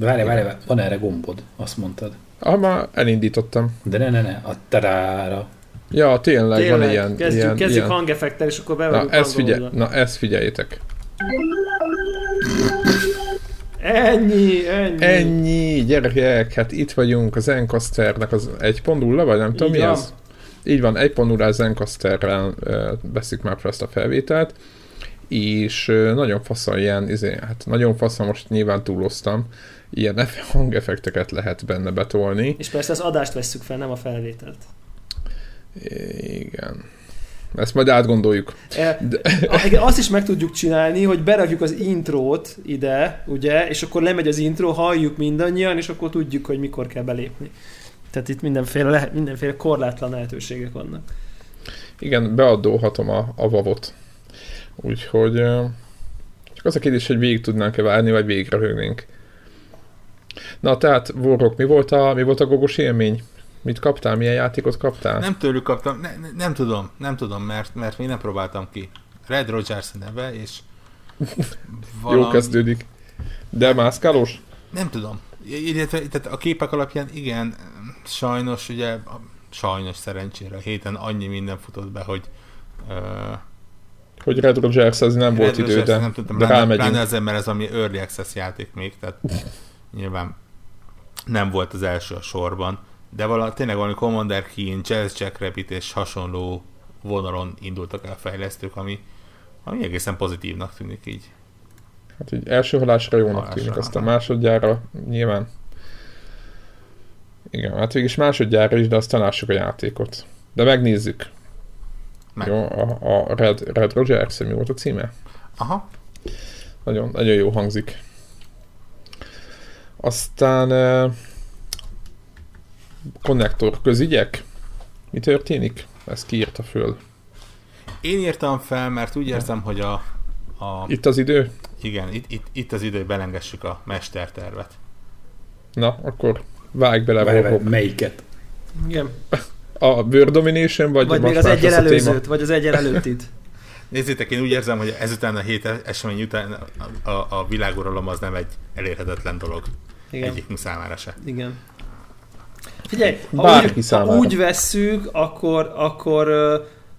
De várj, várj, várj, van erre gombod, azt mondtad. Ah, már elindítottam. De ne, ne, ne, a tadára. Ja, tényleg, Tényleg, van ilyen... kezdjük, ilyen, kezdjük ilyen. hangeffektel, és akkor Na, bevagyunk ezt hangolódva. na, ezt figyeljétek. Ennyi, ennyi. Ennyi, gyerekek, hát itt vagyunk az Encasternek az 1.0, vagy nem tudom Így mi van. ez? Így van, 1.0 az Encasterrel veszik már fel ezt a felvételt, és nagyon faszal ilyen, izé, hát nagyon faszal, most nyilván túloztam, ilyen eff- hangeffekteket lehet benne betolni. És persze az adást vesszük fel, nem a felvételt. Igen. Ezt majd átgondoljuk. E, igen, azt is meg tudjuk csinálni, hogy berakjuk az intrót ide, ugye, és akkor lemegy az intro, halljuk mindannyian, és akkor tudjuk, hogy mikor kell belépni. Tehát itt mindenféle, lehet, mindenféle korlátlan lehetőségek vannak. Igen, beadóhatom a, a vavot. Úgyhogy csak az a kérdés, hogy végig tudnánk-e várni, vagy végig röhögnénk. Na, tehát, Vorok, mi volt a, mi volt a gogos élmény? Mit kaptál? Milyen játékot kaptál? Nem tőlük kaptam, ne, ne, nem tudom, nem tudom, mert, mert még nem próbáltam ki. Red Rogers neve, és Jó kezdődik. De mászkálós? Nem tudom. Illetve tehát a képek alapján igen, sajnos ugye, sajnos szerencsére a héten annyi minden futott be, hogy uh, Hogy Red Rogers ez nem volt idő, de, nem tudtam, de rámegyünk. pláne azért, mert ez ami Early Access játék még, tehát nyilván nem volt az első a sorban, de vala, tényleg valami Commander Keen, Jazz Jackrabbit és hasonló vonalon indultak el fejlesztők, ami, ami egészen pozitívnak tűnik így. Hát így első halásra jónak Halásra, tűnik, aztán másodjára nyilván. Igen, hát végig is másodjára is, de aztán lássuk a játékot. De megnézzük. Meg. Jó, a, a Red, Red Rogers, mi volt a címe? Aha, Nagyon, nagyon jó hangzik. Aztán uh, konnektor közügyek? Mi történik? Ezt kiírta föl. én írtam fel, mert úgy érzem, hogy a, a Itt az idő? igen, itt, itt, itt az idő, belengessük a mestertervet. Na, akkor vágj bele, Várj, várj, melyiket? Igen. A World Domination, vagy, Vagy még az egyen előzőt, vagy az egyen előttit. Nézzétek, én úgy érzem, hogy ezután a hét esemény után a, a, a világuralom az nem egy elérhetetlen dolog. Igen. Egyikünk számára se. Igen. Figyelj, ha Bárki úgy, ha számára. úgy vesszük, akkor, akkor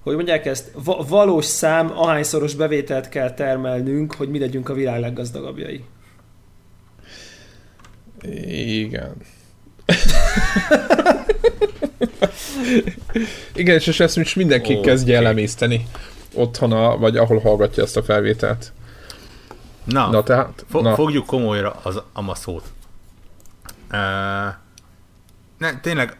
hogy mondják ezt, va- valós szám, ahányszoros bevételt kell termelnünk, hogy mi legyünk a világ leggazdagabbjai. Igen. Igen, és ezt most mindenki Oké. kezdje el emészteni otthon, a, vagy ahol hallgatja ezt a felvételt. Na, Na tehát, fo- na, fogjuk komolyra az amaszót. Uh, ne, tényleg,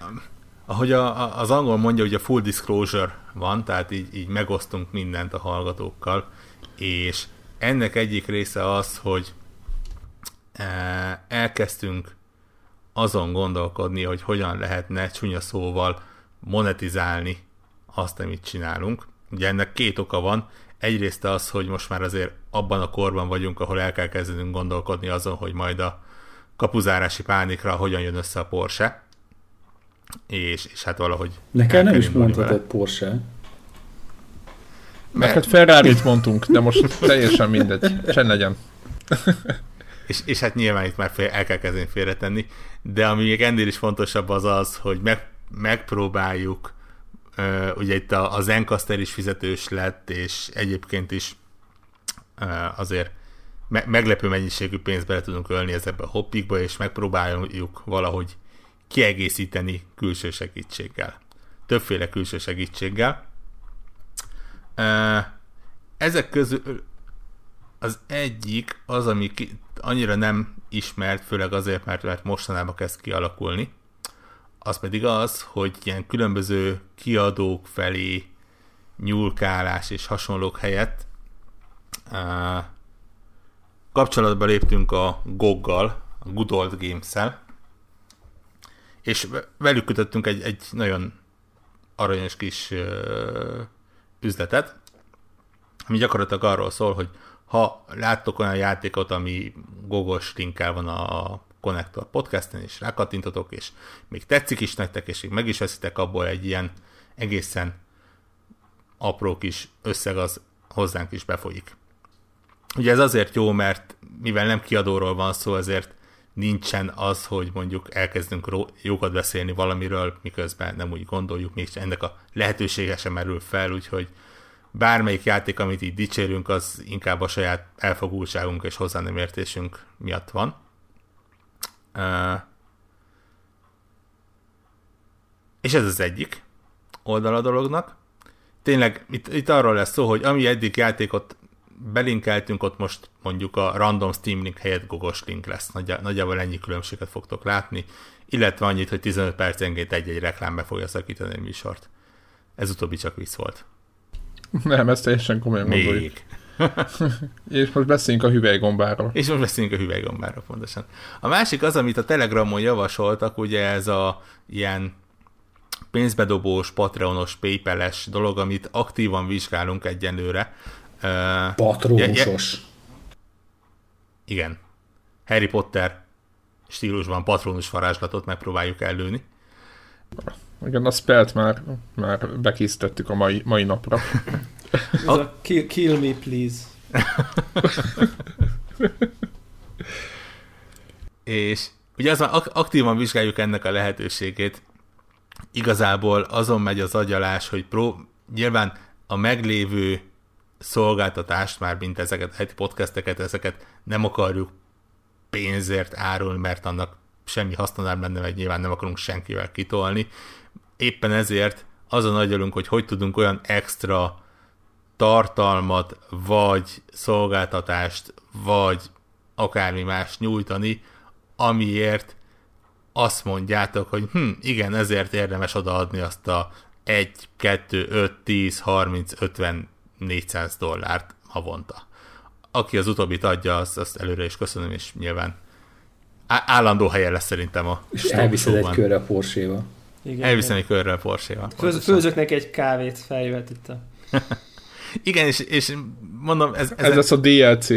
ahogy a, a, az angol mondja, hogy a full disclosure van, tehát így, így megosztunk mindent a hallgatókkal, és ennek egyik része az, hogy uh, elkezdtünk azon gondolkodni, hogy hogyan lehetne csúnya szóval monetizálni azt, amit csinálunk. Ugye ennek két oka van. Egyrészt az, hogy most már azért abban a korban vagyunk, ahol el kell kezdenünk gondolkodni azon, hogy majd a kapuzárási pánikra hogyan jön össze a Porsche. És, és hát valahogy... Nekem nem is mondhatod. Porsche. neked ferrari mondtunk, de most teljesen mindegy. Csend legyen. És, és hát nyilván itt már fél, el kell kezdeni félretenni, de ami még ennél is fontosabb az az, hogy meg, megpróbáljuk, uh, ugye itt a, a Zencaster is fizetős lett, és egyébként is uh, azért me- meglepő mennyiségű pénzt bele tudunk ölni ezekbe a hoppikba, és megpróbáljuk valahogy kiegészíteni külső segítséggel. Többféle külső segítséggel. Ezek közül az egyik az, ami annyira nem ismert, főleg azért, mert, mert mostanában kezd kialakulni, az pedig az, hogy ilyen különböző kiadók felé nyúlkálás és hasonlók helyett kapcsolatba léptünk a GOG-gal, a Good Old Games-szel, és ve- velük kötöttünk egy, egy nagyon aranyos kis uh, üzletet, ami gyakorlatilag arról szól, hogy ha láttok olyan játékot, ami gogos linkkel van a Connector podcasten, és rákattintotok, és még tetszik is nektek, és még meg is veszitek abból egy ilyen egészen apró kis összeg, az hozzánk is befolyik. Ugye ez azért jó, mert mivel nem kiadóról van szó, ezért nincsen az, hogy mondjuk elkezdünk jókat beszélni valamiről, miközben nem úgy gondoljuk, még ennek a lehetősége sem merül fel, úgyhogy bármelyik játék, amit így dicsérünk, az inkább a saját elfogultságunk és hozzá nem értésünk miatt van. És ez az egyik oldal a dolognak. Tényleg itt, itt arról lesz szó, hogy ami eddig játékot belinkeltünk, ott most mondjuk a random Steam link helyett gogos link lesz. Nagyjá, nagyjából ennyi különbséget fogtok látni, illetve annyit, hogy 15 percenként egy-egy reklám be fogja szakítani a műsort. Ez utóbbi csak vicc volt. Nem, ezt teljesen komolyan Még. gondoljuk. És most beszéljünk a hüvelygombáról. És most beszéljünk a hüvelygombáról pontosan. A másik az, amit a Telegramon javasoltak, ugye ez a ilyen pénzbedobós, patreonos, paypal dolog, amit aktívan vizsgálunk egyenlőre. Uh, Patrónusos. igen. Harry Potter stílusban patronus varázslatot megpróbáljuk ellőni. Igen, a spelt már, már bekészítettük a mai, mai napra. Ez a kill, kill me, please. És ugye azon ak- aktívan vizsgáljuk ennek a lehetőségét. Igazából azon megy az agyalás, hogy pró- nyilván a meglévő szolgáltatást, már mint ezeket heti podcasteket, ezeket nem akarjuk pénzért árulni, mert annak semmi haszna nem lenne, meg nyilván nem akarunk senkivel kitolni. Éppen ezért azon agyalunk, hogy hogy tudunk olyan extra tartalmat, vagy szolgáltatást, vagy akármi más nyújtani, amiért azt mondjátok, hogy hm, igen, ezért érdemes odaadni azt a 1, 2, 5, 10, 30, 50, 400 dollárt havonta. Aki az utóbbit adja, azt, azt előre is köszönöm, és nyilván állandó helye lesz szerintem a És elviszed egy körre a Porsche-val. Igen, Elviszem egy körrel Porsche-val. Főz, főzök neki egy kávét, feljöhet itt a... Igen, és, és mondom, ez, Ez lesz a DLC.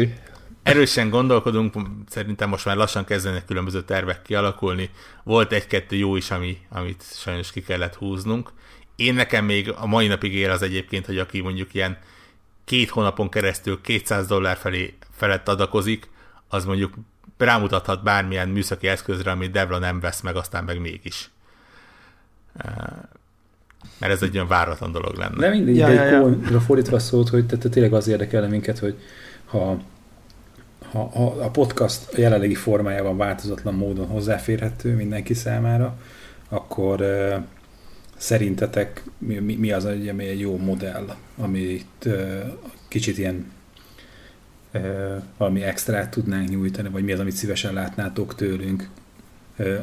erősen gondolkodunk, szerintem most már lassan kezdenek különböző tervek kialakulni. Volt egy-kettő jó is, ami, amit sajnos ki kellett húznunk. Én nekem még a mai napig ér az egyébként, hogy aki mondjuk ilyen két hónapon keresztül 200 dollár felé felett adakozik, az mondjuk rámutathat bármilyen műszaki eszközre, amit Devla nem vesz meg, aztán meg mégis. Mert ez egy olyan váratlan dolog lenne. De mindegy, Ja, ja, ja, de ja. komolyra fordítva szólt, hogy te, te tényleg az érdekelne minket, hogy ha, ha, ha a podcast a jelenlegi formájában változatlan módon hozzáférhető mindenki számára, akkor uh, szerintetek mi, mi, mi az, ami egy jó modell, amit uh, kicsit ilyen valami extrát tudnánk nyújtani, vagy mi az, amit szívesen látnátok tőlünk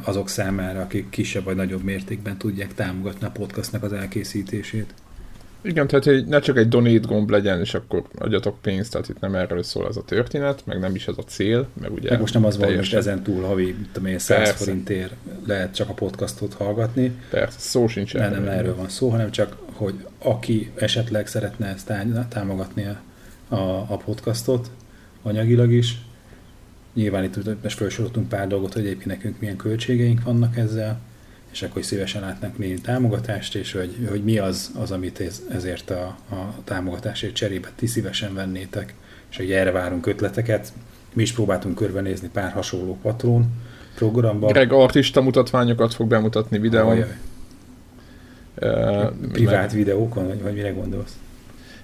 azok számára, akik kisebb vagy nagyobb mértékben tudják támogatni a podcastnak az elkészítését. Igen, tehát hogy ne csak egy donate gomb legyen, és akkor adjatok pénzt, tehát itt nem erről szól ez a történet, meg nem is ez a cél, meg ugye... Meg most nem az van, hogy most teljesen- ezen túl havi, tudom én, 100 Persze. forintért lehet csak a podcastot hallgatni. Persze, szó sincs Nem, nem erről van szó, hanem csak, hogy aki esetleg szeretne ezt tá- támogatni a, a, a podcastot anyagilag is, nyilván itt most felsoroltunk pár dolgot, hogy egyébként nekünk milyen költségeink vannak ezzel, és akkor szívesen látnak némi támogatást, és hogy, hogy mi az, az amit ez, ezért a, a támogatásért cserébe ti szívesen vennétek, és hogy erre várunk ötleteket. Mi is próbáltunk körbenézni pár hasonló patrón programba. Greg artista mutatványokat fog bemutatni videón. Ajaj, Uh, privát meg- videókon, vagy, vagy mire gondolsz?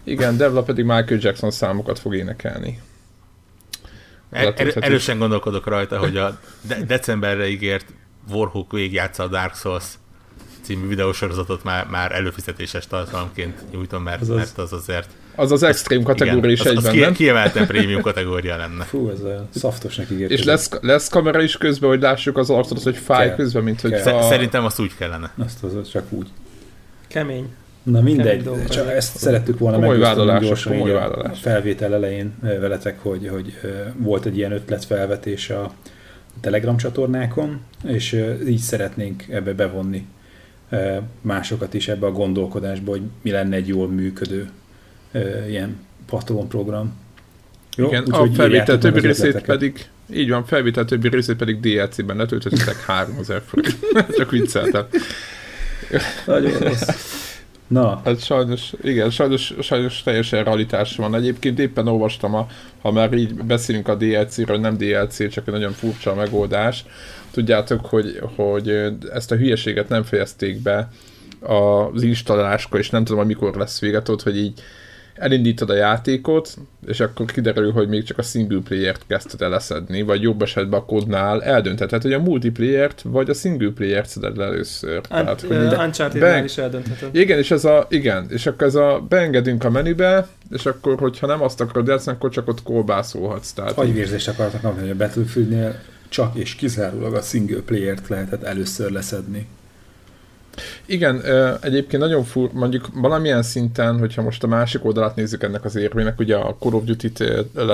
Igen, Devla pedig Michael Jackson számokat fog énekelni. Er, er, erősen gondolkodok rajta, hogy a de- decemberre ígért Warhawk végigjátsza a Dark Souls című videósorozatot már, már előfizetéses tartalomként nyújtom, mert, Azaz. mert az azért Az az extrém kategória is az, az egyben, ki, nem? kiemelten prémium kategória lenne. Fú, ez a szaftosnak ígért. És lesz, lesz kamera is közben, hogy lássuk az arcot, hogy fáj Kell. közben, mint hogy Kell. a... Szerintem azt úgy kellene. Azt az, az csak úgy. Kemény. Na Kemény mindegy, dolgok csak ezt szerettük volna vállalások, gyorsan komoly így a vállalás. felvétel elején ö, veletek, hogy, hogy ö, volt egy ilyen ötletfelvetés a Telegram csatornákon, és így szeretnénk ebbe bevonni másokat is ebbe a gondolkodásba, hogy mi lenne egy jól működő ilyen patron program. Igen, Úgyhogy a felvétel többi részét pedig, így van, felvétel többi részét pedig DLC-ben letöltöttetek 3000 forint. Csak vicceltem. Nagyon rossz. Na, Hát sajnos, igen, sajnos, sajnos teljesen realitás van. Egyébként éppen olvastam, a, ha már így beszélünk a DLC-ről, nem DLC, csak egy nagyon furcsa megoldás. Tudjátok, hogy, hogy ezt a hülyeséget nem fejezték be az installáláskor, és nem tudom, hogy mikor lesz vége, tudod, hogy így elindítod a játékot, és akkor kiderül, hogy még csak a single player-t kezdted el leszedni, vagy jobb esetben a kodnál eldöntheted, hogy a multiplayer-t vagy a single player-t szeded le először. Tehát, hogy minden- uncharted be- is eldöntheted. igen, és ez a, igen, és akkor ez a, beengedünk a menübe, és akkor, hogyha nem azt akarod játszani, akkor csak ott kolbászolhatsz. Tehát, agyvérzést akartak kapni, hogy a Battlefieldnél csak és kizárólag a single player-t lehetett először leszedni. Igen, egyébként nagyon fur, mondjuk valamilyen szinten, hogyha most a másik oldalát nézzük ennek az érvének, ugye a Call of Duty-t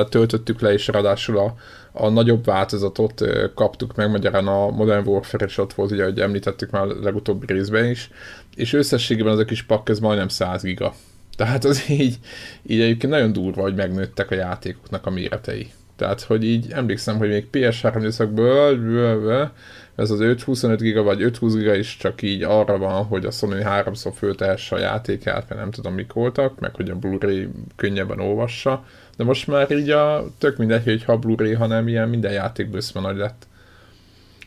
töltöttük le, és ráadásul a, a nagyobb változatot kaptuk meg, magyarán a Modern Warfare is ott volt, ugye, ahogy említettük már a legutóbbi részben is, és összességében az a kis pakk, ez majdnem 100 giga. Tehát az így, így egyébként nagyon durva, hogy megnőttek a játékoknak a méretei. Tehát, hogy így emlékszem, hogy még PS3 időszakból ez az 5-25 giga vagy 5-20 giga is csak így arra van, hogy a Sony háromszor föltehesse a játékát, mert nem tudom mik voltak, meg hogy a Blu-ray könnyebben olvassa. De most már így a tök mindegy, hogy ha Blu-ray, hanem ilyen minden játék bőszme nagy lett.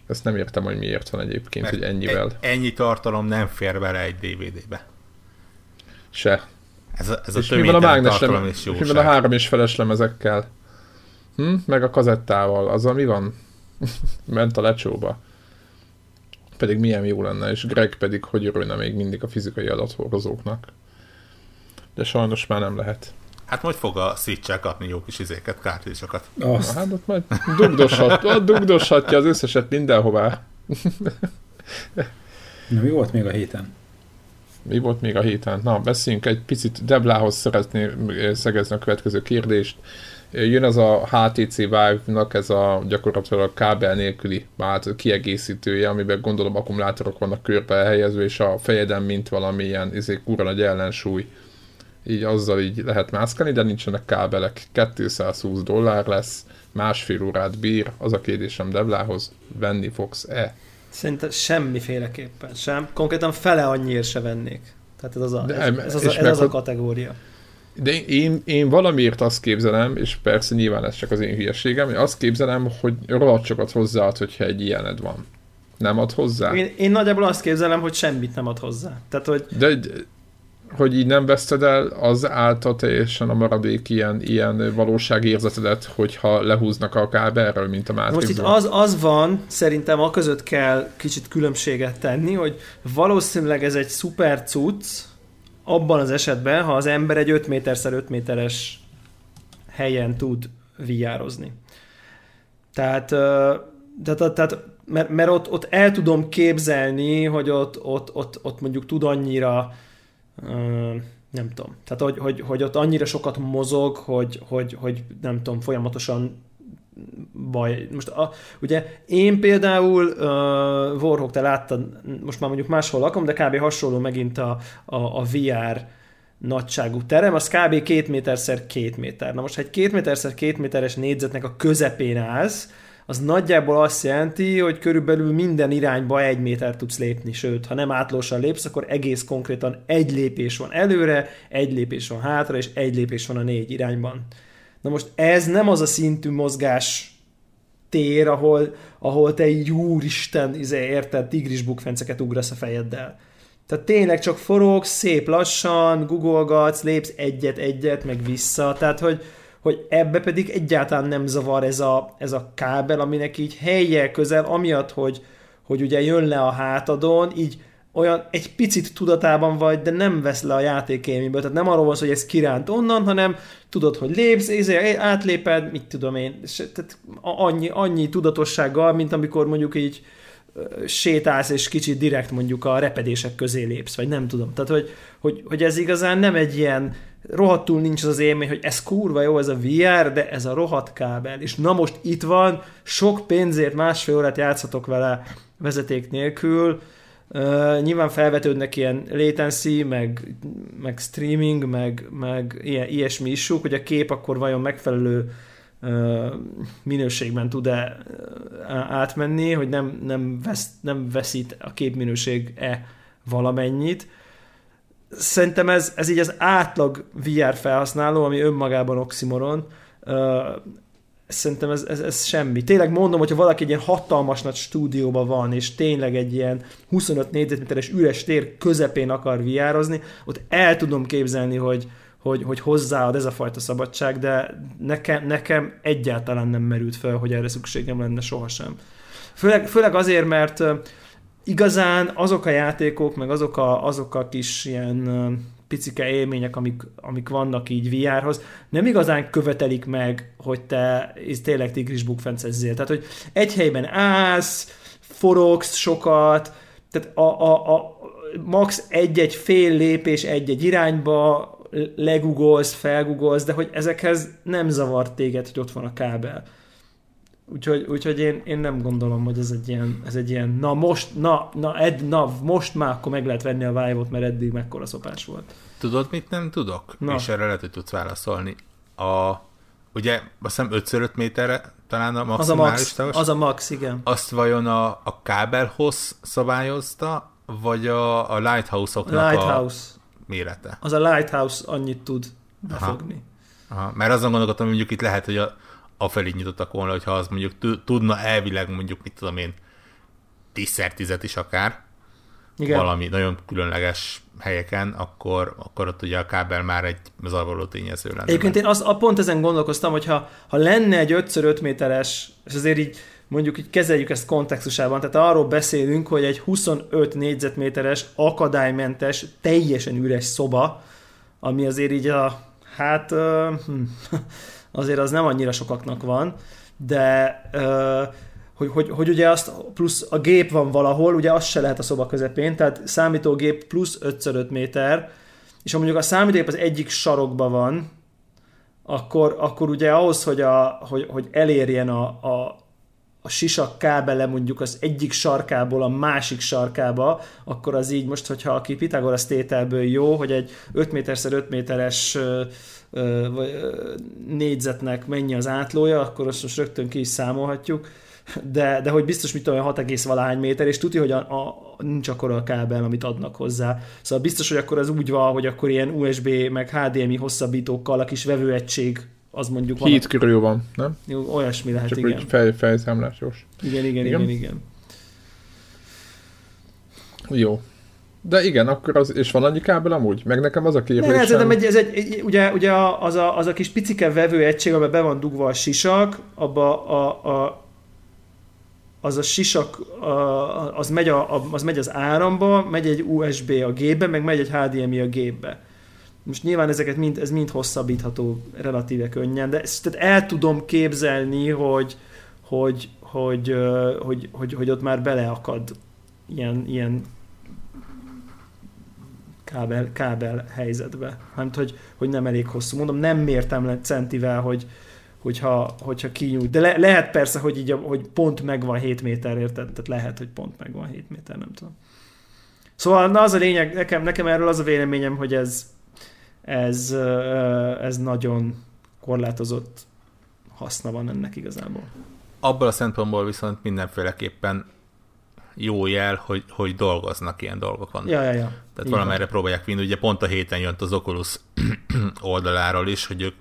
Ezt nem értem, hogy miért van egyébként, Mert hogy ennyivel. e- Ennyi tartalom nem fér bele egy DVD-be. Se. Ez a, ez a És mi van a mágnes lemez, és mi van a három és feles lemezekkel? Hm? Meg a kazettával, azzal mi van? Ment a lecsóba. Pedig milyen jó lenne, és Greg pedig hogy örülne még mindig a fizikai adathordozóknak. De sajnos már nem lehet. Hát majd fog a switch kapni jó kis izéket, kártyásokat. Na, hát ott majd dugdoshat, ott dugdoshatja az összeset mindenhová. na, mi volt még a héten? Mi volt még a héten? Na, beszéljünk egy picit. Deblához szeretném eh, szegezni a következő kérdést. Jön az a HTC Vive-nak ez a gyakorlatilag a kábel nélküli hát, kiegészítője, amiben gondolom akkumulátorok vannak körbe elhelyezve, és a fejeden mint valamilyen izé, kurva nagy ellensúly. Így azzal így lehet mászkálni, de nincsenek kábelek. 220 dollár lesz, másfél órát bír. Az a kérdésem Deblához, venni fogsz-e? Szerintem semmiféleképpen sem. Konkrétan fele annyiért se vennék. Tehát ez az a, ez, ez, az, a, ez az a kategória. De én, én valamiért azt képzelem, és persze nyilván ez csak az én hülyeségem, hogy azt képzelem, hogy rohadt sokat hozzáad, hogyha egy ilyened van. Nem ad hozzá? Én, én nagyjából azt képzelem, hogy semmit nem ad hozzá. Tehát, hogy De hogy így nem veszted el az által teljesen a maradék ilyen, ilyen valóságérzetedet, hogyha lehúznak a kábelről, mint a most itt Matrixban. az, az van, szerintem a között kell kicsit különbséget tenni, hogy valószínűleg ez egy szuper cucc, abban az esetben, ha az ember egy 5 méterszer 5 méteres helyen tud viározni. Tehát, tehát, tehát mert, mert ott, ott el tudom képzelni, hogy ott, ott, ott, ott mondjuk tud annyira nem tudom, tehát hogy, hogy, hogy ott annyira sokat mozog, hogy, hogy, hogy nem tudom, folyamatosan baj. Most a, ugye én például uh, Warhawk, te láttad, most már mondjuk máshol lakom, de kb. hasonló megint a, a, a VR nagyságú terem, az kb. 2 méterszer 2 méter. Na most, ha egy 2 méterszer 2 méteres négyzetnek a közepén állsz, az nagyjából azt jelenti, hogy körülbelül minden irányba egy méter tudsz lépni, sőt, ha nem átlósan lépsz, akkor egész konkrétan egy lépés van előre, egy lépés van hátra, és egy lépés van a négy irányban. Na most ez nem az a szintű mozgás tér, ahol, ahol te így úristen, izé, érted, tigris bukfenceket ugrasz a fejeddel. Tehát tényleg csak forogsz, szép lassan, googolgatsz, lépsz egyet-egyet, meg vissza, tehát hogy, hogy ebbe pedig egyáltalán nem zavar ez a, ez a kábel, aminek így helye közel, amiatt, hogy, hogy ugye jön le a hátadon, így olyan egy picit tudatában vagy, de nem vesz le a játékélményből. Tehát nem arról van hogy ez kiránt onnan, hanem tudod, hogy lépsz, izé, átléped, mit tudom én, és tehát annyi, annyi tudatossággal, mint amikor mondjuk így sétálsz, és kicsit direkt mondjuk a repedések közé lépsz, vagy nem tudom. Tehát, hogy, hogy, hogy ez igazán nem egy ilyen, rohadtul nincs az az élmény, hogy ez kurva jó, ez a VR, de ez a rohadt kábel. És na most itt van, sok pénzért másfél órát játszhatok vele vezeték nélkül, Uh, nyilván felvetődnek ilyen latency, meg, meg streaming, meg, meg ilyen, ilyesmi issuk, hogy a kép akkor vajon megfelelő minőségben tud-e átmenni, hogy nem, nem, vesz, nem veszít a képminőség-e valamennyit. szerintem ez, ez így az átlag VR felhasználó, ami önmagában oximoron, szerintem ez, ez, ez semmi. Tényleg mondom, hogyha valaki egy ilyen hatalmas nagy stúdióban van, és tényleg egy ilyen 25 négyzetméteres üres tér közepén akar viározni, ott el tudom képzelni, hogy, hogy, hogy hozzáad ez a fajta szabadság, de nekem, nekem egyáltalán nem merült fel, hogy erre szükségem lenne sohasem. Főleg, főleg azért, mert igazán azok a játékok, meg azok a, azok a kis ilyen picike élmények, amik, amik vannak így VR-hoz, nem igazán követelik meg, hogy te tényleg tigris bukfencezzél. Tehát, hogy egy helyben állsz, forogsz sokat, tehát a, a, a max egy-egy fél lépés egy-egy irányba legugolsz, felgugolsz, de hogy ezekhez nem zavar téged, hogy ott van a kábel. Úgyhogy, úgyhogy én, én nem gondolom, hogy ez egy ilyen, ez egy ilyen na most, na, na, ed, na, most már akkor meg lehet venni a vive mert eddig mekkora szopás volt. Tudod, mit nem tudok? Na. És erre lehet, hogy tudsz válaszolni. A, ugye azt hiszem 5x5 méterre talán a maximális az a max, Az a max, igen. Azt vajon a, a kábelhoz szabályozta, vagy a, a lighthouse-oknak Lighthouse. a mérete? Az a lighthouse annyit tud befogni. Aha. Aha. Mert azon gondolkodtam, hogy mondjuk itt lehet, hogy a, afelé nyitottak volna, hogyha az mondjuk tudna elvileg mondjuk, mit tudom én, 10x10 is akár, Igen. valami nagyon különleges helyeken, akkor, akkor ott ugye a kábel már egy zavaró tényező lenne. Egyébként én az, a pont ezen gondolkoztam, hogy ha, ha lenne egy 5x5 méteres, és azért így mondjuk így kezeljük ezt kontextusában, tehát arról beszélünk, hogy egy 25 négyzetméteres, akadálymentes, teljesen üres szoba, ami azért így a, hát, uh, hm, azért az nem annyira sokaknak van, de hogy, hogy, hogy ugye azt plusz a gép van valahol, ugye az se lehet a szoba közepén, tehát számítógép plusz 5x5 méter, és ha mondjuk a számítógép az egyik sarokba van, akkor, akkor ugye ahhoz, hogy, a, hogy, hogy elérjen a, a, a sisak kábele mondjuk az egyik sarkából a másik sarkába, akkor az így most, hogyha aki Pythagoras tételből jó, hogy egy 5 méterszer 5 méteres négyzetnek mennyi az átlója, akkor azt most rögtön ki is számolhatjuk, de, de hogy biztos mit tudom, 6, valahány méter, és tudja, hogy a, a, nincs akkor a kábel, amit adnak hozzá. Szóval biztos, hogy akkor az úgy van, hogy akkor ilyen USB meg HDMI hosszabbítókkal a kis vevőegység az mondjuk Hét van. körül van, nem? Jó, olyasmi lehet, Csak igen. Fej, fejszámlásos. Igen, igen, igen, igen, igen. Jó. De igen, akkor az, és van annyi kábel amúgy? Meg nekem az a kérdésem... Ne, ez, egy, ez egy, egy, ugye, ugye az, a, az a kis picike vevő egység, amiben be van dugva a sisak, abba a, a, az a sisak, a, az, megy a, az megy az áramba, megy egy USB a gépbe, meg megy egy HDMI a gépbe. Most nyilván ezeket mind, ez mind hosszabbítható relatíve könnyen, de ezt tehát el tudom képzelni, hogy, hogy, hogy, hogy, hogy, hogy, hogy ott már beleakad ilyen, ilyen kábel, kábel helyzetbe. Hát, hogy, hogy nem elég hosszú. Mondom, nem mértem le centivel, hogy, hogyha, hogyha kinyújt. De le, lehet persze, hogy, így, hogy pont megvan 7 méter, érted? Tehát lehet, hogy pont megvan 7 méter, nem tudom. Szóval na az a lényeg, nekem, nekem erről az a véleményem, hogy ez, ez, ez nagyon korlátozott haszna van ennek igazából. Abból a szempontból viszont mindenféleképpen jó jel, hogy, hogy dolgoznak ilyen dolgokon. Ja, ja, ja. Tehát valamerre próbálják vinni. Ugye pont a héten jött az Oculus oldaláról is, hogy ők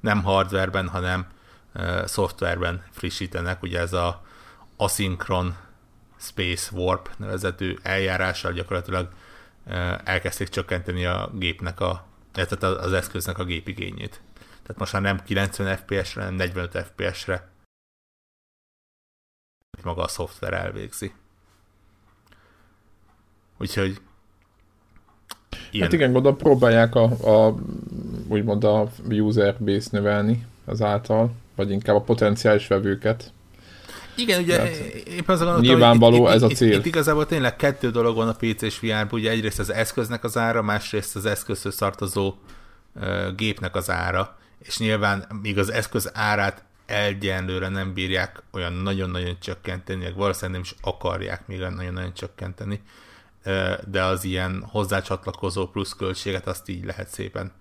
nem hardwareben, hanem uh, szoftverben frissítenek. Ugye ez a asynchron space warp nevezetű eljárással gyakorlatilag uh, elkezdték csökkenteni a gépnek a, tehát az eszköznek a gépigényét. Tehát most már nem 90 FPS-re, hanem 45 FPS-re maga a szoftver elvégzi. Úgyhogy ilyen. Hát igen, gondolom próbálják a, a úgymond a user base növelni azáltal, vagy inkább a potenciális vevőket. Igen, ugye Tehát éppen az gondoltam, nyilvánvaló itt, ez a cél. Itt, itt, igazából tényleg kettő dolog van a PC és vr ugye egyrészt az eszköznek az ára, másrészt az eszközhöz tartozó uh, gépnek az ára, és nyilván míg az eszköz árát egyenlőre nem bírják olyan nagyon-nagyon csökkenteni, valószínűleg nem is akarják még olyan nagyon-nagyon csökkenteni, de az ilyen hozzácsatlakozó pluszköltséget azt így lehet szépen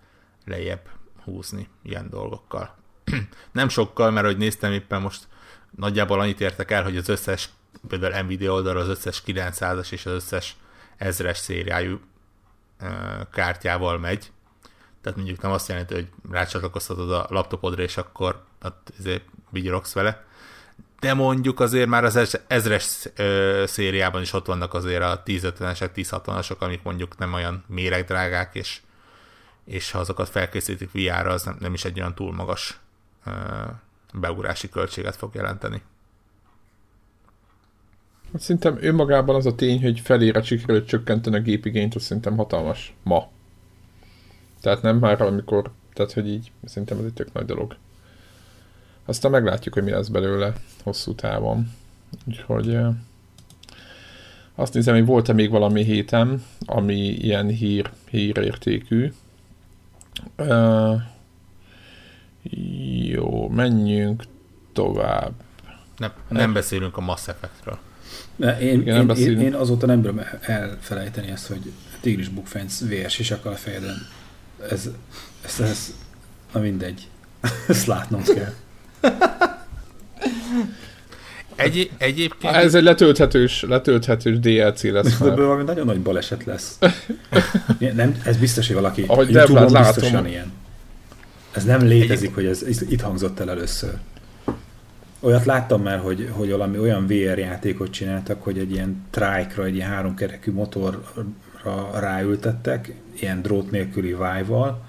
lejjebb húzni ilyen dolgokkal. nem sokkal, mert hogy néztem éppen most nagyjából annyit értek el, hogy az összes, például Nvidia oldalra az összes 900-as és az összes ezres szériájú kártyával megy, tehát mondjuk nem azt jelenti, hogy rácsatlakoztatod a laptopodra, és akkor azért vigyorogsz vele, de mondjuk azért már az ezres ö, szériában is ott vannak azért a 1050-esek, 1060-asok, amik mondjuk nem olyan méregdrágák, és, és ha azokat felkészítik VR-ra, az nem, nem is egy olyan túl magas ö, beugrási költséget fog jelenteni. Hát szerintem önmagában az a tény, hogy felére sikerült csökkenteni a gépigényt, az szerintem hatalmas ma. Tehát nem már amikor, tehát hogy így, szerintem ez egy tök nagy dolog. Aztán meglátjuk, hogy mi lesz belőle hosszú távon. Úgyhogy azt nézem, hogy volt-e még valami héten, ami ilyen hír, hírértékű. Uh, jó, menjünk tovább. Nem, nem beszélünk a Mass Effectről. Ne, én, Igen, én, én, én, azóta nem bírom elfelejteni ezt, hogy Tigris Bookfence VS is akar a fejeden. Ez, ez, ez, na mindegy. Ezt látnom kell. Egy, egyébként... Ez egy letölthetős, letölthetős DLC lesz már. Ebből valami nagyon nagy baleset lesz. nem, ez biztos, hogy valaki Ahogy Youtube-on biztosan ilyen. Ez nem létezik, hogy ez itt hangzott el először. Olyat láttam már, hogy, hogy valami olyan VR játékot csináltak, hogy egy ilyen trike egy ilyen háromkerekű motorra ráültettek, ilyen drót nélküli vájval,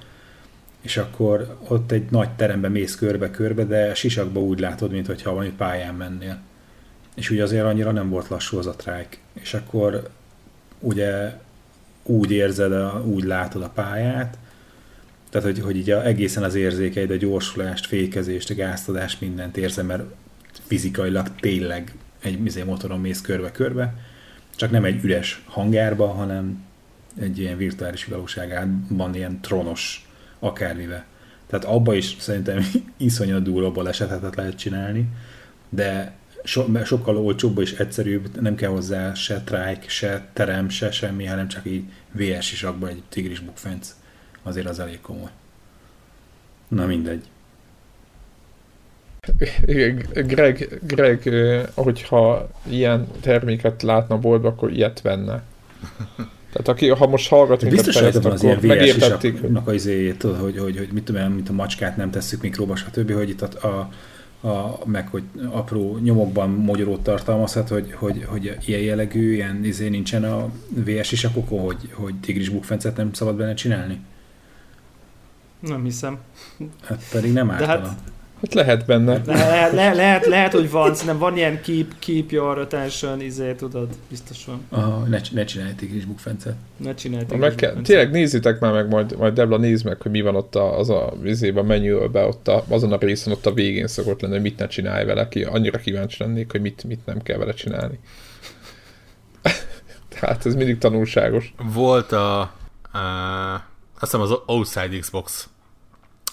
és akkor ott egy nagy teremben mész körbe-körbe, de sisakba úgy látod, mintha valami pályán mennél. És ugye azért annyira nem volt lassú az a trike. És akkor ugye úgy érzed, úgy látod a pályát, tehát, hogy, hogy így a, egészen az érzékeid, a gyorsulást, fékezést, a gáztadást, mindent érzem, mert fizikailag tényleg egy izé, motoron mész körbe-körbe, csak nem egy üres hangárba, hanem egy ilyen virtuális valóságában ilyen tronos akármivel. Tehát abba is szerintem iszonyat durva balesetet lehet csinálni, de so, sokkal olcsóbb és egyszerűbb, nem kell hozzá se trike, se terem, se semmi, hanem csak így VS is abban egy tigris bukfenc. Azért az elég komoly. Na mindegy. Greg, Greg, hogyha ilyen terméket látna boltba, akkor ilyet venne. Tehát aki, ha most hallgat minket Biztos, hogy van az ilyen megértették. a izéjét, hogy, hogy, hogy mit tudom, mint a macskát nem tesszük mikróba, stb., hogy itt a, a a, meg hogy apró nyomokban magyarót tartalmazhat, hogy, hogy, hogy ilyen jellegű, ilyen izé nincsen a VS is a kokó, hogy, hogy tigris bukfencet nem szabad benne csinálni? Nem hiszem. Hát pedig nem ártana. Hát, hát lehet benne. Le, le, le, lehet, lehet, hogy van, nem van ilyen keep, keep your attention, izé, tudod, biztos van. Aha, ne, ne csinálj tigris bukfencet. Ne csinálj tigris meg kell, Tényleg nézzétek már meg, majd, majd Debla nézd meg, hogy mi van ott a, az a vizében, menüölbe, ott a, azon a részen, ott a végén szokott lenni, hogy mit ne csinálj vele, ki, annyira kíváncsi lennék, hogy mit, mit nem kell vele csinálni. Tehát ez mindig tanulságos. Volt a, a azt hiszem az Outside Xbox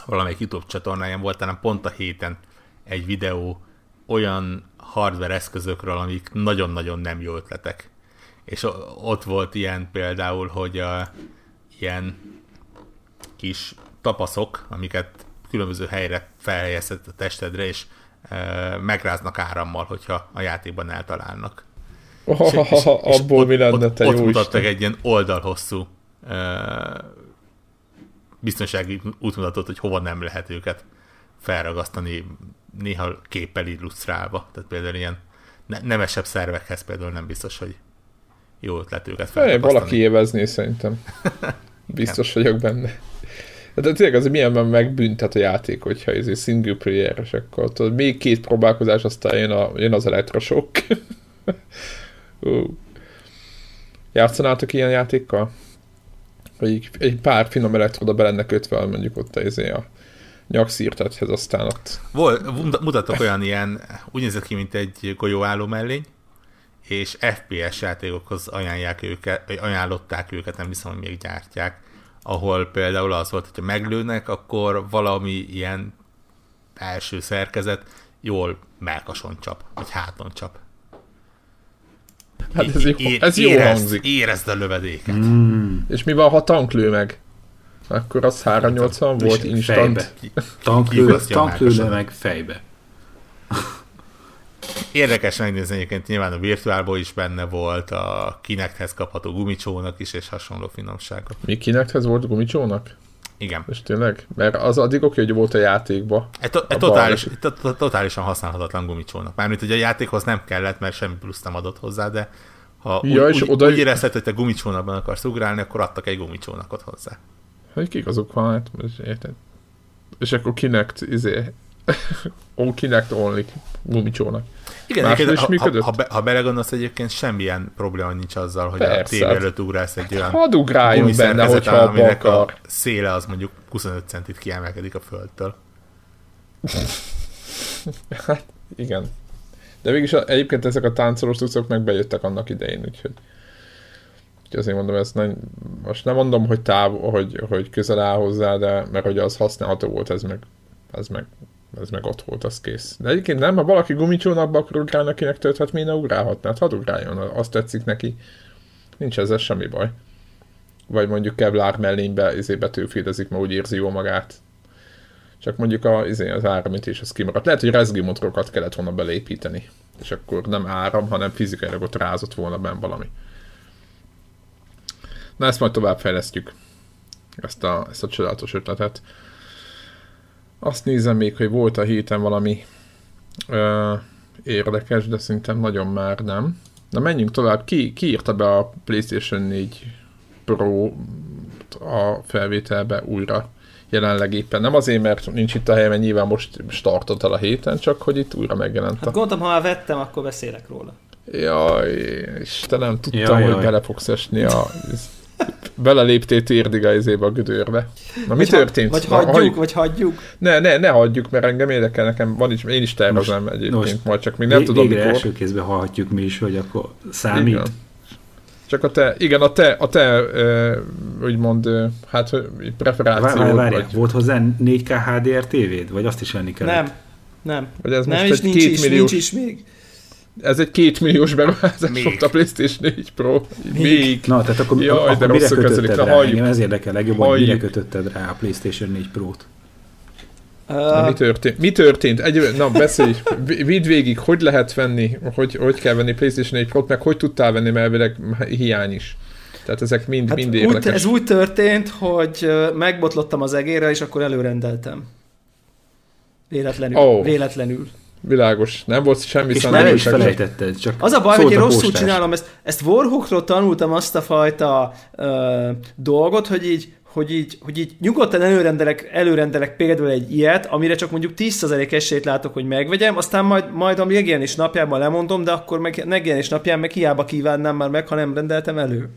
valamelyik YouTube csatornáján volt, talán pont a héten egy videó olyan hardware eszközökről, amik nagyon-nagyon nem jó ötletek. És ott volt ilyen például, hogy a, ilyen kis tapaszok, amiket különböző helyre felhelyezhet a testedre, és e, megráznak árammal, hogyha a játékban eltalálnak. Oh, és, és, és abból ott, mi lenne, te ott, ott mutattak egy ilyen oldalhosszú e, biztonsági útmutatót, hogy hova nem lehet őket felragasztani, néha képpel illusztrálva. Tehát például ilyen ne- nemesebb szervekhez például nem biztos, hogy jó ötlet őket felragasztani. Valaki évezné szerintem. Biztos vagyok benne. De tényleg az milyen megbüntet a játék, hogyha ez egy single player akkor tudod, még két próbálkozás, aztán jön, a, jön az elektrosok. uh. Játszanátok ilyen játékkal? Vagy egy pár finom elektroda be lenne kötve, mondjuk ott izé a nyakszírtethez, aztán ott... Volt, mutatok olyan ilyen, úgy nézett ki, mint egy golyóálló mellény, és FPS játékokhoz ajánlják őket, ajánlották őket, nem hiszem, hogy még gyártják, ahol például az volt, hogyha meglőnek, akkor valami ilyen első szerkezet jól melkason csap, vagy háton csap. Hát ez, jó, ez jó érezd, hangzik. Érezd a lövedéket. Mm. És mi van, ha tanklő meg? Akkor az 380 volt instant. Tanklő, tanklő meg fejbe. Érdekes megnézni egyébként, nyilván a virtuálból is benne volt, a Kinecthez kapható gumicsónak is, és hasonló finomságok. Mi Kinecthez volt gumicsónak? Igen. És tényleg? Mert az addig oké, hogy volt a játékba. E, to, e totális, to, to, totálisan használhatatlan gumicsónak. Mármint, hogy a játékhoz nem kellett, mert semmi plusz nem adott hozzá, de ha Ja, úgy, és úgy, oda- úgy érezted, hogy te gumicsónakban akarsz ugrálni, akkor adtak egy gumicsónakot hozzá. Hogy kik azok van, hát most érted. És akkor Kinect, izé, ó, Kinect only gumicsónak. Igen, egyébként, ha, működött? ha, be, ha belegondolsz, egyébként semmilyen probléma nincs azzal, hogy a Persze, tévé hát. előtt ugrálsz egy olyan Hadd ugráljon benne, hogyha abba aminek a akar. széle az mondjuk 25 centit kiemelkedik a földtől. Igen. De végülis a- egyébként ezek a táncolós cuccok meg bejöttek annak idején, úgyhogy, úgyhogy azért mondom, ezt nem, most nem mondom, hogy táv, hogy, hogy közel áll hozzá, de mert hogy az használható volt, ez meg, ez meg, ez meg ott volt, az kész. De egyébként nem, ha valaki gumicsónakba akar ugrálni, akinek tölthet, miért ne ugrálhatná? Hát hadd ugráljon, azt tetszik neki. Nincs ezzel semmi baj. Vagy mondjuk Kevlar mellénybe izé betűfédezik, mert úgy érzi jól magát. Csak mondjuk a, izé, az áramítés az kimaradt. Lehet, hogy rezgimotorokat kellett volna belépíteni. És akkor nem áram, hanem fizikailag ott rázott volna benne valami. Na ezt majd tovább fejlesztjük. Ezt a, ezt a csodálatos ötletet. Azt nézem még, hogy volt a héten valami ö, érdekes, de szerintem nagyon már nem. Na menjünk tovább. Ki, ki írta be a PlayStation 4 Pro a felvételbe újra jelenleg éppen. Nem azért, mert nincs itt a hely, mert nyilván most startott el a héten, csak hogy itt újra megjelent. Hát A... gondoltam, ha már vettem, akkor beszélek róla. Jaj, Istenem, tudtam, Jaj, hogy jaj. bele fogsz esni a... Beleléptél térdig a izébe a gödörbe. Na mi ha- történt? Vagy Na, hagyjuk, hagyjuk- vagy hagyjuk. Ne, ne, ne hagyjuk, mert engem érdekel, nekem van is, én is tervezem Most- egyébként, most majd csak még nem Vég- tudom Végre mikor. első kézben hallhatjuk mi is, hogy akkor számít. Igen. Csak a te, igen, a te, a te úgymond, hát ö, Várj, preferáció, várj, várj, vagy, volt hozzá 4K HDR tévéd? Vagy azt is venni kellett? Nem, nem. vagy ez Nem, most és egy nincs két is, milliós, nincs is még. Ez egy két milliós beruházás Még. volt a PlayStation 4 Pro. Még. Még. Na, tehát akkor, Jaj, de akkor mire rosszul kötötted rá? halljuk. Engem ez érdekel legjobban, hogy mire kötötted rá a PlayStation 4 Pro-t. Na, mi Uh, történt? Mi történt? Egy, na, beszélj, vi- vidd végig, hogy lehet venni, hogy, hogy kell venni PlayStation 4 Pro-t, meg hogy tudtál venni, mert elvileg hiány is. Tehát ezek mind, hát mind úgy, érdekes. ez úgy történt, hogy megbotlottam az egérre, és akkor előrendeltem. Véletlenül. Ó. Véletlenül. Világos. Nem volt semmi És már el is felejtetted, csak Az a baj, hogy én rosszul postás. csinálom ezt. Ezt Warhawkról tanultam azt a fajta ö, dolgot, hogy így, hogy így, hogy így nyugodtan előrendelek, előrendelek például egy ilyet, amire csak mondjuk 10% esélyt látok, hogy megvegyem, aztán majd, majd a megjelenés napjában lemondom, de akkor meg, megjelenés napján meg hiába kívánnám már meg, ha nem rendeltem elő.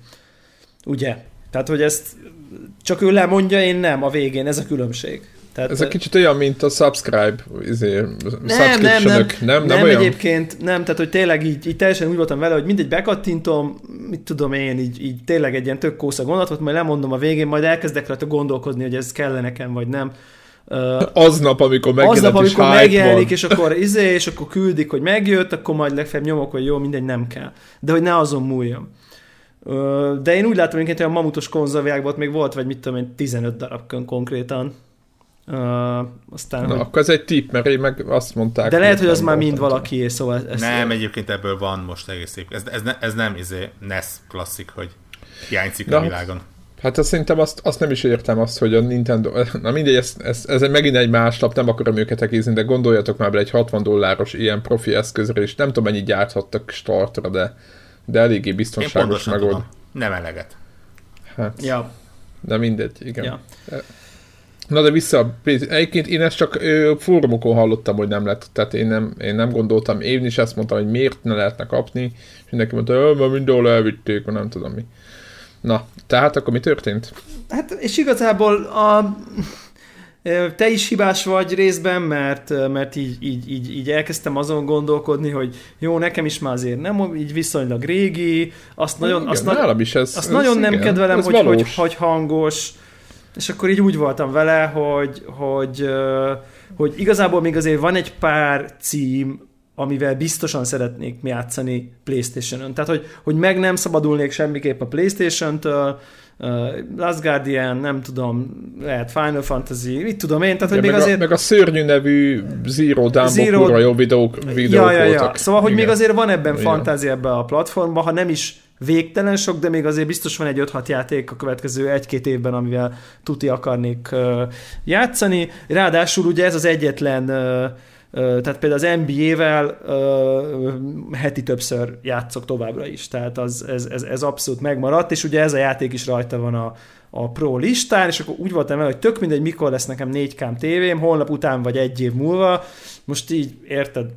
Ugye? Tehát, hogy ezt csak ő lemondja, én nem a végén, ez a különbség. Tehát, Ez egy kicsit olyan, mint a subscribe, izé, nem, nem, nem, nem, nem, olyan? egyébként, nem, tehát hogy tényleg így, így teljesen úgy voltam vele, hogy mindegy bekattintom, mit tudom én, így, így tényleg egy ilyen tök kósza gondolatot, majd lemondom a végén, majd elkezdek rajta gondolkodni, hogy ez kell nekem, vagy nem. Uh, Aznap, amikor megjelent aznap, és amikor hype megjelenik, van. és akkor izé, és akkor küldik, hogy megjött, akkor majd legfeljebb nyomok, hogy jó, mindegy, nem kell. De hogy ne azon múljon. Ö, De én úgy látom, hogy olyan mamutos konzervjákban még volt, vagy mit tudom én, 15 darab konkrétan. Uh, aztán, Na, hogy... akkor ez egy tipp, mert én meg azt mondták. De lehet, hogy az már mind valaki, szóval ezt Nem, egyébként ebből van most egész szép. Ez, ez, ne, ez nem izé NES klasszik, hogy hiányzik Na, a világon. Hát azt szerintem azt, azt nem is értem azt, hogy a Nintendo... Na mindegy, ez, ez, ez egy megint egy más lap, nem akarom őket egészni, de gondoljatok már bele egy 60 dolláros ilyen profi eszközre, és nem tudom mennyit gyárthattak startra, de, de eléggé biztonságos megold. tudom. Nem eleget. Hát, Ja, de mindegy, igen. ja. Na de vissza, egyébként én ezt csak ö, fórumokon hallottam, hogy nem lett, tehát én nem, én nem gondoltam, én is ezt mondtam, hogy miért ne lehetne kapni, és mindenki mondta, hogy mindenhol elvitték, vagy nem tudom mi. Na, tehát akkor mi történt? Hát és igazából a, te is hibás vagy részben, mert, mert így, így, így, így elkezdtem azon gondolkodni, hogy jó, nekem is már azért nem, így viszonylag régi, azt nagyon, igen, azt, na, is ez, azt ez nagyon nem igen, kedvelem, ez hogy, hogy, valós. hogy hangos, és akkor így úgy voltam vele, hogy, hogy, hogy igazából még azért van egy pár cím, amivel biztosan szeretnék játszani Playstation-ön. Tehát, hogy, hogy meg nem szabadulnék semmiképp a Playstation-től, uh, Last Guardian, nem tudom, lehet Final Fantasy, mit tudom én, tehát hogy Ja, még meg, azért... a, meg a szörnyű nevű Zero Dawn Zero- jó videók, videók ja, ja, ja. voltak. Szóval, hogy Igen. még azért van ebben Igen. fantázia ebben a platformban, ha nem is végtelen sok, de még azért biztos van egy 5-6 játék a következő egy-két évben, amivel tuti akarnék uh, játszani. Ráadásul ugye ez az egyetlen uh, tehát például az NBA-vel ö, heti többször játszok továbbra is, tehát az, ez, ez, ez abszolút megmaradt, és ugye ez a játék is rajta van a, a Pro listán, és akkor úgy voltam vele, hogy tök mindegy, mikor lesz nekem 4K tévém, holnap után vagy egy év múlva, most így érted,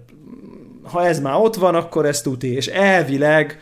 ha ez már ott van, akkor ez tuti, és elvileg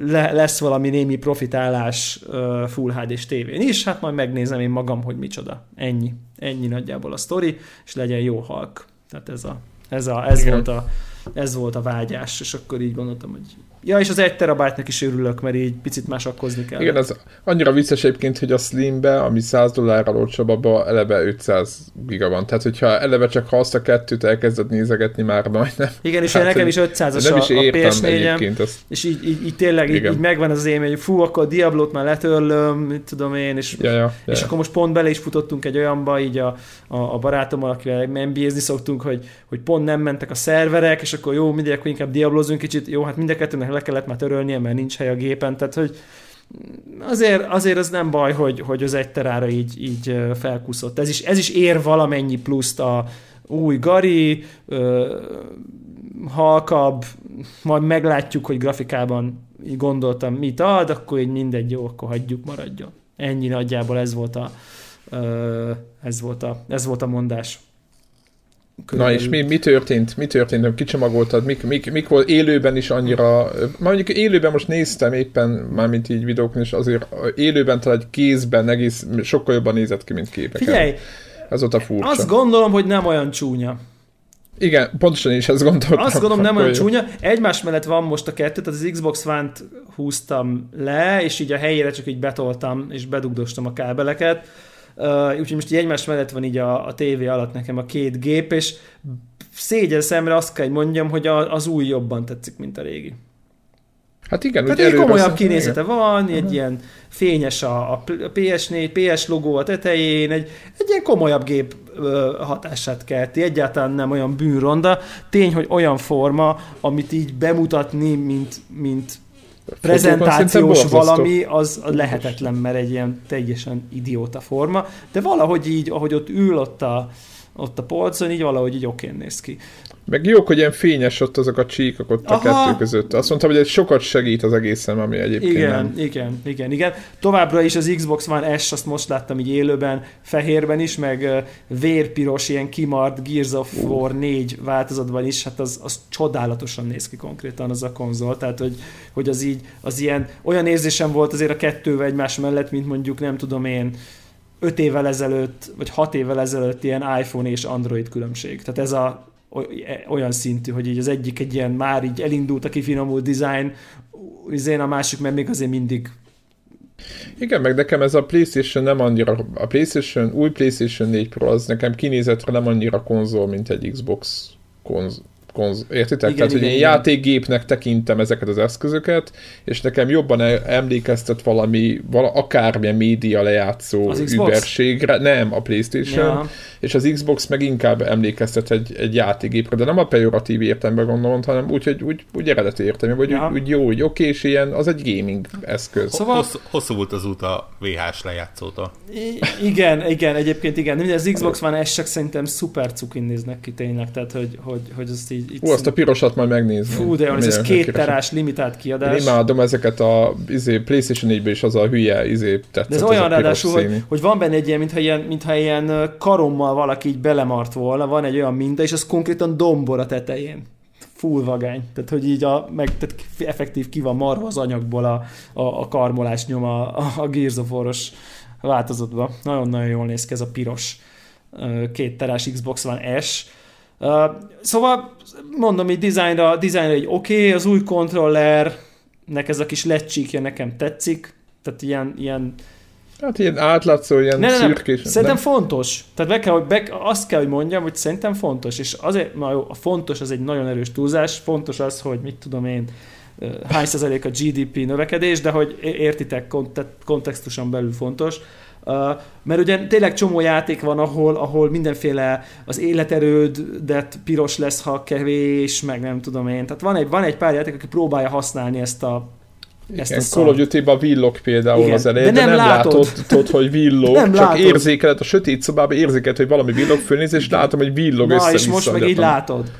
le, lesz valami némi profitálás uh, Full HD-s tévén is, hát majd megnézem én magam, hogy micsoda. Ennyi. Ennyi nagyjából a sztori, és legyen jó halk. Tehát ez, a, ez, a, ez, Igen. volt a, ez volt a vágyás, és akkor így gondoltam, hogy ja, és az egy terabájtnak is örülök, mert így picit másakkozni kell. Igen, ez annyira vicces egyébként, hogy a Slimbe, ami 100 dollárral olcsóbb, abban eleve 500 giga van. Tehát, hogyha eleve csak ha azt a kettőt elkezded nézegetni, már majdnem. Igen, és Hát, nekem is 500-as Nem a, is a értem PS4-em, egyébként ezt. és így, így, így tényleg így, így megvan az élmény, hogy fú, akkor a Diablot már letörlöm, mit tudom én, és Ja, ja, ja. És akkor most pont bele is futottunk egy olyanba, így a, a, a barátommal, akivel NBA-zni szoktunk, hogy, hogy pont nem mentek a szerverek, és akkor jó, mindegy, akkor inkább diablozunk kicsit, jó, hát mind a kettőnek le kellett már törölnie, mert nincs hely a gépen, tehát hogy azért, azért az nem baj, hogy, hogy az egy terára így, így ö, felkúszott. Ez is, ez is ér valamennyi pluszt a új Gari, ö, halkabb, majd meglátjuk, hogy grafikában így gondoltam, mit ad, akkor így mindegy, jó, akkor hagyjuk, maradjon. Ennyi nagyjából ez volt a, ö, ez volt a, ez volt a mondás. Na és mi, mi történt? Mi történt? Kicsomagoltad? Mik, mik, mik volt élőben is annyira... Már mondjuk élőben most néztem éppen, mármint így videókon is, azért élőben talán egy kézben egész sokkal jobban nézett ki, mint képeken. Figyelj, Ez volt a furcsa. azt gondolom, hogy nem olyan csúnya. Igen, pontosan is ezt gondoltam. Azt gondolom, nem olyan jó. csúnya. Egymás mellett van most a kettő, tehát az Xbox One-t húztam le, és így a helyére csak így betoltam, és bedugdostam a kábeleket. Uh, úgyhogy most így egymás mellett van így a, a tévé alatt nekem a két gép, és szégyen szemre azt kell, mondjam, hogy a, az új jobban tetszik, mint a régi. Hát igen, Tehát egy komolyabb kinézete van, egy ilyen fényes a, a PS4, PS logó a tetején, egy, egy ilyen komolyabb gép ö, hatását kelti, egyáltalán nem olyan bűnronda. Tény, hogy olyan forma, amit így bemutatni, mint, mint prezentációs valami, az az lehetetlen, mert egy ilyen teljesen idióta forma, de valahogy így, ahogy ott ül ott a, ott a polcon, így valahogy így okén néz ki. Meg jók, hogy ilyen fényes ott azok a csíkok ott a Aha. kettő között. Azt mondtam, hogy ez sokat segít az egészen, ami egyébként Igen, nem. igen, igen, igen. Továbbra is az Xbox One S, azt most láttam így élőben, fehérben is, meg vérpiros, ilyen kimart Gears of War 4 változatban is, hát az, az csodálatosan néz ki konkrétan az a konzol, tehát hogy, hogy az így, az ilyen, olyan érzésem volt azért a kettővel egymás mellett, mint mondjuk nem tudom én, 5 évvel ezelőtt, vagy 6 évvel ezelőtt ilyen iPhone és Android különbség. Tehát ez a olyan szintű, hogy így az egyik egy ilyen már így elindult a kifinomult design, izén a másik meg még azért mindig Igen, meg nekem ez a PlayStation nem annyira, a PlayStation, új PlayStation 4 Pro az nekem kinézetre nem annyira konzol, mint egy Xbox konz, konz, értitek? Igen, Tehát, hogy igen, én igen. játékgépnek tekintem ezeket az eszközöket, és nekem jobban e- emlékeztet valami, vala, akármilyen média lejátszó Az überségre, nem a PlayStation, Ja. és az Xbox meg inkább emlékeztet egy, egy játékgépre, de nem a pejoratív értelemben gondolom, hanem úgy, hogy úgy, úgy eredeti értelme, vagy Ja. úgy, úgy jó, úgy oké, és ilyen, az egy gaming eszköz. Szóval- Hosszú, hosszú volt az út a VHS lejátszótól. I- igen, igen, egyébként igen. De az Xbox One S-ek szerintem szuper cukin néznek ki tényleg, tehát hogy, hogy, hogy azt így... így Ú, azt a pirosat majd megnézni. Fú, de jó, ez, két terás limitált Én kiadás. imádom ezeket a izé, PlayStation 4 is az a hülye izé tetszett. De ez olyan ráadásul, hogy, hogy van benne egy ilyen, mintha ilyen, mintha ilyen karommal valaki így belemart volna, van egy olyan minta, és az konkrétan dombor a tetején. Full vagány. Tehát, hogy így a, meg, tehát effektív ki van marva az anyagból a, a, a karmolás nyoma a, a Gears of War-os változatban. Nagyon-nagyon jól néz ki ez a piros két terás Xbox One S. Uh, szóval mondom, így dizájnra, dizájnra egy oké, okay, az új kontroller, nek ez a kis lecsíkja nekem tetszik, tehát ilyen, ilyen Hát ilyen átlátszó, ilyen nem, nem, szürkés. Szerintem nem? fontos. Tehát be kell, hogy be, azt kell, hogy mondjam, hogy szerintem fontos. És azért, na jó, a fontos az egy nagyon erős túlzás. Fontos az, hogy mit tudom én, hány százalék a GDP növekedés, de hogy értitek, kontextuson belül fontos. Mert ugye tényleg csomó játék van, ahol, ahol mindenféle az életerődet piros lesz, ha kevés, meg nem tudom én. Tehát van egy, van egy pár játék, aki próbálja használni ezt a ezt Igen, a Call of Duty-ban villog például Igen, az elején, de nem, de nem látod. látod, tudod, hogy villog, nem csak látod. érzékeled a sötét szobában, érzékeled, hogy valami villog, fölnéz, és látom, hogy villog Na, össze és most meg így látod.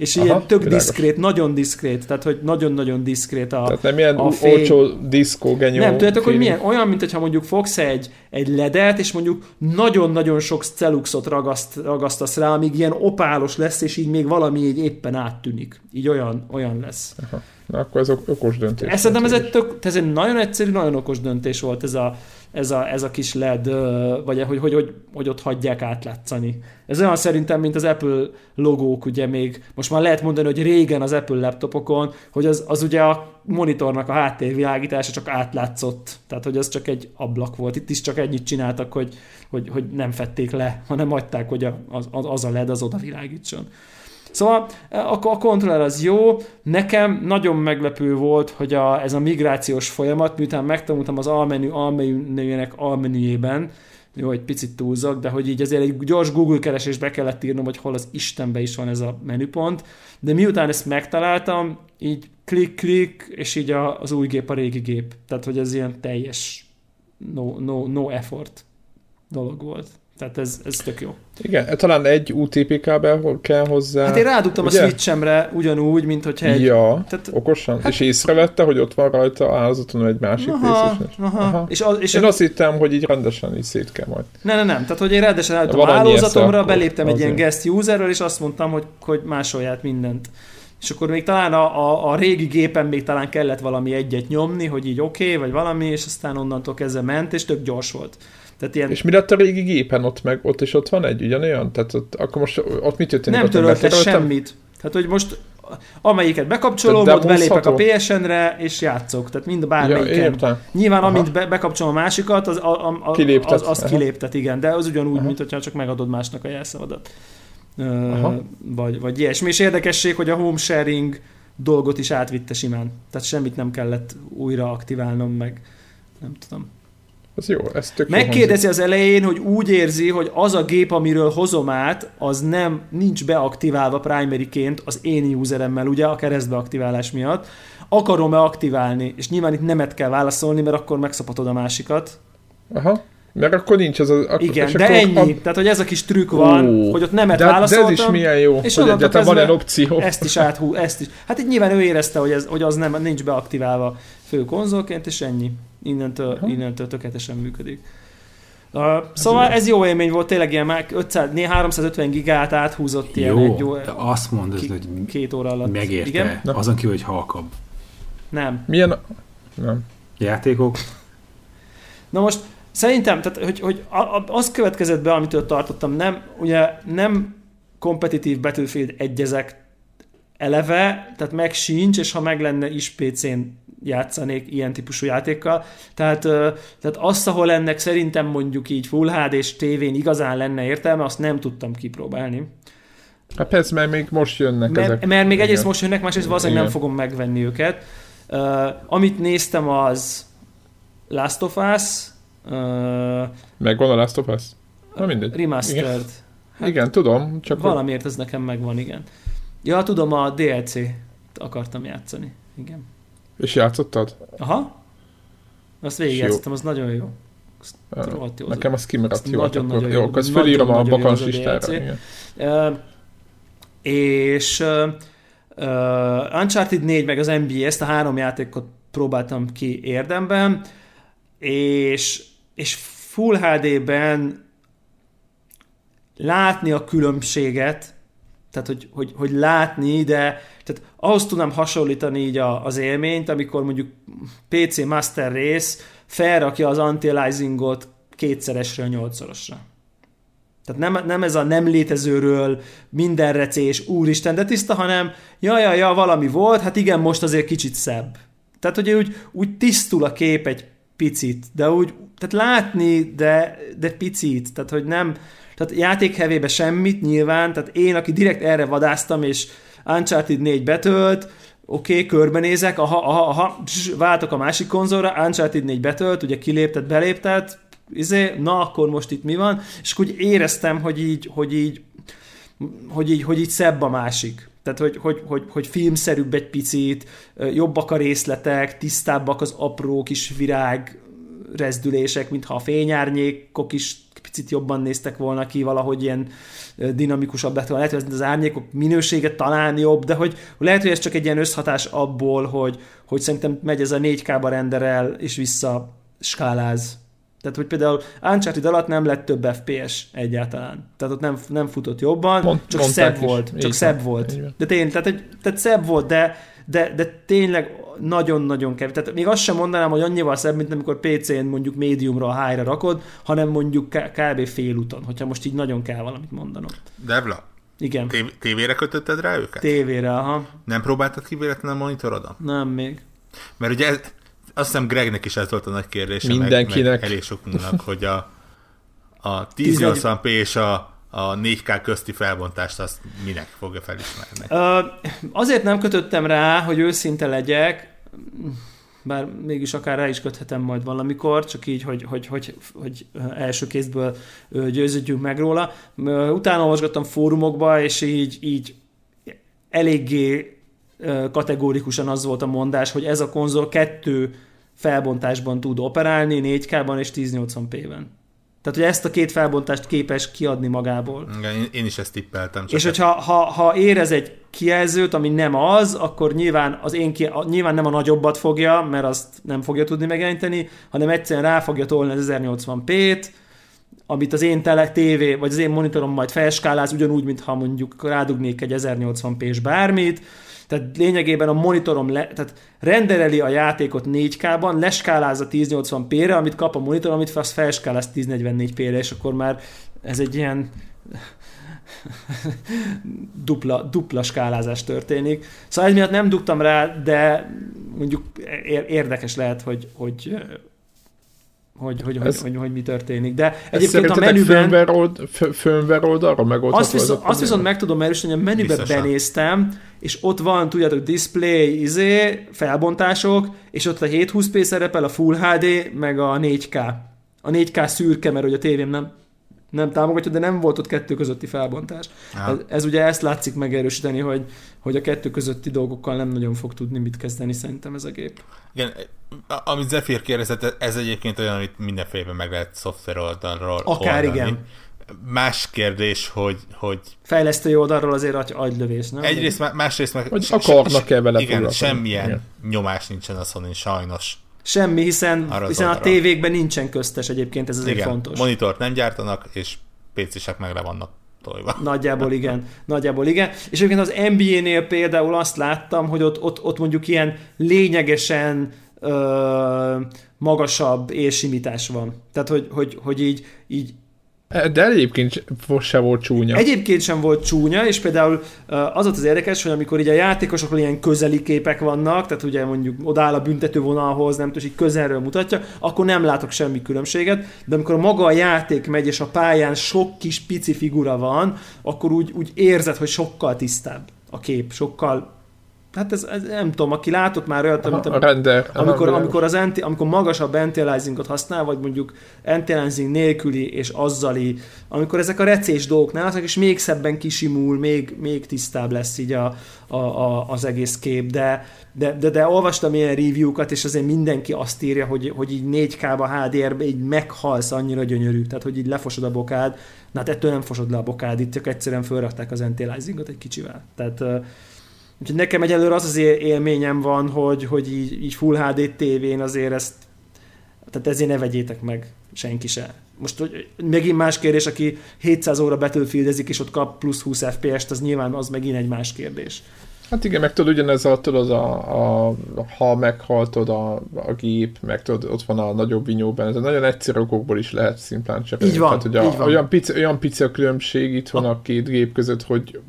És Aha, ilyen tök világos. diszkrét, nagyon diszkrét, tehát hogy nagyon-nagyon diszkrét a Tehát nem ilyen a fény... olcsó diszkó genyó Nem, tudjátok, hogy milyen? Olyan, mint hogyha mondjuk fogsz egy, egy ledet, és mondjuk nagyon-nagyon sok celuxot ragaszt, ragasztasz rá, amíg ilyen opálos lesz, és így még valami így éppen áttűnik. Így olyan, olyan lesz. Aha. Na, akkor ez okos döntés. Ezt szerintem ez egy, tök, ez egy nagyon egyszerű, nagyon okos döntés volt ez a, ez a, ez a kis LED, vagy hogy, hogy, hogy, hogy ott hagyják átlátszani. Ez olyan szerintem, mint az Apple logók, ugye még, most már lehet mondani, hogy régen az Apple laptopokon, hogy az, az ugye a monitornak a háttérvilágítása csak átlátszott, tehát hogy az csak egy ablak volt. Itt is csak ennyit csináltak, hogy, hogy, hogy nem fették le, hanem hagyták, hogy a, az, az a LED az oda világítson. Szóval a, a kontroller az jó, nekem nagyon meglepő volt, hogy a, ez a migrációs folyamat, miután megtanultam az almenü almenüjének almenüjében, jó, egy picit túlzok, de hogy így azért egy gyors Google keresésbe kellett írnom, hogy hol az Istenbe is van ez a menüpont, de miután ezt megtaláltam, így klik-klik, és így a, az új gép a régi gép. Tehát, hogy ez ilyen teljes no, no, no effort dolog volt. Tehát ez, ez tök jó. Igen, talán egy UTP kábel kell hozzá. Hát én rádugtam ugye? a switchemre ugyanúgy, mint hogyha egy... Ja, tehát, okosan. Hát... És észrevette, hogy ott van rajta áldozaton egy másik aha, rész is. Aha. aha. És, az, és én a... azt hittem, hogy így rendesen is szét kell majd. Nem, nem, nem. Tehát, hogy én rendesen álltam hálózatomra, beléptem egy ilyen guest userről, és azt mondtam, hogy, hogy másolját mindent. És akkor még talán a, a, a régi gépen még talán kellett valami egyet nyomni, hogy így oké, okay, vagy valami, és aztán onnantól kezdve ment, és tök gyors volt. Tehát ilyen... És mi lett a régi gépen ott meg? Ott is ott van egy ugyanolyan? Tehát ott, akkor most ott mit történik? Nem törölte semmit. Tehát, hogy most amelyiket bekapcsolom, ott belépek a PSN-re, és játszok. Tehát mind a bármelyiken. Ja, Nyilván, Aha. amint be, bekapcsolom a másikat, az, a, a, a, az, az kiléptet, igen. De az ugyanúgy, Aha. mint hogyha csak megadod másnak a jelszavadat. Aha. Vagy, vagy ilyesmi. És érdekesség, hogy a home sharing dolgot is átvitte simán. Tehát semmit nem kellett újra aktiválnom, meg nem tudom. Ez jó, ez tök Megkérdezi az elején, hogy úgy érzi, hogy az a gép, amiről hozom át, az nem, nincs beaktiválva primary-ként az én useremmel, ugye, a keresztbeaktiválás miatt. Akarom-e aktiválni? És nyilván itt nemet kell válaszolni, mert akkor megszapatod a másikat. Aha. Mert akkor nincs az a... Igen, de ennyi. A... Tehát, hogy ez a kis trükk van, Ó, hogy ott nemet de, válaszoltam. De ez is milyen jó, és hogy egyáltalán van egy opció. Ezt is áthú, ezt is. Hát itt nyilván ő érezte, hogy, ez, hogy az nem, nincs beaktiválva fő konzolként, és ennyi. Innentől, uh-huh. innentől tökéletesen működik. Uh, szóval ez jó élmény volt, tényleg ilyen már 500, 350 gigát áthúzott ilyen jó, egy jó... de azt mondod, ki, hogy két óra alatt. Megérte, Igen? azon kívül, hogy halkabb. Nem. Milyen... Nem. Játékok? Na most szerintem, tehát, hogy, hogy az következett be, amitől tartottam, nem, ugye nem kompetitív Battlefield egyezek eleve, tehát meg sincs, és ha meg lenne is PC-n játszanék ilyen típusú játékkal. Tehát, tehát azt, ahol ennek szerintem mondjuk így Full hd és tévén igazán lenne értelme, azt nem tudtam kipróbálni. Hát persze, mert még most jönnek mert, ezek. Mert még Igen. egyrészt most jönnek, másrészt valószínűleg nem fogom megvenni őket. Uh, amit néztem az Last of Us. Uh, Megvan a Last of Us? Na mindegy. Remastered. Igen, hát, igen tudom. Csak valamiért ez nekem megvan, igen. Ja, tudom, a DLC akartam játszani. Igen. És játszottad? Aha. Azt végigjátszottam, az nagyon jó. Azt. Nekem az kimaradt jó. Nagyon, akkor, nagyon jó, akkor ezt felírom a bakancs listára. Uh, és uh, uh, Uncharted 4 meg az NBA, ezt a három játékot próbáltam ki érdemben, és, és Full HD-ben látni a különbséget, tehát hogy, hogy, hogy látni, de ahhoz tudnám hasonlítani így a, az élményt, amikor mondjuk PC Master Race felrakja az anti-aliasingot kétszeresről nyolcszorosra. Tehát nem, nem ez a nem létezőről minden recés, úristen, de tiszta, hanem ja, ja, ja, valami volt, hát igen, most azért kicsit szebb. Tehát, hogy úgy, úgy tisztul a kép egy picit, de úgy, tehát látni, de, de picit, tehát, hogy nem, tehát játékhevébe semmit nyilván, tehát én, aki direkt erre vadáztam, és Uncharted 4 betölt, oké, okay, körbenézek, aha, aha, aha, bzz, váltok a másik konzolra, Uncharted 4 betölt, ugye kiléptet, beléptet, izé, na akkor most itt mi van, és úgy éreztem, hogy így, hogy így, hogy így, hogy így szebb a másik. Tehát, hogy, hogy, hogy, hogy filmszerűbb egy picit, jobbak a részletek, tisztábbak az apró kis virág rezdülések, mintha a fényárnyékok is picit jobban néztek volna ki, valahogy ilyen dinamikusabb lett volna. Lehet, hogy az árnyékok minősége talán jobb, de hogy lehet, hogy ez csak egy ilyen összhatás abból, hogy, hogy szerintem megy ez a 4K-ba renderel, és vissza skáláz. Tehát, hogy például Uncharted alatt nem lett több FPS egyáltalán. Tehát ott nem, nem futott jobban, Mond, csak szebb is. volt. Csak szebb volt. De tényleg, tehát, tehát szebb volt, de, de, de tényleg nagyon-nagyon kevés. Tehát még azt sem mondanám, hogy annyival szebb, mint amikor PC-n mondjuk médiumra a high rakod, hanem mondjuk kb. félúton, hogyha most így nagyon kell valamit mondanom. Devla, igen. Tév- tévére kötötted rá őket? Tévére, aha. Nem próbáltad ki véletlenül a monitorodon? Nem még. Mert ugye ez, azt hiszem Gregnek is ez volt a nagy kérdése, Mindenkinek. Meg, meg elég sokunknak, hogy a, a 1080p és a, a 4K közti felbontást azt minek fogja felismerni? Azért nem kötöttem rá, hogy őszinte legyek, bár mégis akár rá is köthetem majd valamikor, csak így, hogy, hogy, hogy, hogy első kézből győződjünk meg róla. Utána olvasgattam fórumokba, és így, így eléggé kategórikusan az volt a mondás, hogy ez a konzol kettő felbontásban tud operálni, 4K-ban és 1080p-ben. Tehát, hogy ezt a két felbontást képes kiadni magából. Igen, én is ezt tippeltem. Csak és hogyha ha, ha érez egy kijelzőt, ami nem az, akkor nyilván, az én ki, nyilván nem a nagyobbat fogja, mert azt nem fogja tudni megjeleníteni, hanem egyszerűen rá fogja tolni az 1080p-t, amit az én tele TV, vagy az én monitorom majd felskáláz, ugyanúgy, mintha mondjuk rádugnék egy 1080p-s bármit, tehát lényegében a monitorom le, tehát rendereli a játékot 4K-ban, leskálázza 1080p-re, amit kap a monitor, amit azt felskáláz 1044p-re, és akkor már ez egy ilyen dupla, dupla skálázás történik. Szóval ez miatt nem dugtam rá, de mondjuk érdekes lehet, hogy, hogy hogy, hogy, hogy, hogy, hogy mi történik. De egyébként a menüben... Firmware, old, firmware oldalra megoldható azt, viszont, azt viszont meg tudom erősíteni, hogy a menübe Biztosan. benéztem, és ott van, tudjátok, display, izé, felbontások, és ott a 720p szerepel, a Full HD, meg a 4K. A 4K szürke, mert hogy a tévém nem nem támogatja, de nem volt ott kettő közötti felbontás. Ez, ez ugye ezt látszik megerősíteni, hogy, hogy a kettő közötti dolgokkal nem nagyon fog tudni mit kezdeni szerintem ez a gép. Igen, amit Zephyr kérdezett, ez egyébként olyan, amit mindenféle meg lehet szoftver oldalról Akár oldani. igen. Más kérdés, hogy... hogy Fejlesztői oldalról azért agylövés, nem? Egyrészt, másrészt meg... Hogy akarnak-e vele Igen, semmilyen igen. nyomás nincsen a sony sajnos. Semmi, hiszen, hiszen a tévékben nincsen köztes egyébként, ez azért igen, fontos. monitort nem gyártanak, és PC-sek meg le vannak tolva. Nagyjából igen, nagyjából igen. És egyébként az NBA-nél például azt láttam, hogy ott, ott, ott mondjuk ilyen lényegesen ö, magasabb érsimítás van. Tehát, hogy, hogy, hogy így, így de egyébként se volt csúnya. Egyébként sem volt csúnya, és például az volt az érdekes, hogy amikor így a játékosokról ilyen közeli képek vannak, tehát ugye mondjuk odáll a büntetővonalhoz, nem tudom, így közelről mutatja, akkor nem látok semmi különbséget, de amikor maga a játék megy, és a pályán sok kis pici figura van, akkor úgy, úgy érzed, hogy sokkal tisztább a kép, sokkal Hát ez, ez, nem tudom, aki látott már olyat, amit, a render, amikor, amikor, az anti, amikor magasabb anti használ, vagy mondjuk anti nélküli és azzali, amikor ezek a recés dolgok nem és még szebben kisimul, még, még tisztább lesz így a, a, a, az egész kép, de, de, de, de olvastam ilyen review-kat, és azért mindenki azt írja, hogy, hogy így 4K-ba HDR-be így meghalsz annyira gyönyörű, tehát hogy így lefosod a bokád, na hát ettől nem fosod le a bokád, itt csak egyszerűen felrakták az anti egy kicsivel. Tehát Úgyhogy nekem egyelőre az az élményem van, hogy, hogy így, így Full HD tévén azért ezt, tehát ezért ne vegyétek meg senki se. Most hogy megint más kérdés, aki 700 óra betölfildezik, és ott kap plusz 20 FPS-t, az nyilván az megint egy más kérdés. Hát igen, meg tudod, ugyanez a, tudod, a, a, ha meghaltod a, a gép, meg tudod, ott van a nagyobb vinyóban, ez a nagyon egyszerű okokból is lehet szimplán cserélni. Így van, Tehát, hogy a, így van. Olyan, pici, olyan pici a különbség itt van a, a két gép között, hogy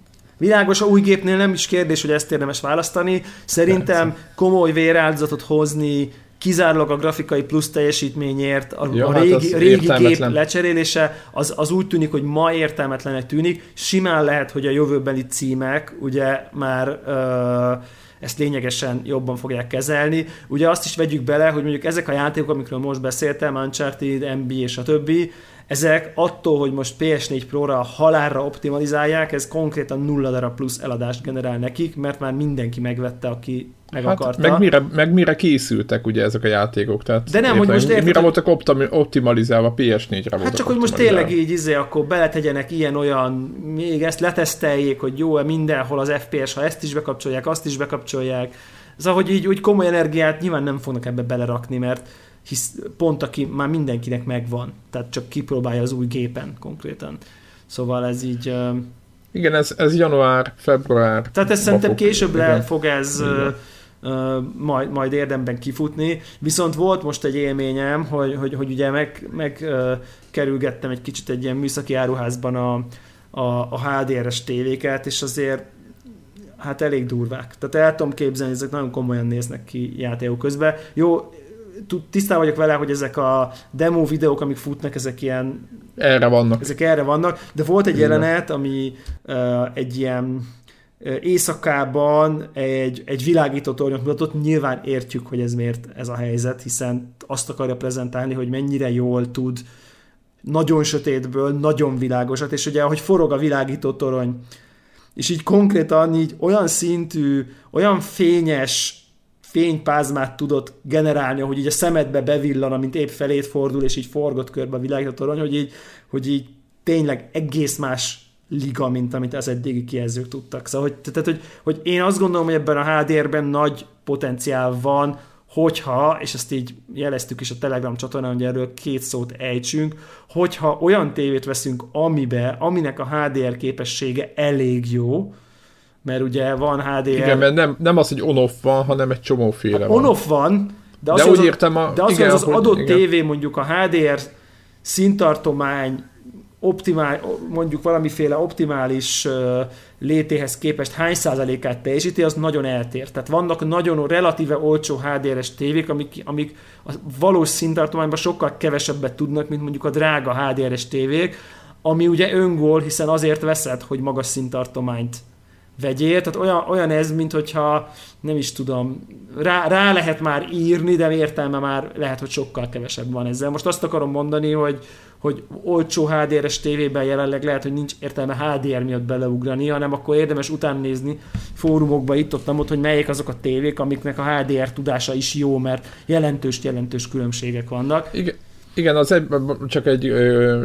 Világos, a új gépnél nem is kérdés, hogy ezt érdemes választani. Szerintem komoly véráldozatot hozni kizárólag a grafikai plusz teljesítményért a, Ja, a hát régi, a régi gép lecserélése, az, az úgy tűnik, hogy ma értelmetlenek tűnik. Simán lehet, hogy a jövőbeli címek ugye már ö, ezt lényegesen jobban fogják kezelni. Ugye azt is vegyük bele, hogy mondjuk ezek a játékok, amikről most beszéltem, Uncharted, MB és a többi, ezek attól, hogy most PS4 Pro-ra halálra optimalizálják, ez konkrétan nulla darab plusz eladást generál nekik, mert már mindenki megvette, aki meg Hát, akarta. meg, mire, meg mire készültek ugye ezek a játékok, tehát De nem, hogy most érted, mire voltak optimi, optimalizálva, PS4-re voltak Hát csak, hogy most tényleg így izé, akkor beletegyenek ilyen-olyan, még ezt leteszteljék, hogy jó-e mindenhol az FPS, ha ezt is bekapcsolják, azt is bekapcsolják. Szóval, hogy így úgy komoly energiát nyilván nem fognak ebbe belerakni, mert hisz pont aki már mindenkinek megvan, tehát csak kipróbálja az új gépen konkrétan. Szóval ez így... Igen, ez, ez január, február. Tehát ez szerintem később le fog ez Igen. majd, majd érdemben kifutni. Viszont volt most egy élményem, hogy, hogy, hogy ugye meg, meg ö, kerülgettem egy kicsit egy ilyen műszaki áruházban a, a, a HDR-es tévéket, és azért hát elég durvák. Tehát el tudom képzelni, ezek nagyon komolyan néznek ki játékok közben. Jó, tisztában vagyok vele, hogy ezek a demo videók, amik futnak, ezek ilyen Erre vannak. ezek erre vannak, de volt egy jelenet, ami uh, egy ilyen éjszakában egy, egy világító tornyot mutatott, nyilván értjük, hogy ez miért ez a helyzet, hiszen azt akarja prezentálni, hogy mennyire jól tud nagyon sötétből, nagyon világosat, és ugye ahogy forog a világító torony, és így konkrétan így olyan szintű, olyan fényes fénypázmát tudott generálni, hogy így a szemedbe bevillan, amint épp felét fordul, és így forgott körbe a világító torony, hogy így, hogy így tényleg egész más liga, mint amit az eddigi kijelzők tudtak. Szóval, hogy, tehát, hogy, hogy én azt gondolom, hogy ebben a HDR-ben nagy potenciál van, hogyha, és ezt így jeleztük is a Telegram csatornán, hogy erről két szót ejtsünk, hogyha olyan tévét veszünk, amibe, aminek a HDR képessége elég jó, mert ugye van HDR... Igen, mert nem, nem az, hogy on-off van, hanem egy csomóféle van. On-off van, de az, De hogy úgy az, értem a- de az, igen, hogy az hogy- adott igen. tévé mondjuk a HDR szintartomány optimál, mondjuk valamiféle optimális létéhez képest hány százalékát teljesíti, az nagyon eltér. Tehát vannak nagyon relatíve olcsó HDR-es tévék, amik, amik a valós szintartományban sokkal kevesebbet tudnak, mint mondjuk a drága HDR-es tévék, ami ugye öngól, hiszen azért veszed, hogy magas szintartományt vegyél, tehát olyan, olyan ez, mint hogyha nem is tudom, rá, rá lehet már írni, de értelme már lehet, hogy sokkal kevesebb van ezzel. Most azt akarom mondani, hogy, hogy olcsó HDR-es tévében jelenleg lehet, hogy nincs értelme HDR miatt beleugrani, hanem akkor érdemes utána nézni fórumokba itt ott, ott, hogy melyek azok a tévék, amiknek a HDR tudása is jó, mert jelentős-jelentős különbségek vannak. Igen, igen, az egy, csak, egy,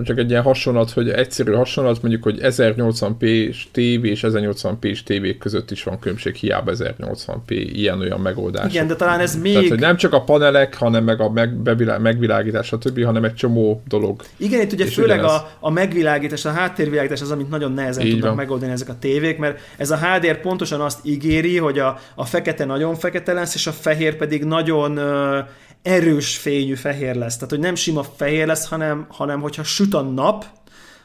csak egy ilyen hasonlat, hogy egyszerű hasonlat, mondjuk, hogy 1080p tévé és 1080p tévék között is van különbség, hiába 1080p, ilyen-olyan megoldás. Igen, de talán ez még... Tehát, hogy nem csak a panelek, hanem meg a meg, bevilá, megvilágítás, stb., hanem egy csomó dolog. Igen, itt ugye És főleg ugyanez. a, a megvilágítás, a háttérvilágítás az, amit nagyon nehezen Így tudnak van. megoldani ezek a tévék, mert ez a HDR pontosan azt ígéri, hogy a, a fekete nagyon fekete lesz, és a fehér pedig nagyon erős fényű fehér lesz. Tehát, hogy nem sima fehér lesz, hanem, hanem hogyha süt a nap,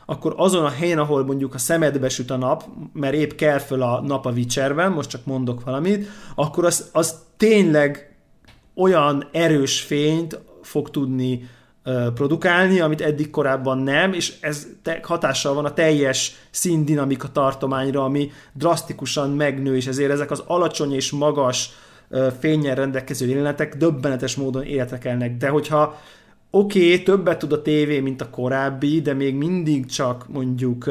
akkor azon a helyen, ahol mondjuk a szemedbe süt a nap, mert épp kell föl a nap a Witcherben, most csak mondok valamit, akkor az, az tényleg olyan erős fényt fog tudni produkálni, amit eddig korábban nem, és ez hatással van a teljes színdinamika tartományra, ami drasztikusan megnő, és ezért ezek az alacsony és magas ö, fénnyel rendelkező jelenetek döbbenetes módon életekelnek. De hogyha oké, okay, többet tud a tévé, mint a korábbi, de még mindig csak mondjuk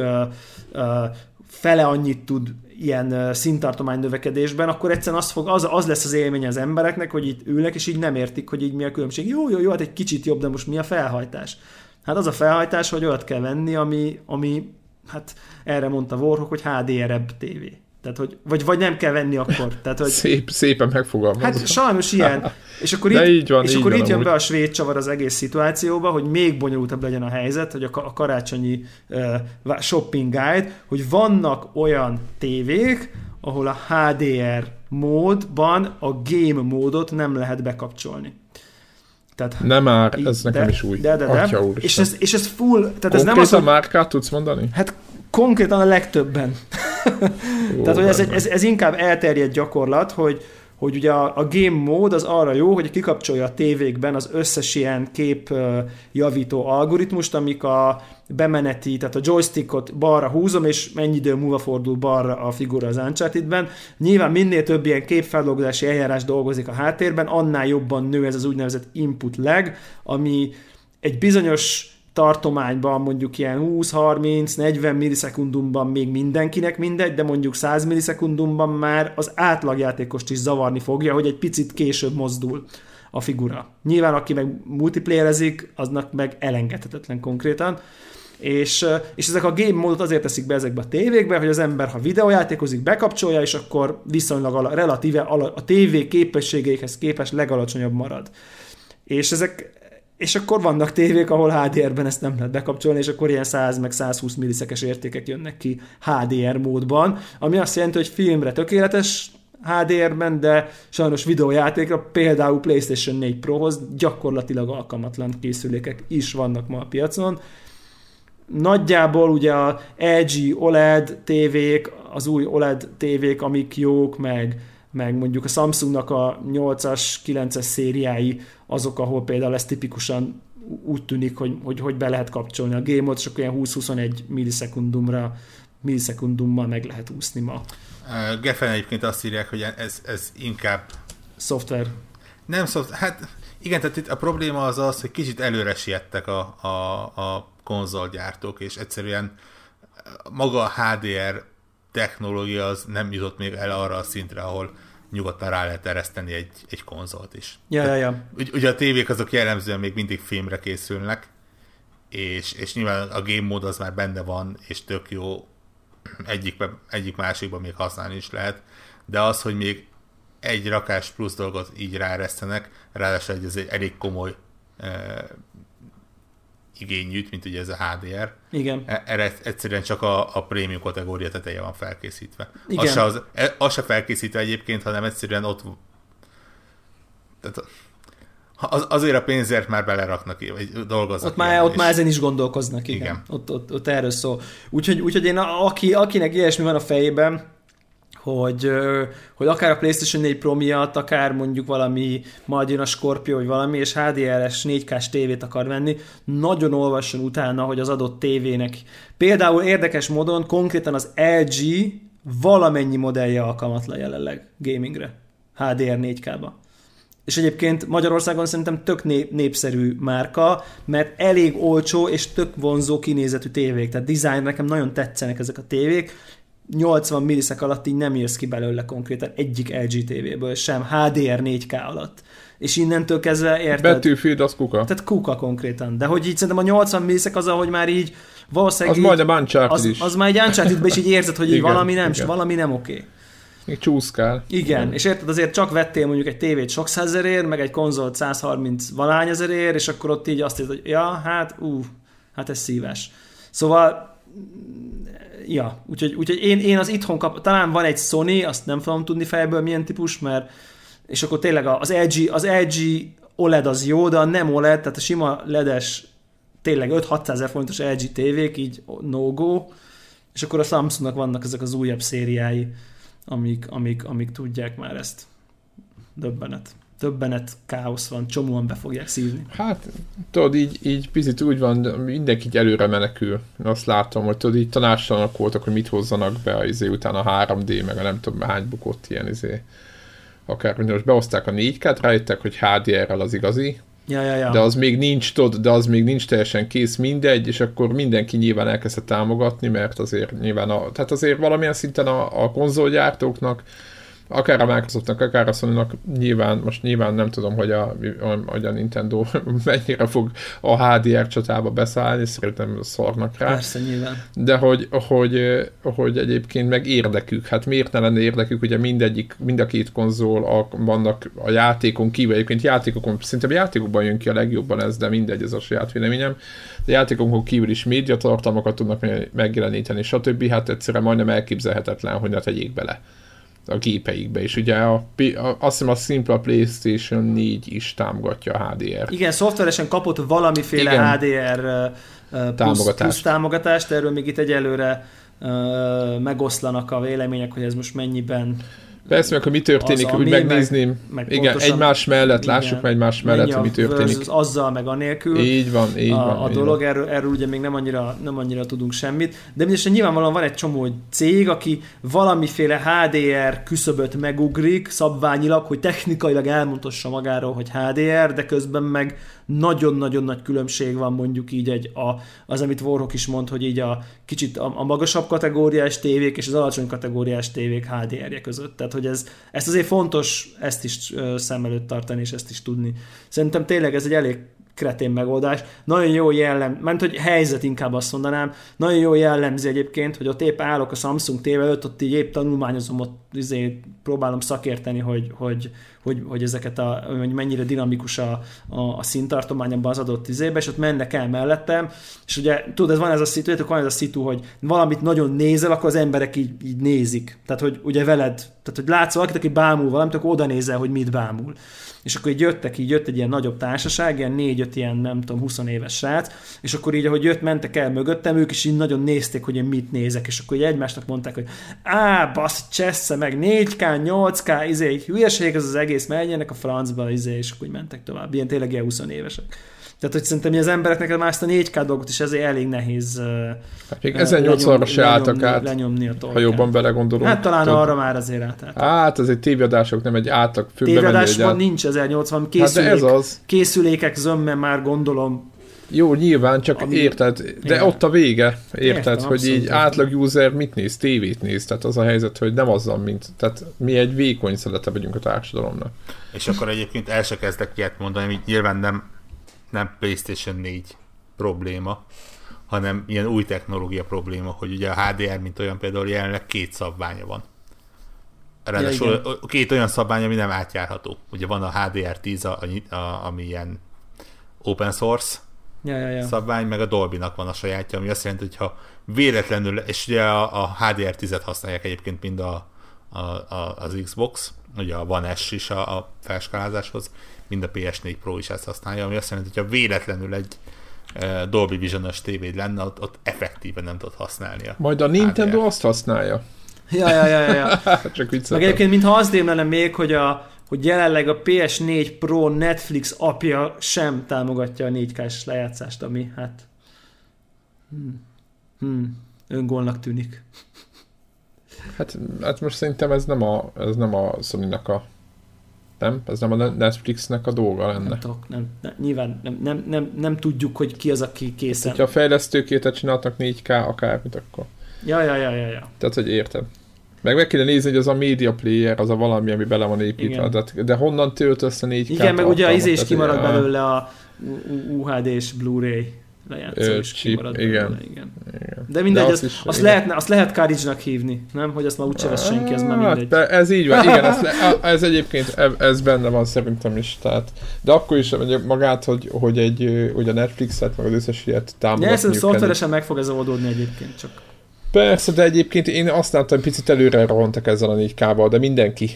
fele annyit tud ilyen színtartomány növekedésben, akkor egyszerűen az, fog, az, az lesz az élmény az embereknek, hogy itt ülnek, és így nem értik, hogy így mi a különbség. Jó, jó, jó, hát egy kicsit jobb, de most mi a felhajtás? Hát az a felhajtás, hogy olyat kell venni, ami, ami hát erre mondta Warhawk, hogy HDR-ebb tévé. Tehát, hogy, vagy, vagy nem kell venni akkor. Tehát, hogy, Szép, szépen megfogalmazva. Hát sajnos ilyen. És akkor De itt, így van, és így akkor van itt jön amúgy. be a svéd csavar az egész szituációba, hogy még bonyolultabb legyen a helyzet, hogy a, a karácsonyi uh, shopping guide, hogy vannak olyan tévék, ahol a HDR módban a game módot nem lehet bekapcsolni. Tehát Nem már, így- ez nekem de, is új. De, de, de. Atya És ez, és ez full, tehát ez nem az, hogy, márkát tudsz mondani? hát konkrétan a legtöbben. Ó, Tehát, hogy ez, egy, ez, ez inkább elterjedt gyakorlat, hogy, hogy ugye a, a game mód az arra jó, hogy kikapcsolja a tévékben az összes ilyen kép javító algoritmust, amik a bemeneti, tehát a joystickot balra húzom, és mennyi idő múlva fordul balra a figura az Uncharted-ben. Nyilván minél több ilyen képfeldolgozási eljárás dolgozik a háttérben, annál jobban nő ez az úgynevezett input lag, ami egy bizonyos tartományban mondjuk ilyen 20-30-40 millisekundumban még mindenkinek mindegy, de mondjuk 100 millisekundumban már az átlagjátékost is zavarni fogja, hogy egy picit később mozdul a figura. Nyilván aki meg multiplayerezik, aznak meg elengedhetetlen konkrétan. És, és ezek a game módot azért teszik be ezekbe a tévékbe, hogy az ember, ha videójátékozik, bekapcsolja, és akkor viszonylag ala, relatíve ala, a tévé képességeihez képest legalacsonyabb marad. És ezek, és akkor vannak tévék, ahol HDR-ben ezt nem lehet bekapcsolni, és akkor ilyen 100 meg 120 millisekes értékek jönnek ki HDR módban, ami azt jelenti, hogy filmre tökéletes HDR-ben, de sajnos videójátékra, például PlayStation 4 Prohoz gyakorlatilag alkalmatlan készülékek is vannak ma a piacon. Nagyjából ugye a LG OLED tévék, az új OLED tévék, amik jók, meg meg mondjuk a Samsungnak a 8-as, 9-es szériái azok, ahol például ez tipikusan úgy tűnik, hogy, hogy, hogy be lehet kapcsolni a game és akkor ilyen 20-21 millisekundumra millisekundummal meg lehet úszni ma. Geffen egyébként azt írják, hogy ez, ez inkább... Szoftver. Nem szoftver, hát igen, tehát itt a probléma az az, hogy kicsit előre siettek a, a, a konzolgyártók, és egyszerűen maga a HDR technológia az nem jutott még el arra a szintre, ahol nyugodtan rá lehet ereszteni egy, egy konzolt is. Ja, ja, ja. Ugy, ugye a tévék azok jellemzően még mindig filmre készülnek, és, és nyilván a game mód az már benne van, és tök jó, egyik, egyik másikban még használni is lehet, de az, hogy még egy rakás plusz dolgot így ráeresztenek, ráadásul ez egy elég komoly eh, igényűt, mint ugye ez a HDR. Igen. E, erre egyszerűen csak a, a prémium kategória teteje van felkészítve. Igen. Az se, az, e, az se felkészítve egyébként, hanem egyszerűen ott tehát az, azért a pénzért már beleraknak, vagy dolgoznak. Ott már, ott már ezen is gondolkoznak, igen. igen. Ott, ott, ott erről szól. Úgyhogy, úgyhogy én, aki, akinek ilyesmi van a fejében, hogy, hogy akár a PlayStation 4 Pro miatt, akár mondjuk valami, majd jön a Scorpio, vagy valami, és HDR-es 4K-s tévét akar venni, nagyon olvasson utána, hogy az adott tévének. Például érdekes módon konkrétan az LG valamennyi modellje alkalmatlan jelenleg gamingre, HDR 4K-ba. És egyébként Magyarországon szerintem tök népszerű márka, mert elég olcsó és tök vonzó kinézetű tévék. Tehát design nekem nagyon tetszenek ezek a tévék, 80 milliszek alatt így nem jössz ki belőle konkrétan egyik LG TV-ből sem, HDR 4K alatt. És innentől kezdve érted? Betűfield az kuka. Tehát kuka konkrétan. De hogy így szerintem a 80 milliszek az, ahogy már így valószínűleg... Az majdnem Uncharted az, is. Az már egy uncharted is így érzed, hogy így valami nem, igen. valami nem oké. Okay. Még csúszkál. Igen, igen, és érted, azért csak vettél mondjuk egy tévét sok százezerért, meg egy konzolt 130 valány ezerért, és akkor ott így azt hiszed, hogy ja, hát, ú, hát ez szíves. Szóval ja, úgyhogy, úgyhogy én, én az itthon kap, talán van egy Sony, azt nem fogom tudni fejből milyen típus, mert és akkor tényleg az LG, az LG OLED az jó, de a nem OLED, tehát a sima ledes tényleg 5-600 ezer forintos LG tévék, így no-go, és akkor a Samsungnak vannak ezek az újabb szériái, amik, amik, amik tudják már ezt. Döbbenet többenet káosz van, csomóan be fogják szívni. Hát, tudod, így, így picit úgy van, mindenki így előre menekül. Azt látom, hogy tudod, így tanástalanok voltak, hogy mit hozzanak be izé után a 3D, meg a nem tudom hány bukott ilyen izé. Akár, most behozták a 4K-t, rájöttek, hogy HDR-rel az igazi, Ja, ja, ja. De az még nincs, tudod, de az még nincs teljesen kész mindegy, és akkor mindenki nyilván elkezdte támogatni, mert azért nyilván, a, tehát azért valamilyen szinten a, a konzolgyártóknak akár a Microsoftnak, akár a sony nyilván, most nyilván nem tudom, hogy a, hogy a Nintendo mennyire fog a HDR csatába beszállni, szerintem szarnak rá. Persze, nyilván. De hogy, hogy, hogy egyébként meg érdekük, hát miért ne lenne érdekük, ugye mindegyik, mind a két konzol a, vannak a játékon kívül, egyébként játékokon, szerintem játékokban jön ki a legjobban ez, de mindegy, ez a saját véleményem. De játékokon kívül is médiatartalmakat tudnak megjeleníteni, stb. Hát egyszerűen majdnem elképzelhetetlen, hogy ne tegyék bele a gépeikbe, és ugye a, a, azt hiszem a szimpla PlayStation 4 is támogatja a HDR. Igen, szoftveresen kapott valamiféle Igen. HDR plusz, támogatást. plusz támogatást, erről még itt egyelőre megoszlanak a vélemények, hogy ez most mennyiben Persze, meg hogy mi történik, Az, úgy megnézni, meg- meg igen, egymás mellett, igen. lássuk meg egymás mellett, hogy mi történik. Azzal, meg anélkül. Így van, így van. a, a így dolog, van. erről, erről ugye még nem annyira, nem annyira tudunk semmit, de mindesetre nyilvánvalóan van egy csomó cég, aki valamiféle HDR küszöböt megugrik szabványilag, hogy technikailag elmondhassa magáról, hogy HDR, de közben meg nagyon-nagyon nagy különbség van mondjuk így egy, a, az, amit Warhawk is mond, hogy így a kicsit a, a magasabb kategóriás tévék és az alacsony kategóriás tévék HDR-je között. Tehát, hogy ez, ezt azért fontos ezt is szem előtt tartani, és ezt is tudni. Szerintem tényleg ez egy elég kretén megoldás. Nagyon jó jellem, mert hogy helyzet inkább azt mondanám, nagyon jó jellemzi egyébként, hogy ott épp állok a Samsung tévé előtt, ott így épp tanulmányozom, ott izé, próbálom szakérteni, hogy, hogy, hogy, hogy ezeket a, hogy mennyire dinamikus a, a, a színtartomány abban az adott izébe, és ott mennek el mellettem, és ugye tudod, ez van ez a szitu, van ez a szitu, hogy valamit nagyon nézel, akkor az emberek így, így nézik. Tehát, hogy ugye veled, tehát, hogy látsz valakit, aki bámul valamit, akkor oda nézel, hogy mit bámul. És akkor így jöttek, így jött egy ilyen nagyobb társaság, ilyen négy-öt ilyen, nem tudom, 20 éves srác, és akkor így, ahogy jött, mentek el mögöttem, ők is így nagyon nézték, hogy én mit nézek, és akkor így egymásnak mondták, hogy á, basz, csessze meg, 4K, 8K, izé, hülyeség ez az egész, menjenek a francba, izé, és akkor így mentek tovább, ilyen tényleg ilyen 20 évesek. Tehát, hogy szerintem az embereknek már ezt a 4K dolgot is ezért elég nehéz uh, Hát még 1080-ra se álltak át, lenyomni a ha torkát. jobban belegondolunk. Hát talán Tudod, arra már azért átállt. Hát, ez egy tévéadások, nem egy átlag fő Tévedásban át... nincs 1080, Hát készülék, ez az. készülékek zömmel már gondolom. Jó, nyilván, csak Ami- érted, de Igen. ott a vége, érted, Értem, hogy így értem. átlag user mit néz, tévét néz, tehát az a helyzet, hogy nem azzal, mint, tehát mi egy vékony szelete vagyunk a társadalomnak. És akkor egyébként el se kezdek ilyet mondani, hogy nyilván nem, nem PlayStation 4 probléma, hanem ilyen új technológia probléma, hogy ugye a HDR, mint olyan például jelenleg két szabványa van. Ráadásul Ja, két olyan szabvány, ami nem átjárható. Ugye van a HDR10, a, a, ami ilyen open source Ja, ja, ja. szabvány, meg a Dolby-nak van a sajátja, ami azt jelenti, hogy ha véletlenül, és ugye a, a HDR10-et használják egyébként mind a, a, a, az Xbox, ugye a One S is a, a felskálázáshoz, mind a PS4 Pro is ezt használja, ami azt jelenti, hogy ha véletlenül egy e, Dolby Vision-os tévéd lenne, ott, ott effektíven nem tudod használni. A Majd a Nintendo HDR. azt használja. Ja, ja, ja, ja. Csak Meg vicceltem. egyébként, mintha az lenne még, hogy, a, hogy jelenleg a PS4 Pro Netflix apja sem támogatja a 4K-s lejátszást, ami hát hmm, hmm, öngólnak tűnik. Hát, hát most szerintem ez nem a, ez nem a Sony-nak a nem? Ez nem a Netflixnek a dolga lenne. Nem tudok, nem, nem, nyilván nem, nem, nem, nem, tudjuk, hogy ki az, aki készen. Ha a fejlesztőkétet csináltak 4K akármit, akkor... Ja, ja, ja, ja, ja. Tehát, hogy értem. Meg meg kéne nézni, hogy az a media player, az a valami, ami bele van építve. De, de honnan tölt össze 4K Igen, meg ugye az izé is kimarad belőle. a UHD-s Blu-ray lejátszó Ö, is chip, kimarad igen. igen. Igen. De mindegy, De azt, is- azt, igen. lehetne, azt lehet Carriage-nak hívni, nem? Hogy azt már úgyse vesz senki, ez már Hát, mindegy. de ez így van, igen, ez, le- ez egyébként ez benne van szerintem is, tehát, de akkor is magát, hogy, hogy egy, hogy a Netflixet, meg az összes ilyet Ja, támogatniuk kell. szoftveresen meg fog ez oldódni egyébként csak. Persze, de egyébként én azt láttam, hogy picit előre rohantak ezzel a 4K-val, de mindenki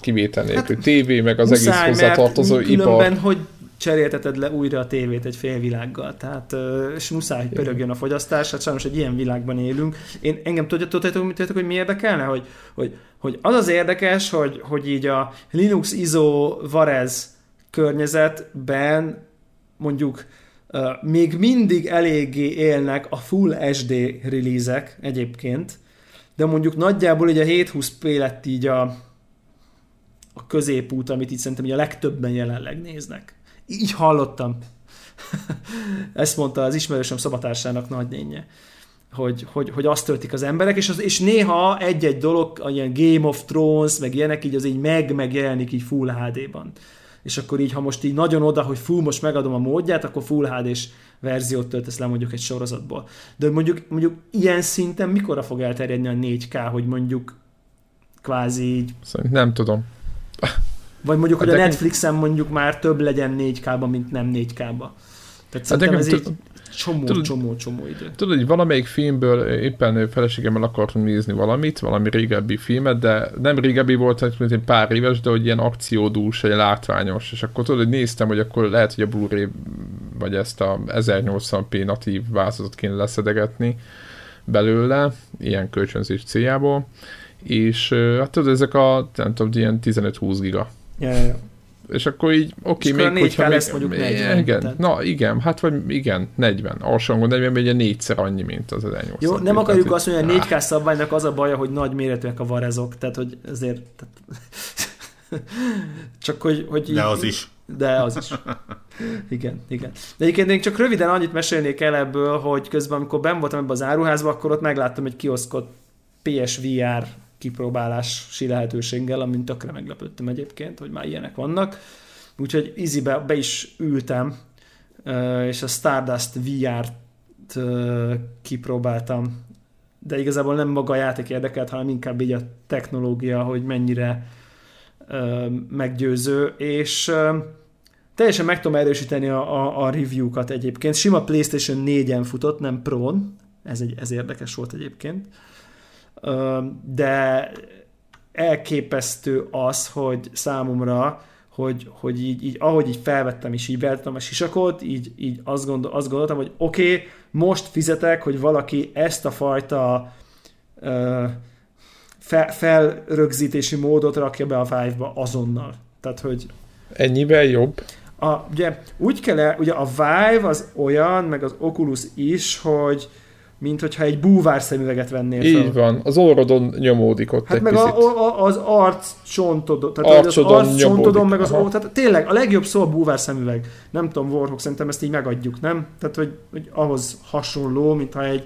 kivétel nélkül. Hát, TV, meg az egész hozzátartozó mert különben ipar. hogy cserélteted le újra a tévét egy fél világgal. Tehát, és muszáj, hogy pörögjön a fogyasztás, hát sajnos egy ilyen világban élünk. Én engem tudjátok, tudjátok, tudjátok, hogy mi érdekelne? Hogy, hogy, hogy az az érdekes, hogy, hogy így a Linux ISO Varez környezetben mondjuk uh, még mindig eléggé élnek a Full HD release-ek egyébként, de mondjuk nagyjából így a 720p lett így a, a középút, amit így szerintem így a legtöbben jelenleg néznek. Így hallottam. Ezt mondta az ismerősöm szobatársának nagynénye hogy, hogy, hogy azt töltik az emberek, és, az, és néha egy-egy dolog, ilyen Game of Thrones, meg ilyenek, így az így meg, megjelenik így Full HD-ban. És akkor így, ha most így nagyon oda, hogy full, most megadom a módját, akkor Full HD-s verziót töltesz le mondjuk egy sorozatból. De mondjuk, mondjuk ilyen szinten mikorra fog elterjedni a 4K, hogy mondjuk kvázi így, Szerintem nem tudom. Vagy mondjuk, hogy a Hát Netflixen mondjuk már több legyen 4K-ba, mint nem 4K-ba. Tehát szerintem nekem ez így tud- csomó, tudod- csomó, csomó idő. Tudod, hogy valamelyik filmből éppen feleségemmel akartunk nézni valamit, valami régebbi filmet, de nem régebbi volt, hát mint egy pár éves, de hogy ilyen akciódús, egy látványos, és akkor tudod, hogy néztem, hogy akkor lehet, hogy a Blu-ray vagy ezt a 1080p natív változatot kéne leszedegetni belőle, ilyen kölcsönzés céljából, és hát tudod, ezek a, nem tudom, ilyen 15-20 giga. Ja, ja. És akkor így, oké, okay, még a 4K hogyha még, lesz mondjuk 40, igen, tehát- na igen, hát vagy igen, 40, alsóhangon 40, ugye négyszer annyi, mint az 1800. Jó, nem Tehát akarjuk így- azt mondani, hogy a 4K szabványnak az a baja, hogy nagy méretűek a varezok, tehát hogy ezért... Tehát... Csak hogy, hogy így, De az is. De az is. Igen, igen. De egyébként még csak röviden annyit mesélnék el ebből, hogy közben, amikor ben voltam ebbe az áruházba, akkor ott megláttam egy kioszkot PSVR kipróbálási lehetőséggel, amin tökre meglepődtem egyébként, hogy már ilyenek vannak. Úgyhogy easybe be is ültem, és a Stardust VR-t kipróbáltam. De igazából nem maga a játék érdekelt, hanem inkább így a technológia, hogy mennyire meggyőző, és teljesen meg tudom erősíteni a, a, a review-kat egyébként. Sima PlayStation 4-en futott, nem Pro-n, ez, egy, ez érdekes volt egyébként. Ö, de elképesztő az, hogy számomra, hogy, hogy így, így, ahogy így felvettem és így beállítottam a sisakot, így, így azt, gondol, azt gondoltam, hogy oké, okay, most fizetek, hogy valaki ezt a fajta ö, fel, felrögzítési módot rakja be a Vive-ba azonnal. Tehát, hogy Ennyivel jobb. a, ugye úgy kell, el, ugye a Vive az olyan, meg az Oculus is, hogy mint hogyha egy búvár szemüveget vennél fel. Így van, az orrodon nyomódik ott Hát egy meg picit. a, a, az arc csontodon, tehát hogy az arc csontodon, meg az ó, tehát tényleg a legjobb szó a búvár szemüveg. Nem tudom, Warhawk, szerintem ezt így megadjuk, nem? Tehát, hogy, hogy ahhoz hasonló, mintha egy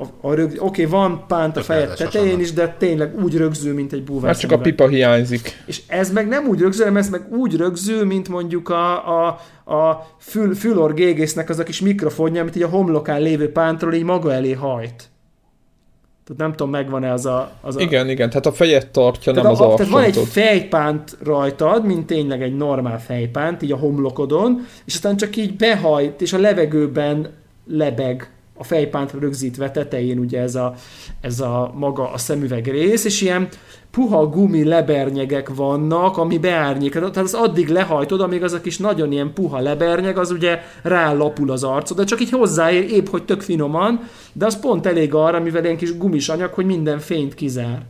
a, a rög, oké, van pánt a fejed tetején is, de tényleg úgy rögzül, mint egy búvár Már csak a pipa hiányzik. És ez meg nem úgy rögzül, hanem ez meg úgy rögzül, mint mondjuk a, a, a fül, fülor gégésznek az a kis mikrofonja, amit így a homlokán lévő pántról így maga elé hajt. Tehát nem tudom, megvan-e az a... Az a Igen, igen, tehát a fejet tartja, nem tehát, az a, tehát van egy fejpánt rajtad, mint tényleg egy normál fejpánt, így a homlokodon, és aztán csak így behajt, és a levegőben lebeg a fejpántra rögzítve tetején ugye ez a, ez a maga a szemüveg rész, és ilyen puha gumi lebernyegek vannak, ami beárnyék. Tehát az addig lehajtod, amíg az a kis nagyon ilyen puha lebernyeg, az ugye rálapul az arcod, de csak így hozzáér, épp hogy tök finoman, de az pont elég arra, mivel ilyen kis gumis anyag, hogy minden fényt kizár.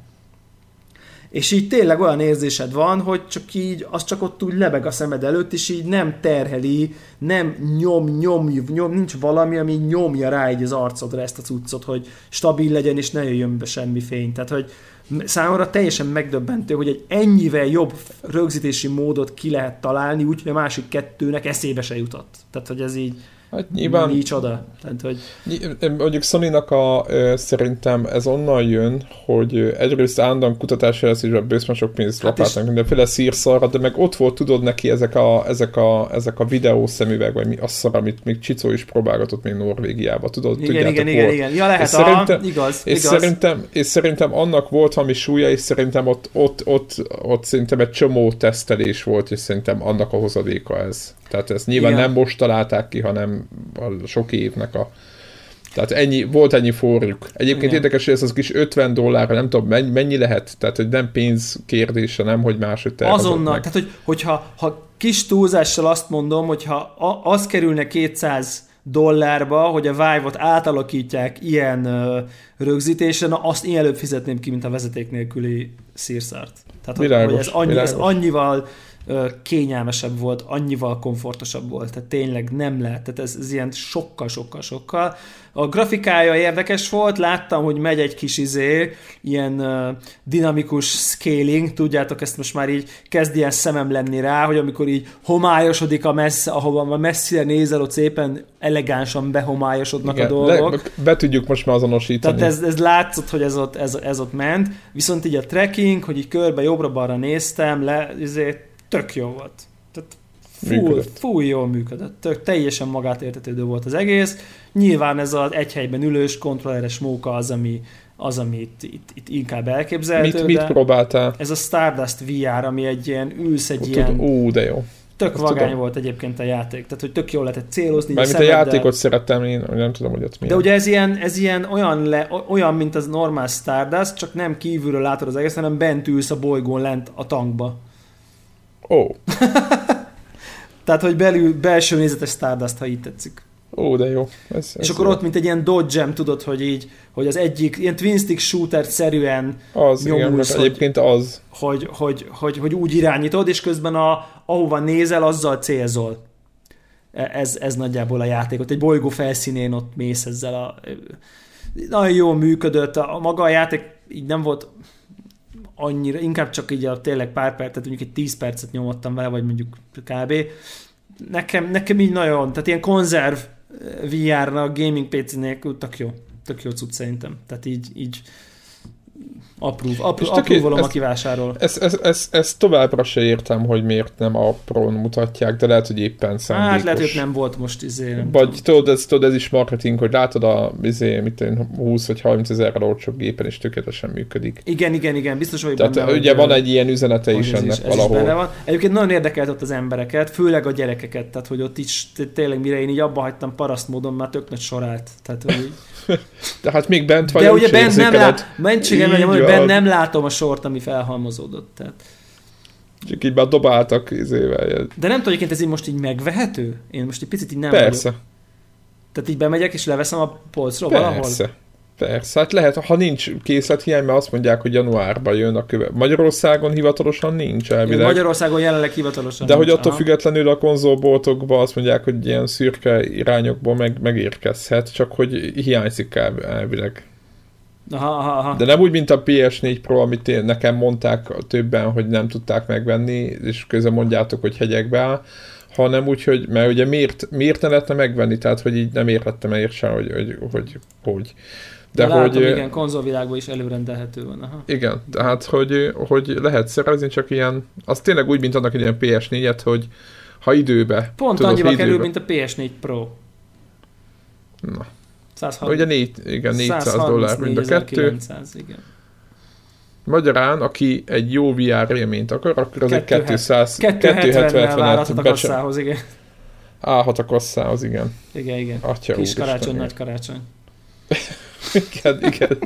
És így tényleg olyan érzésed van, hogy csak így, az csak ott úgy lebeg a szemed előtt, és így nem terheli, nem nyom, nyom, nyom, nincs valami, ami nyomja rá így az arcodra ezt a cuccot, hogy stabil legyen, és ne jöjjön be semmi fény. Tehát, hogy számomra teljesen megdöbbentő, hogy egy ennyivel jobb rögzítési módot ki lehet találni, úgyhogy a másik kettőnek eszébe se jutott. Tehát, hogy ez így Hát nyilván, nincs oda. Tehát, hogy Mondjuk Sony-nak a, szerintem ez onnan jön, hogy egyrészt állandóan kutatási jelzésben bőszben sok pénzt Hát és- mindenféle szírszarra, de meg ott volt, tudod neki ezek a, ezek a, ezek a videó szemüveg, vagy mi az szar, amit még Csicó is próbálgatott még Norvégiába, tudod? igen, igen, igen, volt. igen. Ja, lehet, És a, szerintem- igaz, És igaz. szerintem, és szerintem annak volt valami súlya, és szerintem ott, ott, ott, ott szerintem egy csomó tesztelés volt, és szerintem annak a hozadéka ez. Tehát ezt nyilván Igen. nem most találták ki, hanem a sok évnek a... Tehát ennyi, volt ennyi forrjuk. Egyébként Igen. érdekes, hogy ez az kis 50 dollárra, nem tudom, mennyi, mennyi lehet? Tehát, hogy nem pénz kérdése, nem, hogy máshogy Azonnal, meg. tehát hogy, hogyha ha kis túlzással azt mondom, hogyha a, az kerülne 200 dollárba, hogy a Vive-ot átalakítják ilyen ö, rögzítésen, na azt én előbb fizetném ki, mint a vezeték nélküli szírszart. Tehát, Világos, hogy ez, annyi, ez világos. annyival ö, kényelmesebb volt, annyival komfortosabb volt, tehát tényleg nem lehet, tehát ez, ez ilyen sokkal, sokkal, sokkal. A grafikája érdekes volt, láttam, hogy megy egy kis izé, ilyen uh, dinamikus scaling, tudjátok, ezt most már így kezd ilyen szemem lenni rá, hogy amikor így homályosodik a messze, ahova messzire nézel, ott szépen elegánsan behomályosodnak Igen, a dolgok. le, be tudjuk most már azonosítani. Tehát ez, ez látszott, hogy ez ott, ez, ez ott ment, viszont így a trekking, hogy így körbe jobbra-balra néztem, le, ezért tök jó volt. Tehát full, Működött. full jól működött. Tök, teljesen magát értetődő volt az egész. Nyilván ez az egy helyben ülős, kontrolleres móka az, ami, az, ami itt, itt, itt inkább elképzelhető. mit, mit de próbáltál? ez a Stardust VR, ami egy ilyen, ülsz egy ilyen, ú, de jó. tök azt vagány tudom. volt egyébként a játék. Tehát, hogy tök jól lehetett célozni. Mármint a szemeddel. játékot szerettem, én nem tudom, hogy ott milyen. De ugye ez ilyen, ez ilyen olyan, le, olyan, mint az normál Stardust, csak nem kívülről látod az egész, hanem bent ülsz a bolygón lent a tankba. Ó, Tehát, hogy belül, belső nézetes Stardust, ha így tetszik. Ó, de jó. Ez, És akkor ott, mint egy ilyen dodge tudod, hogy így, hogy az egyik, ilyen twin stick shooter szerűen Az, igen, nyomulsz, mert hogy- egyébként az. hogy, hogy, hogy, hogy úgy irányítod, és közben a, ahova nézel, azzal célzol. E- Ez, ez nagyjából a játék. Ott egy bolygó felszínén ott mész ezzel a... Nagyon jól működött. A, a maga a játék így nem volt annyira, inkább csak így a tényleg pár percet, tehát mondjuk egy 10 percet nyomottam vele, vagy mondjuk kb. Nekem, nekem így nagyon, tehát ilyen konzerv VR-ra, gaming PC nélkül tök jó. Tök jó cucc szerintem. Tehát így, így tök- apróvolom, ez- aki vásárol. Ezt ez, ez, ez továbbra se értem, hogy miért nem a Pro-n mutatják, de lehet, hogy éppen szándékos. Hát lehet, hogy nem volt most izé. Nem Vagy tudom. tudod ez, tudod, ez is marketing, hogy látod a izé, mit én, 20 vagy 30 ezerrel olcsóbb gépen, és tökéletesen működik. Igen, igen, igen, biztos vagy Tehát benne, ugye van egy ilyen üzenete is ennek ez valahol. benne van. Egyébként nagyon érdekelt ott az embereket, főleg a gyerekeket, tehát hogy ott is tényleg mire én így abba hagytam paraszt módon, már tök nagy sorát. Tehát, hogy így. De hát még bent vagy, De ugye bent nem, lát, mentségem legyen, hogy bent nem látom a sort, ami felhalmozódott. Tehát. Csak így már dobáltak izével. De nem tudom, egyébként ez így most így megvehető? Én most egy picit így nem Persze, vagyok. Tehát így bemegyek és leveszem a polcról valahol? Persze. Hát lehet, ha nincs készlethiány, mert azt mondják, hogy januárban jön a köve. Magyarországon hivatalosan nincs elvileg. Magyarországon jelenleg hivatalosan De hogy nincs, attól aha. függetlenül a konzolboltokban azt mondják, hogy ilyen szürke irányokból meg, megérkezhet, csak hogy hiányzik el, elvileg. Aha, aha, aha. De nem úgy, mint a PS4 Pro, amit én, nekem mondták többen, hogy nem tudták megvenni, és közben mondjátok, hogy hegyekbe áll, hanem úgy, hogy, mert ugye miért, miért ne lehetne megvenni, tehát hogy így nem értettem el sem, hogy, hogy, hogy, hogy. De De, látom, hogy, igen, konzolvilágban is előrendelhető van. Aha. igen, tehát hogy, hogy lehet szerezni, csak ilyen, az tényleg úgy, mint annak egy ilyen PS4-et, hogy ha időbe. Pont tudod, annyiba ha kerül, időbe- mint a PS4 Pro. Na. 130, Ugye négy, igen, 400 dollár mind a kettő. 134.900, igen. Magyarán, aki egy jó VR élményt akar, akkor az egy Kettő 200, 270-nel válhat a 270-et becse- kasszához, igen. állhat a kasszához, igen. Igen, igen. Atya Kis úristen, karácsony, nagy karácsony. Igen, igen.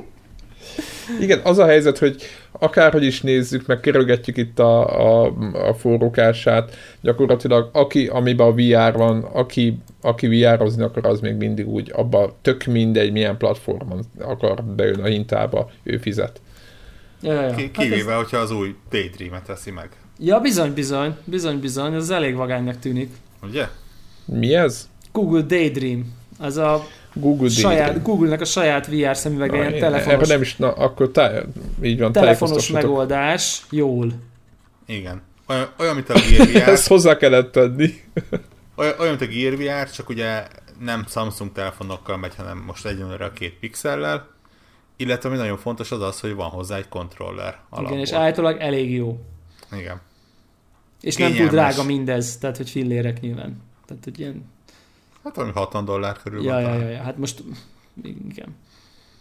Igen, az a helyzet, hogy akárhogy is nézzük, meg kerülgetjük itt a, a, a forrókását, gyakorlatilag aki, amiben a VR van, aki, aki VR-ozni akar, az még mindig úgy, abba tök mindegy, milyen platformon akar bejönni a hintába, ő fizet. Ja, ja. Ki- Hát ez, Kivéve, hogyha az új Daydream-et veszi meg. ja, bizony, bizony, bizony, bizony, ez elég vagánynak tűnik. Ugye? Mi ez? Google Daydream. Az a Google saját. Google-nek a saját VR szemüvege, ilyen telefonos, Erre nem is, na, akkor tá, így van, telefonos megoldás, jól. Igen. Olyan, olyan mint a Gear VR, Ezt hozzá kellett tenni. olyan, olyan, mint a Gear VR, csak ugye nem Samsung telefonokkal megy, hanem most egyenlőre a két pixellel. Illetve ami nagyon fontos az az, hogy van hozzá egy kontroller alapból. Igen, és állítólag elég jó. Igen. És nem túl Kényelmes. drága mindez, tehát hogy fillérek nyilván. Tehát, hogy ilyen... Hát valami 60 dollár körül Ja, van ja, ja, ja, hát most... Igen.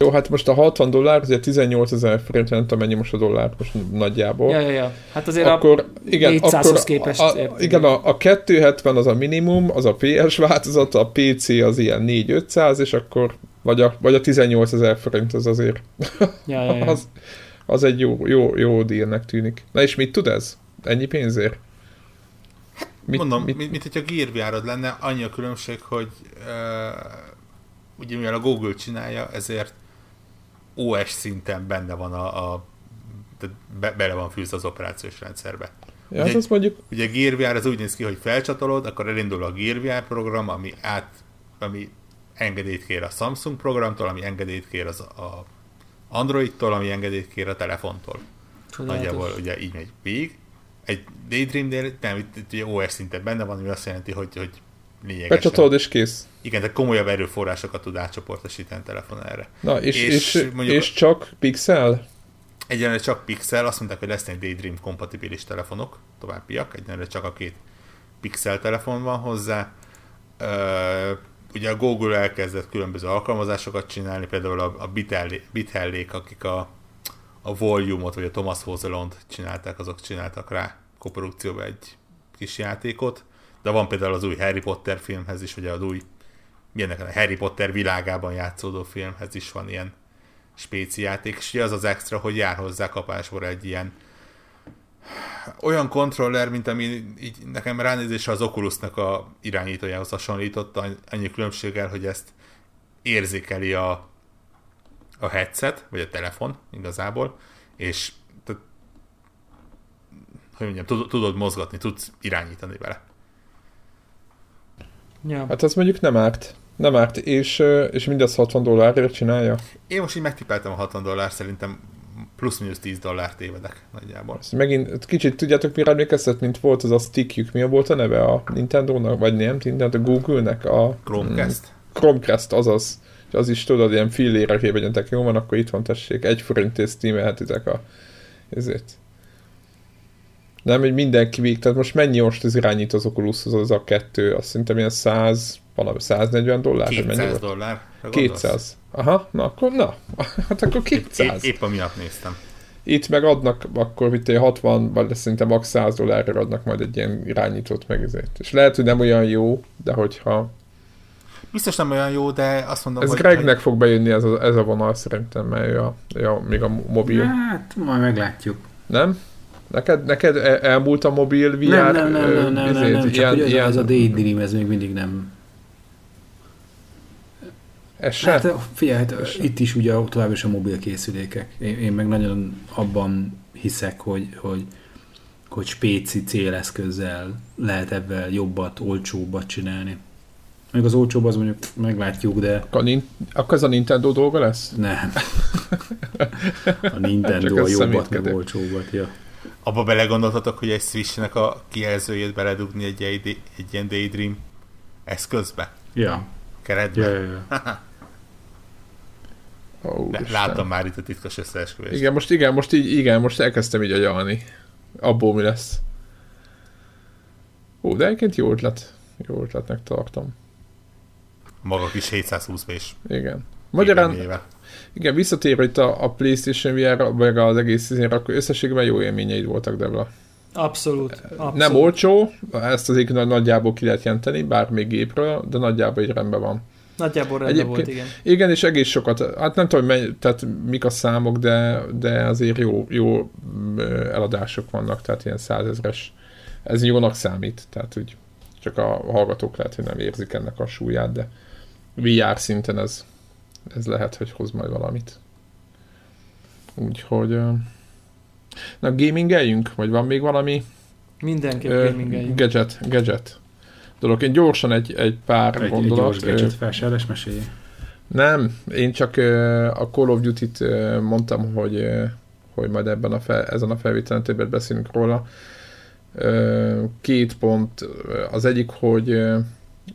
Jó, hát most a 60 dollár, azért 18 ezer forint, nem tudom mennyi most a dollár most nagyjából. Ja, ja, ja. Hát azért a... akkor, igen, 400-hoz akkor képest a, a, igen, a, a 270 az a minimum, az a PS változat, a PC az ilyen 4-500, és akkor vagy a, vagy a 18 ezer forint az azért, Ja, ja, ja. az, az egy jó, jó, jó dílnek tűnik. Na és mit tud ez? Ennyi pénzért? Mit, Mondom, mit, mint, mint hogyha vr lenne, annyi a különbség, hogy uh, ugye mivel a Google csinálja, ezért OS szinten benne van a, a tehát be, bele van fűzve az operációs rendszerbe. Ja, hát Ugye- azt mondjuk, Ugye a Gear VR az úgy néz ki, hogy felcsatolod, akkor elindul a Gear VR program, ami át, ami engedélyt kér a Samsung programtól, ami engedélyt kér az a Androidtól, ami engedélyt kér a telefontól. Csodálatos. Nagyjából ugye így megy végig. Egy Daydream-nél nem, itt, itt ugye OS szinten benne van, ami azt jelenti, hogy, hogy lényegesen. becsatolod és kész. Igen, de komolyabb erőforrásokat tud átcsoportosítani telefon erre. Na, és, És és, mondjuk- és csak pixel? Egyenlőre csak Pixel, azt mondták, hogy lesznek Daydream kompatibilis telefonok, továbbiak, egyenlőre csak a két Pixel telefon van hozzá. Ö, ugye a Google elkezdett különböző alkalmazásokat csinálni, például a, a Bitellé- Bithellék, akik a, a Volume-ot, vagy a Thomas Hozelont csinálták, azok csináltak rá koprodukcióba egy kis játékot, de van például az új Harry Potter filmhez is, ugye az új milyennek a Harry Potter világában játszódó filmhez is van ilyen spéci játék, és az az extra, hogy jár hozzá kapásból egy ilyen olyan kontroller, mint ami így nekem ránézésre az Oculusnak a irányítójához hasonlított, annyi különbséggel, hogy ezt érzékeli a, a headset, vagy a telefon igazából, és tehát, hogy mondjam, tudod, tudod mozgatni, tudsz irányítani vele. Ja. Hát ez mondjuk nem árt. Nem árt, és, és mindez 60 dollárért csinálja? Én most így megtippeltem a 60 dollár, szerintem plusz-minusz 10 dollárt tévedek nagyjából. Ezt megint kicsit tudjátok, mire emlékeztet, mint volt az a stickjük, mi volt a neve a Nintendo-nak, vagy nem, Nintendo, a Google-nek a... Chromecast. Mm, Chromecast, azaz. És az is tudod, ilyen fillére képegyetek, jó van, akkor itt van, tessék, egy forintért steamelhetitek a ezért. Nem, hogy mindenki vég, tehát most mennyi most az irányít az Oculus, az, a kettő, azt szerintem ilyen 100, valami 140 dollár? 200 mennyi dollár. 200. Aha, na akkor na. Hát akkor 200. Épp, épp amiatt néztem. Itt meg adnak, akkor itt 60, vagy szerintem max 100 dollárra adnak majd egy ilyen irányítót meg ezért. És lehet, hogy nem olyan jó, de hogyha... Biztos nem olyan jó, de azt mondom, ez hogy... Gregnek fog bejönni ez a, ez a vonal szerintem, mert ő a, a, még a mobil. Hát, majd meglátjuk. Nem? Neked, neked elmúlt a mobil VR? Nem, nem, nem, nem, nem, nem, nem, nem csak ilyen, ilyen... ez a Daydream, ez még mindig nem ez se? Hát figyelj, hát Ez itt is ugye tovább is a mobil készülékek. Én, én meg nagyon abban hiszek, hogy, hogy, hogy spéci céleszközzel lehet ebben jobbat, olcsóbbat csinálni. Még az olcsóbb az mondjuk meglátjuk, de... Akkor, akkor ez a Nintendo dolga lesz? Nem. A Nintendo a jobbat, meg olcsóbbat, ja. Abba belegondoltatok, hogy egy Switch-nek a kijelzőjét beledugni egy, egy, egy ilyen Daydream eszközbe? Ja. Keretbe? Ja, ja, ja. De, látom már itt a titkos összeesküvést. Igen, most igen, most így, igen, most elkezdtem így agyalni. Abból mi lesz. Ó, de egyébként jó ötlet. Jó ötletnek tartom. Maga kis 720 és Igen. Magyarán, igen, visszatérve itt a, a PlayStation VR, vagy az egész színre, akkor összességben jó élményeid voltak, Debla. Abszolút, abszolút. Nem olcsó, ezt azért nagyjából ki lehet jelenteni, bár még gépről, de nagyjából egy rendben van. Nagyjából rendben volt, igen. Igen, és egész sokat, hát nem tudom, mely, tehát mik a számok, de, de azért jó, jó eladások vannak, tehát ilyen százezres. Ez jónak számít, tehát úgy csak a hallgatók lehet, hogy nem érzik ennek a súlyát, de VR szinten ez, ez lehet, hogy hoz majd valamit. Úgyhogy na gamingeljünk, vagy van még valami? Mindenképp gamingeljünk. Gadget, gadget dolog. Én gyorsan egy, egy pár egy, gondolat. Egy gyors gadget felsállás mesélj. Nem, én csak a Call of Duty-t mondtam, hogy, hogy majd ebben a fel, ezen a felvételen többet beszélünk róla. Két pont. Az egyik, hogy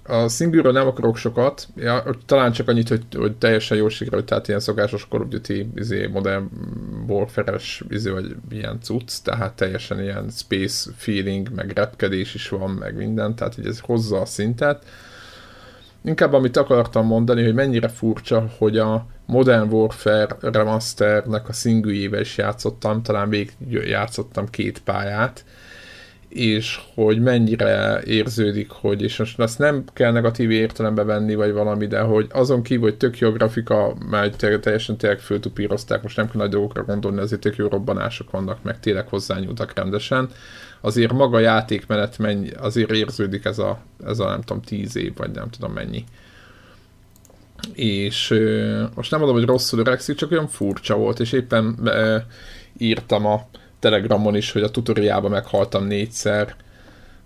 a szingülről nem akarok sokat, ja, talán csak annyit, hogy, hogy teljesen jól sikerült, tehát ilyen szokásos Call of Duty izé, Modern Warfare-es izé, vagy ilyen cucc, tehát teljesen ilyen space feeling, meg repkedés is van, meg minden, tehát hogy ez hozza a szintet. Inkább amit akartam mondani, hogy mennyire furcsa, hogy a Modern Warfare Remasternek a szingüljével is játszottam, talán még játszottam két pályát, és hogy mennyire érződik, hogy, és most ezt nem kell negatív értelembe venni, vagy valami, de hogy azon kívül, hogy tök jó grafika, már teljesen tényleg föltupírozták, most nem kell nagy dolgokra gondolni, azért tök jó robbanások vannak, meg tényleg hozzányúltak rendesen, azért maga játékmenet mennyi, azért érződik ez a, ez a nem tudom, tíz év, vagy nem tudom mennyi. És most nem mondom, hogy rosszul öregszik, csak olyan furcsa volt, és éppen írtam a Telegramon is, hogy a tutoriában meghaltam négyszer,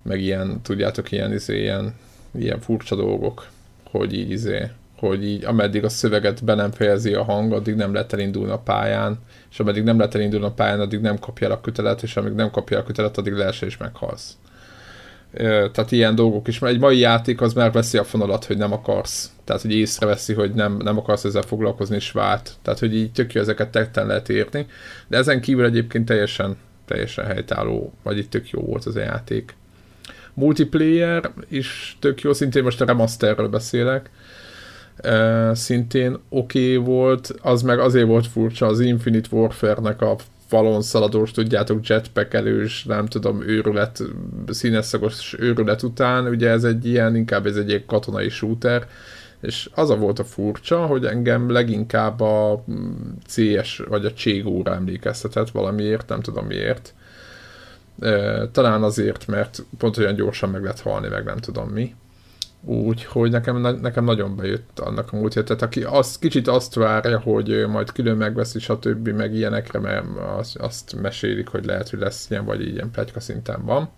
meg ilyen, tudjátok, ilyen, izé, ilyen, ilyen furcsa dolgok, hogy így izé, hogy így ameddig a szöveget be nem fejezi a hang, addig nem lehet elindulni a pályán, és ameddig nem lehet elindulni a pályán, addig nem kapja el a kötelet, és amíg nem kapja el a kötelet, addig leesel és meghalsz. Tehát ilyen dolgok is, mert egy mai játék az már veszi a fonalat, hogy nem akarsz. Tehát, hogy észreveszi, hogy nem, nem akarsz ezzel foglalkozni, és vált. Tehát, hogy így tök jó ezeket tetten lehet érni. De ezen kívül egyébként teljesen, teljesen helytálló, vagy itt tök jó volt az a játék. Multiplayer is tök jó, szintén most a remasterről beszélek. Uh, szintén oké okay volt, az meg azért volt furcsa, az Infinite Warfare-nek a falon szaladós, tudjátok, jetpack elős, nem tudom, őrület, színeszagos őrület után, ugye ez egy ilyen, inkább ez egy ilyen katonai shooter, és az a volt a furcsa, hogy engem leginkább a CS vagy a Cségóra emlékeztetett valamiért, nem tudom miért. talán azért, mert pont olyan gyorsan meg lehet halni, meg nem tudom mi. Úgyhogy nekem, nekem nagyon bejött annak a múltja. Tehát aki azt, kicsit azt várja, hogy majd külön megveszi, stb. meg ilyenekre, mert azt, azt mesélik, hogy lehet, hogy lesz ilyen, vagy ilyen plegyka szinten van.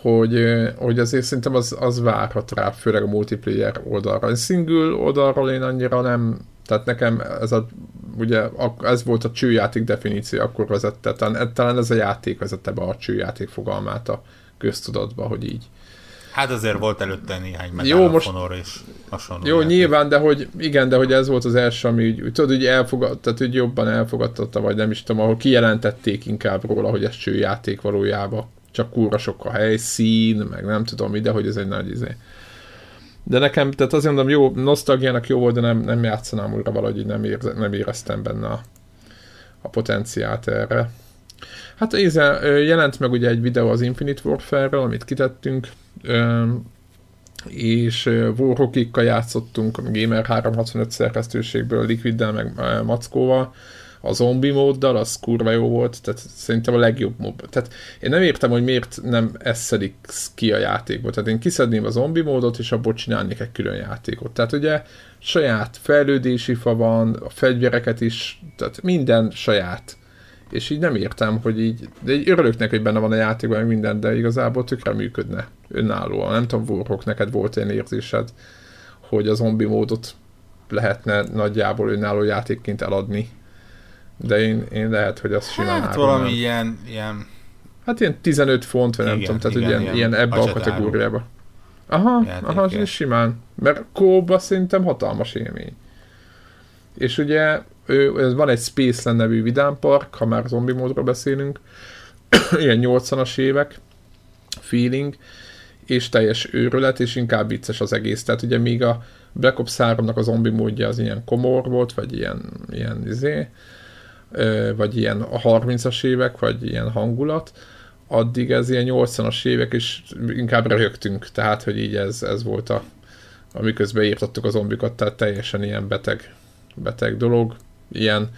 Hogy, hogy azért szerintem az, az várhat rá, főleg a multiplayer oldalra. A single oldalról én annyira nem, tehát nekem ez a, ugye ez volt a csőjáték definíció, akkor vezette, talán, talán ez a játék vezette be a csőjáték fogalmát a köztudatba, hogy így Hát azért volt előtte néhány jó, most, Honor és hasonló. Jó, játék. nyilván, de hogy igen, de hogy ez volt az első, ami úgy, tudod, hogy elfogad, tehát hogy jobban elfogadtatta, vagy nem is tudom, ahol kijelentették inkább róla, hogy ez csőjáték valójában. Csak kúra sok a helyszín, meg nem tudom ide, hogy ez egy nagy izé. De nekem, tehát azért mondom, jó, nosztalgiának jó volt, de nem, nem játszanám újra valahogy, nem, érze, nem éreztem benne a, a potenciát erre. Hát éze, jelent meg ugye egy videó az Infinite Warfare-ről, amit kitettünk, és Warhawkikkal játszottunk Gamer 365 szerkesztőségből, Liquiddel meg Mackóval, a zombi móddal, az kurva jó volt, tehát szerintem a legjobb mód. Tehát én nem értem, hogy miért nem eszedik ki a játékból. Tehát én kiszedném a zombi módot, és abból csinálnék egy külön játékot. Tehát ugye saját fejlődési fa van, a fegyvereket is, tehát minden saját és így nem értem, hogy így, de így örülök neki, hogy benne van a játékban minden, de igazából tökre működne önállóan. Nem tudom, Warhawk, neked volt ilyen érzésed, hogy a zombi módot lehetne nagyjából önálló játékként eladni, de én, én lehet, hogy azt simán Hát valami ilyen, ilyen... Hát ilyen 15 font, vagy igen, nem tudom, tehát igen, ilyen, ilyen, ilyen ebbe a kategóriába. Aha, Játék, aha, simán. Mert kóba szerintem hatalmas élmény. És ugye ő, ez van egy Spaceland nevű vidámpark, ha már zombi módról beszélünk, ilyen 80-as évek feeling, és teljes őrület, és inkább vicces az egész. Tehát ugye még a Black Ops 3-nak a zombi módja az ilyen komor volt, vagy ilyen, ilyen izé, vagy ilyen a 30-as évek, vagy ilyen hangulat, addig ez ilyen 80-as évek, és inkább röhögtünk, tehát, hogy így ez, ez volt a, amiközben írtottuk a zombikat, tehát teljesen ilyen beteg, beteg dolog ilyen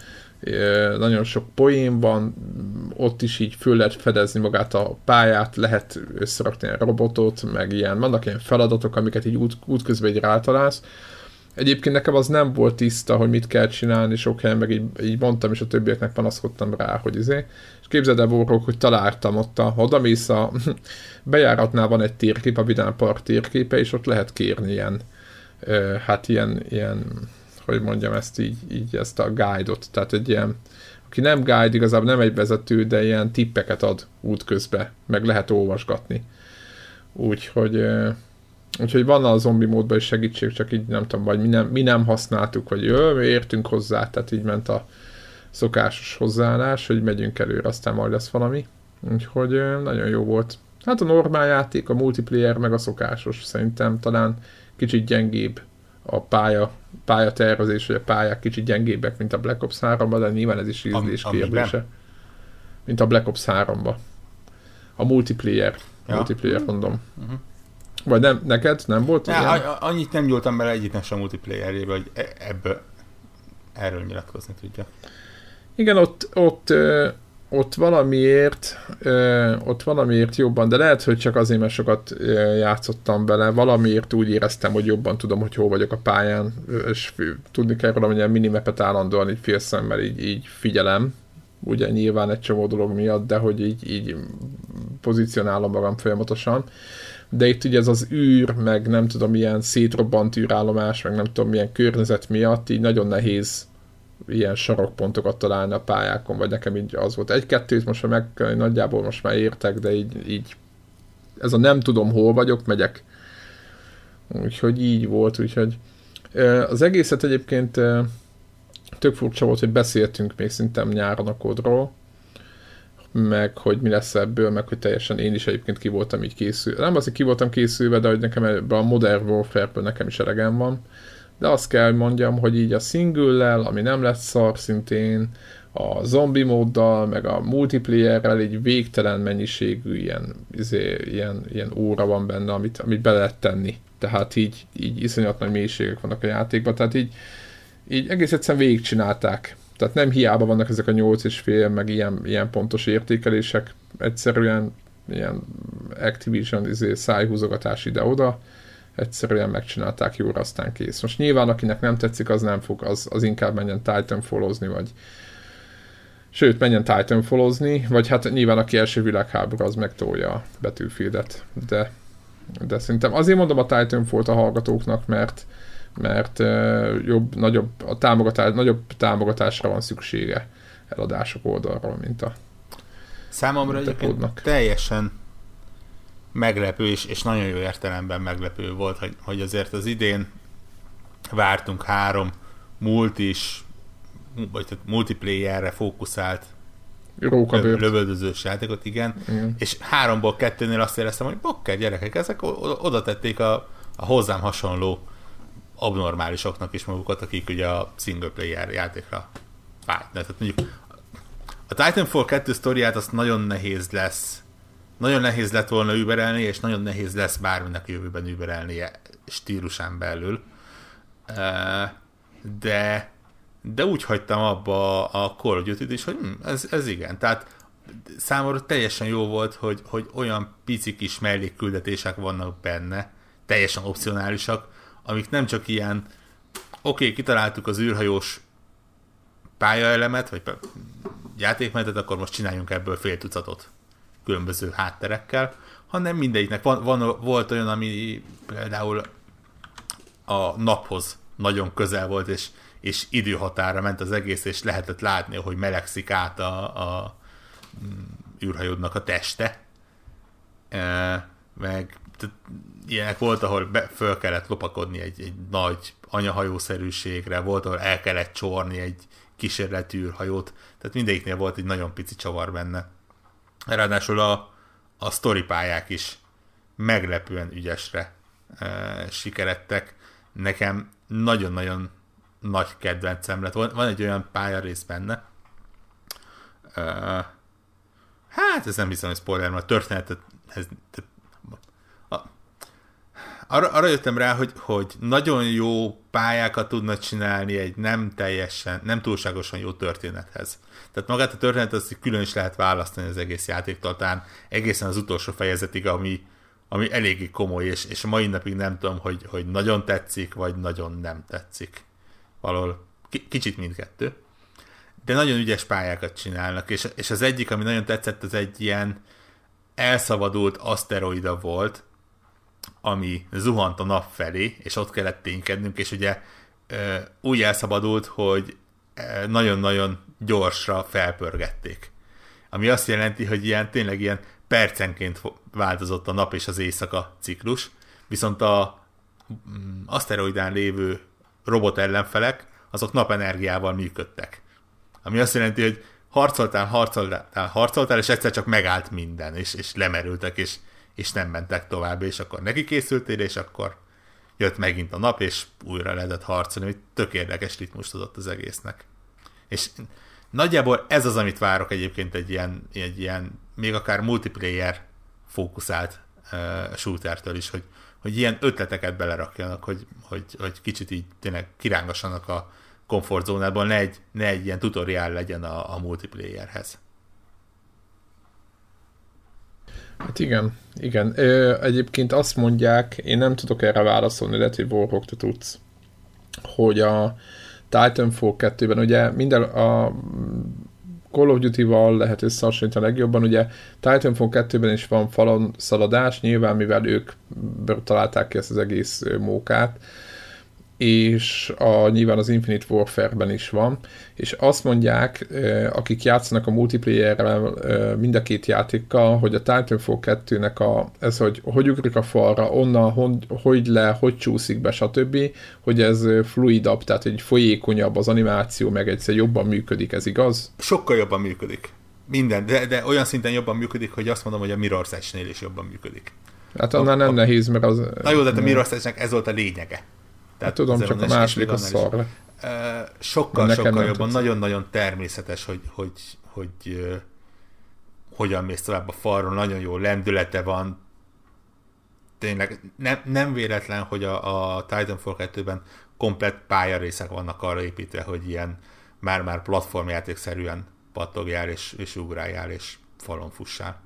nagyon sok poén van, ott is így föl lehet fedezni magát a pályát, lehet összerakni egy robotot, meg ilyen, vannak ilyen feladatok, amiket így út, útközben így rátalálsz. Egyébként nekem az nem volt tiszta, hogy mit kell csinálni sok helyen, meg így, így mondtam, és a többieknek panaszkodtam rá, hogy izé. És képzeld el, Vorok, hogy találtam ott, a, ha odamész a bejáratnál van egy térkép, a Vidán Park térképe, és ott lehet kérni ilyen, hát ilyen, ilyen hogy mondjam ezt így, így ezt a guide-ot, tehát egy ilyen, aki nem guide, igazából nem egy vezető, de ilyen tippeket ad útközbe, meg lehet olvasgatni. Úgyhogy, úgyhogy van a zombi módban is segítség, csak így nem tudom, vagy mi nem, mi nem használtuk, vagy mi értünk hozzá, tehát így ment a szokásos hozzáállás, hogy megyünk előre, aztán majd lesz valami. Úgyhogy nagyon jó volt. Hát a normál játék, a multiplayer, meg a szokásos szerintem talán kicsit gyengébb a pálya, pályatervezés, vagy a pályák kicsit gyengébbek, mint a Black Ops 3-ban, de nyilván ez is ízlés kérdése. Mint a Black Ops 3-ba. A multiplayer. Ja. Multiplayer mondom. Uh-huh. Vagy nem, neked nem volt ne, ilyen? Annyit nem nyúltam bele egyiknek sem multiplayerjébe, hogy e- ebből erről nyilatkozni tudja. Igen, ott, ott ott valamiért, ö, ott valamiért jobban, de lehet, hogy csak azért, mert sokat játszottam bele, valamiért úgy éreztem, hogy jobban tudom, hogy hol vagyok a pályán, és tudni kell róla, hogy ilyen minimepet állandóan így félszemmel így, így figyelem, ugye nyilván egy csomó dolog miatt, de hogy így, így pozícionálom magam folyamatosan. De itt ugye ez az űr, meg nem tudom, milyen szétrobbant űrállomás, meg nem tudom, milyen környezet miatt így nagyon nehéz ilyen sarokpontokat találni a pályákon, vagy nekem így az volt. Egy-kettőt most már meg nagyjából most már értek, de így, így ez a nem tudom hol vagyok, megyek. Úgyhogy így volt, úgyhogy az egészet egyébként tök furcsa volt, hogy beszéltünk még szintem nyáron a kodról, meg hogy mi lesz ebből, meg hogy teljesen én is egyébként ki voltam így készülve. Nem az, hogy ki voltam készülve, de hogy nekem ebben a Modern Warfare-ből nekem is elegem van de azt kell mondjam, hogy így a single ami nem lesz szar szintén, a zombi móddal, meg a multiplayerrel egy végtelen mennyiségű ilyen, izé, ilyen, ilyen óra van benne, amit, amit be lehet tenni. Tehát így, így iszonyat nagy mélységek vannak a játékban, tehát így, így egész egyszerűen végigcsinálták. Tehát nem hiába vannak ezek a 8 és fél, meg ilyen, ilyen pontos értékelések, egyszerűen ilyen Activision izé, szájhúzogatás ide-oda, egyszerűen megcsinálták jóra, aztán kész. Most nyilván akinek nem tetszik, az nem fog, az, az inkább menjen Titanfallozni, vagy sőt, menjen Titanfallozni, vagy hát nyilván aki első világháború, az megtolja a Battlefieldet, de, de szerintem azért mondom a Titanfall-t a hallgatóknak, mert mert uh, jobb, nagyobb, a támogatás, nagyobb támogatásra van szüksége eladások oldalról, mint a Számomra egyébként teljesen meglepő, és, és nagyon jó értelemben meglepő volt, hogy, hogy azért az idén vártunk három multis, vagy tehát multiplayerre fókuszált Rókabőrt. lövöldözős játékot, igen. igen. És háromból kettőnél azt éreztem, hogy bokker gyerekek, ezek oda tették a, a hozzám hasonló abnormálisoknak is magukat, akik ugye a single player játékra vágynak. Tehát mondjuk a Titanfall 2 sztoriát azt nagyon nehéz lesz nagyon nehéz lett volna überelni, és nagyon nehéz lesz bárminek jövőben überelnie stílusán belül. De, de úgy hagytam abba a Call of duty is, hogy hm, ez, ez igen. Tehát számomra teljesen jó volt, hogy, hogy olyan pici kis mellékküldetések vannak benne, teljesen opcionálisak, amik nem csak ilyen, oké, okay, kitaláltuk az űrhajós pályaelemet, vagy játékmenetet, akkor most csináljunk ebből fél tucatot különböző hátterekkel, hanem mindegyiknek van, van, volt olyan, ami például a naphoz nagyon közel volt, és, és időhatára ment az egész, és lehetett látni, hogy melegszik át a, a mm, űrhajódnak a teste. E, meg ilyenek volt, ahol be, föl kellett lopakodni egy, egy nagy anyahajószerűségre, volt, ahol el kellett csorni egy kísérleti űrhajót, tehát mindegyiknél volt egy nagyon pici csavar benne. Ráadásul a, a story pályák is meglepően ügyesre e, sikerettek. Nekem nagyon-nagyon nagy kedvencem lett. Van, van egy olyan pályarész benne, e, hát ez nem hiszem, hogy spoiler, mert a történetet ez, arra, arra jöttem rá, hogy, hogy nagyon jó pályákat tudna csinálni egy nem teljesen, nem túlságosan jó történethez. Tehát magát a történetet azt külön is lehet választani az egész játéktól, talán egészen az utolsó fejezetig, ami, ami eléggé komoly, és, és mai napig nem tudom, hogy, hogy nagyon tetszik, vagy nagyon nem tetszik. Valahol k- kicsit mindkettő. De nagyon ügyes pályákat csinálnak, és, és az egyik, ami nagyon tetszett, az egy ilyen elszabadult aszteroida volt, ami zuhant a nap felé, és ott kellett ténykednünk, és ugye úgy elszabadult, hogy nagyon-nagyon gyorsra felpörgették. Ami azt jelenti, hogy ilyen tényleg ilyen percenként változott a nap és az éjszaka ciklus, viszont a mm, aszteroidán lévő robot ellenfelek, azok napenergiával működtek. Ami azt jelenti, hogy harcoltál, harcoltál, harcoltál, és egyszer csak megállt minden, és, és lemerültek, és és nem mentek tovább, és akkor neki készültél, és akkor jött megint a nap, és újra lehetett harcolni, hogy tök érdekes ritmust adott az egésznek. És nagyjából ez az, amit várok egyébként egy ilyen, egy ilyen még akár multiplayer fókuszált uh, shootertől is, hogy, hogy ilyen ötleteket belerakjanak, hogy, hogy, hogy kicsit így tényleg kirángassanak a komfortzónában, ne egy, ne egy ilyen tutoriál legyen a, a multiplayerhez. Hát igen, igen. Ö, egyébként azt mondják, én nem tudok erre válaszolni, lehet, hogy Warhawk, te tudsz, hogy a Titanfall 2-ben ugye minden a Call of Duty-val lehet összehasonlítani a legjobban, ugye Titanfall 2-ben is van falon szaladás, nyilván mivel ők találták ki ezt az egész mókát, és a, nyilván az Infinite Warfare-ben is van, és azt mondják, akik játszanak a multiplayerrel mind a két játékkal, hogy a Titanfall 2-nek a, ez, hogy hogy ugrik a falra, onnan, hogy, hogy le, hogy csúszik be, stb., hogy ez fluidabb, tehát egy folyékonyabb az animáció, meg egyszer jobban működik, ez igaz? Sokkal jobban működik. Minden, de, de olyan szinten jobban működik, hogy azt mondom, hogy a Mirror's Edge-nél is jobban működik. Hát annál nem a, nehéz, mert az... Na jó, de a Mirror's Edge-nek ez volt a lényege. Tehát hát tudom, csak a második a szar. Sokkal, sokkal jobban, nagyon-nagyon természetes, hogy, hogy, hogy, hogy hogyan mész tovább a falról, nagyon jó lendülete van, tényleg nem, nem véletlen, hogy a, a Titanfall 2-ben komplett pályarészek vannak arra építve, hogy ilyen már-már platformjátékszerűen pattogjál és, és ugráljál és falon fussál.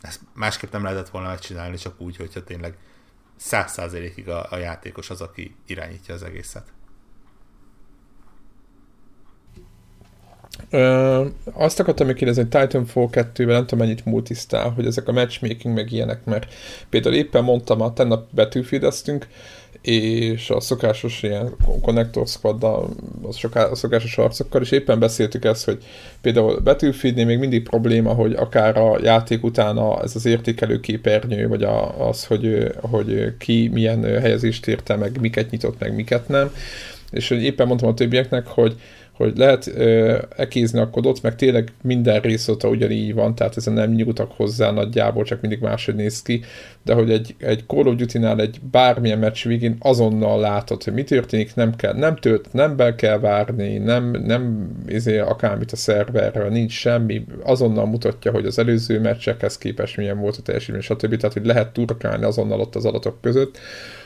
ezt másképp nem lehetett volna megcsinálni, csak úgy, hogyha tényleg száz százalékig a, a játékos az, aki irányítja az egészet. Ö, azt akartam még kérdezni, hogy Titanfall 2-ben nem tudom mennyit multisztál, hogy ezek a matchmaking meg ilyenek, mert például éppen mondtam, a tennap betűfideztünk, és a szokásos ilyen Connector squad a, szokásos arcokkal, és éppen beszéltük ezt, hogy például betűfidni még mindig probléma, hogy akár a játék utána ez az értékelő képernyő, vagy a, az, hogy, hogy ki milyen helyezést érte, meg miket nyitott, meg miket nem, és hogy éppen mondtam a többieknek, hogy hogy lehet ö, ekézni a kodot, meg tényleg minden részlete ugyanígy van, tehát ezen nem nyújtak hozzá nagyjából, csak mindig máshogy néz ki, de hogy egy, egy Call of Duty-nál egy bármilyen meccs végén azonnal látod, hogy mi történik, nem kell, nem tölt, nem be kell várni, nem, nem izé, akármit a szerverről, nincs semmi, azonnal mutatja, hogy az előző meccsekhez képest milyen volt a teljesítmény, stb. Tehát, hogy lehet turkálni azonnal ott az adatok között.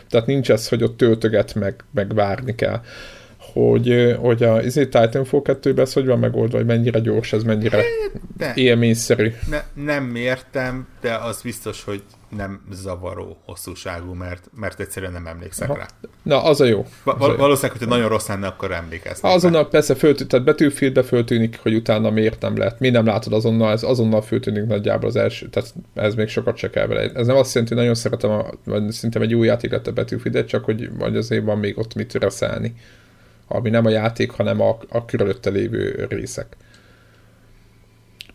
Tehát nincs ez, hogy ott töltöget, meg, meg várni kell hogy, hogy a izé Titanfall 2-ben ez hogy van megoldva, hogy mennyire gyors ez, mennyire ne, élményszerű. Ne, nem értem, de az biztos, hogy nem zavaró hosszúságú, mert, mert egyszerűen nem emlékszek Aha. rá. Na, az a jó. Az Val-. Valószínűleg, hogyha nagyon rossz lenne, akkor emlékeznek. Azonnal rá. persze föltűnik, tehát betűfieldbe föltűnik, hogy utána miért nem lehet. Mi nem látod azonnal, ez azonnal föltűnik nagyjából az első, tehát ez még sokat se kell vele. Ez nem azt jelenti, hogy nagyon szeretem, a, vagy szerintem egy új játék lett a betűfieldet, csak hogy vagy azért van még ott mit reszelni ami nem a játék, hanem a, a körülötte lévő részek.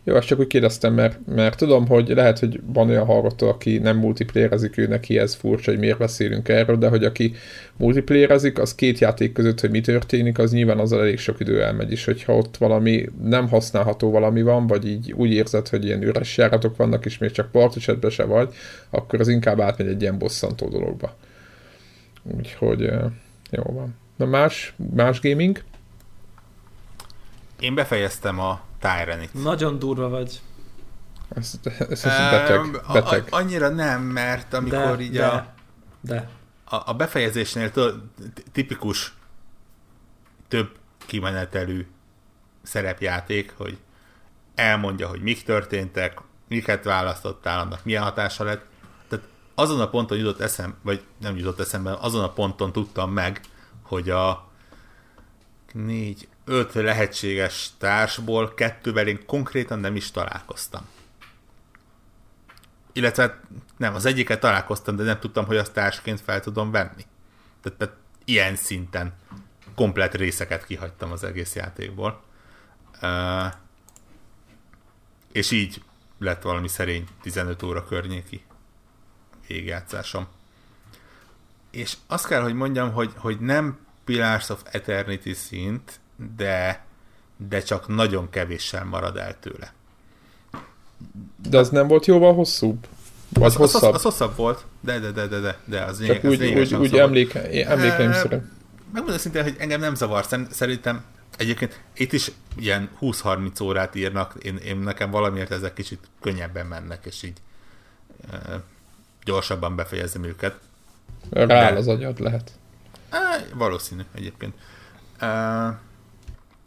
Jó, azt csak úgy kérdeztem, mert, mert tudom, hogy lehet, hogy van olyan hallgató, aki nem multiplayerezik, ő neki ez furcsa, hogy miért beszélünk erről, de hogy aki multiplayerezik, az két játék között, hogy mi történik, az nyilván az elég sok idő elmegy, és hogyha ott valami nem használható valami van, vagy így úgy érzed, hogy ilyen üres járatok vannak, és még csak partisetbe se vagy, akkor az inkább átmegy egy ilyen bosszantó dologba. Úgyhogy jó van. Na más, más gaming? Én befejeztem a Tyranit. Nagyon durva vagy. Ez, ez, ez beteg. beteg. A, a, annyira nem, mert amikor de, így de, a, de. a, a befejezésnél tipikus több kimenetelű szerepjáték, hogy elmondja, hogy mik történtek, miket választottál, annak milyen hatása lett. Tehát azon a ponton jutott eszem, vagy nem jutott eszembe, azon a ponton tudtam meg, hogy a négy, öt lehetséges társból kettővel én konkrétan nem is találkoztam. Illetve nem, az egyiket találkoztam, de nem tudtam, hogy azt társként fel tudom venni. Tehát, tehát ilyen szinten komplet részeket kihagytam az egész játékból. Uh, és így lett valami szerény 15 óra környéki végjátszásom és azt kell, hogy mondjam, hogy, hogy nem Pillars of Eternity szint, de, de csak nagyon kevéssel marad el tőle. De az nem volt jóval hosszúbb? Vagy az, hosszabb? Az, az, az hosszabb volt, de, de, de, de, de, de az Csak lényeg, úgy, úgy, úgy emléke, emlékeim e, szerint. Megmondom szintén, hogy engem nem zavar, szerintem egyébként itt is ilyen 20-30 órát írnak, én, én nekem valamiért ezek kicsit könnyebben mennek, és így e, gyorsabban befejezem őket. Rááll az agyad, lehet. Á, valószínű egyébként. Uh,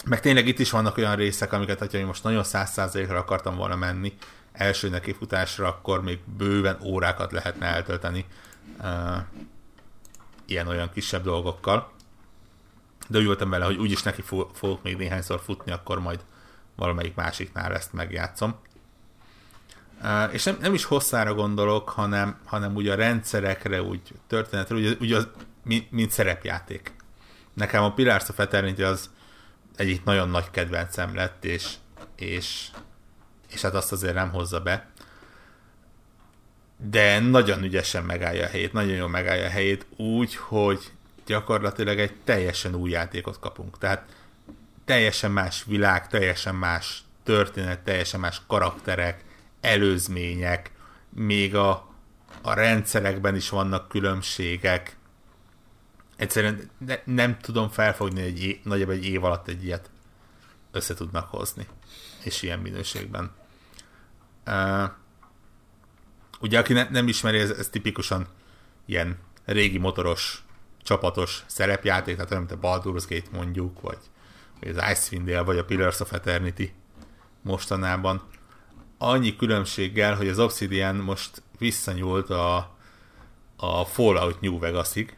meg tényleg itt is vannak olyan részek, amiket, hogyha én most nagyon száz százalékra akartam volna menni első nekifutásra, akkor még bőven órákat lehetne eltölteni uh, ilyen-olyan kisebb dolgokkal. De úgy voltam vele, hogy úgyis neki fogok még néhányszor futni, akkor majd valamelyik másiknál ezt megjátszom. És nem, nem is hosszára gondolok, hanem, hanem úgy a rendszerekre, úgy történetre, úgy, úgy az, mint, mint szerepjáték. Nekem a Pillars of Eternity az egyik nagyon nagy kedvencem lett, és, és, és hát azt azért nem hozza be. De nagyon ügyesen megállja a helyét, nagyon jól megállja a helyét, úgy, hogy gyakorlatilag egy teljesen új játékot kapunk. Tehát teljesen más világ, teljesen más történet, teljesen más karakterek, előzmények, még a, a rendszerekben is vannak különbségek. Egyszerűen ne, nem tudom felfogni, hogy egy, nagyobb egy év alatt egy ilyet össze tudnak hozni. És ilyen minőségben. Uh, ugye, aki ne, nem ismeri, ez, ez tipikusan ilyen régi motoros, csapatos szerepjáték, tehát olyan, mint a Baldur's Gate mondjuk, vagy, vagy az Icewind Dale, vagy a Pillars of Eternity mostanában annyi különbséggel, hogy az Obsidian most visszanyúlt a, a Fallout New Vegasig,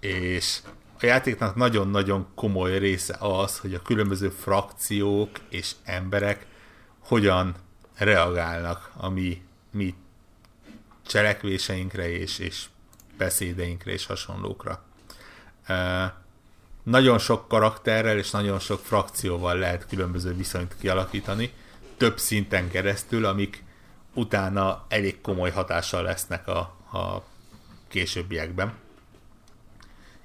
és a játéknak nagyon-nagyon komoly része az, hogy a különböző frakciók és emberek hogyan reagálnak a mi, mi cselekvéseinkre és, és beszédeinkre és hasonlókra. Uh, nagyon sok karakterrel és nagyon sok frakcióval lehet különböző viszonyt kialakítani, több szinten keresztül, amik utána elég komoly hatással lesznek a, a későbbiekben.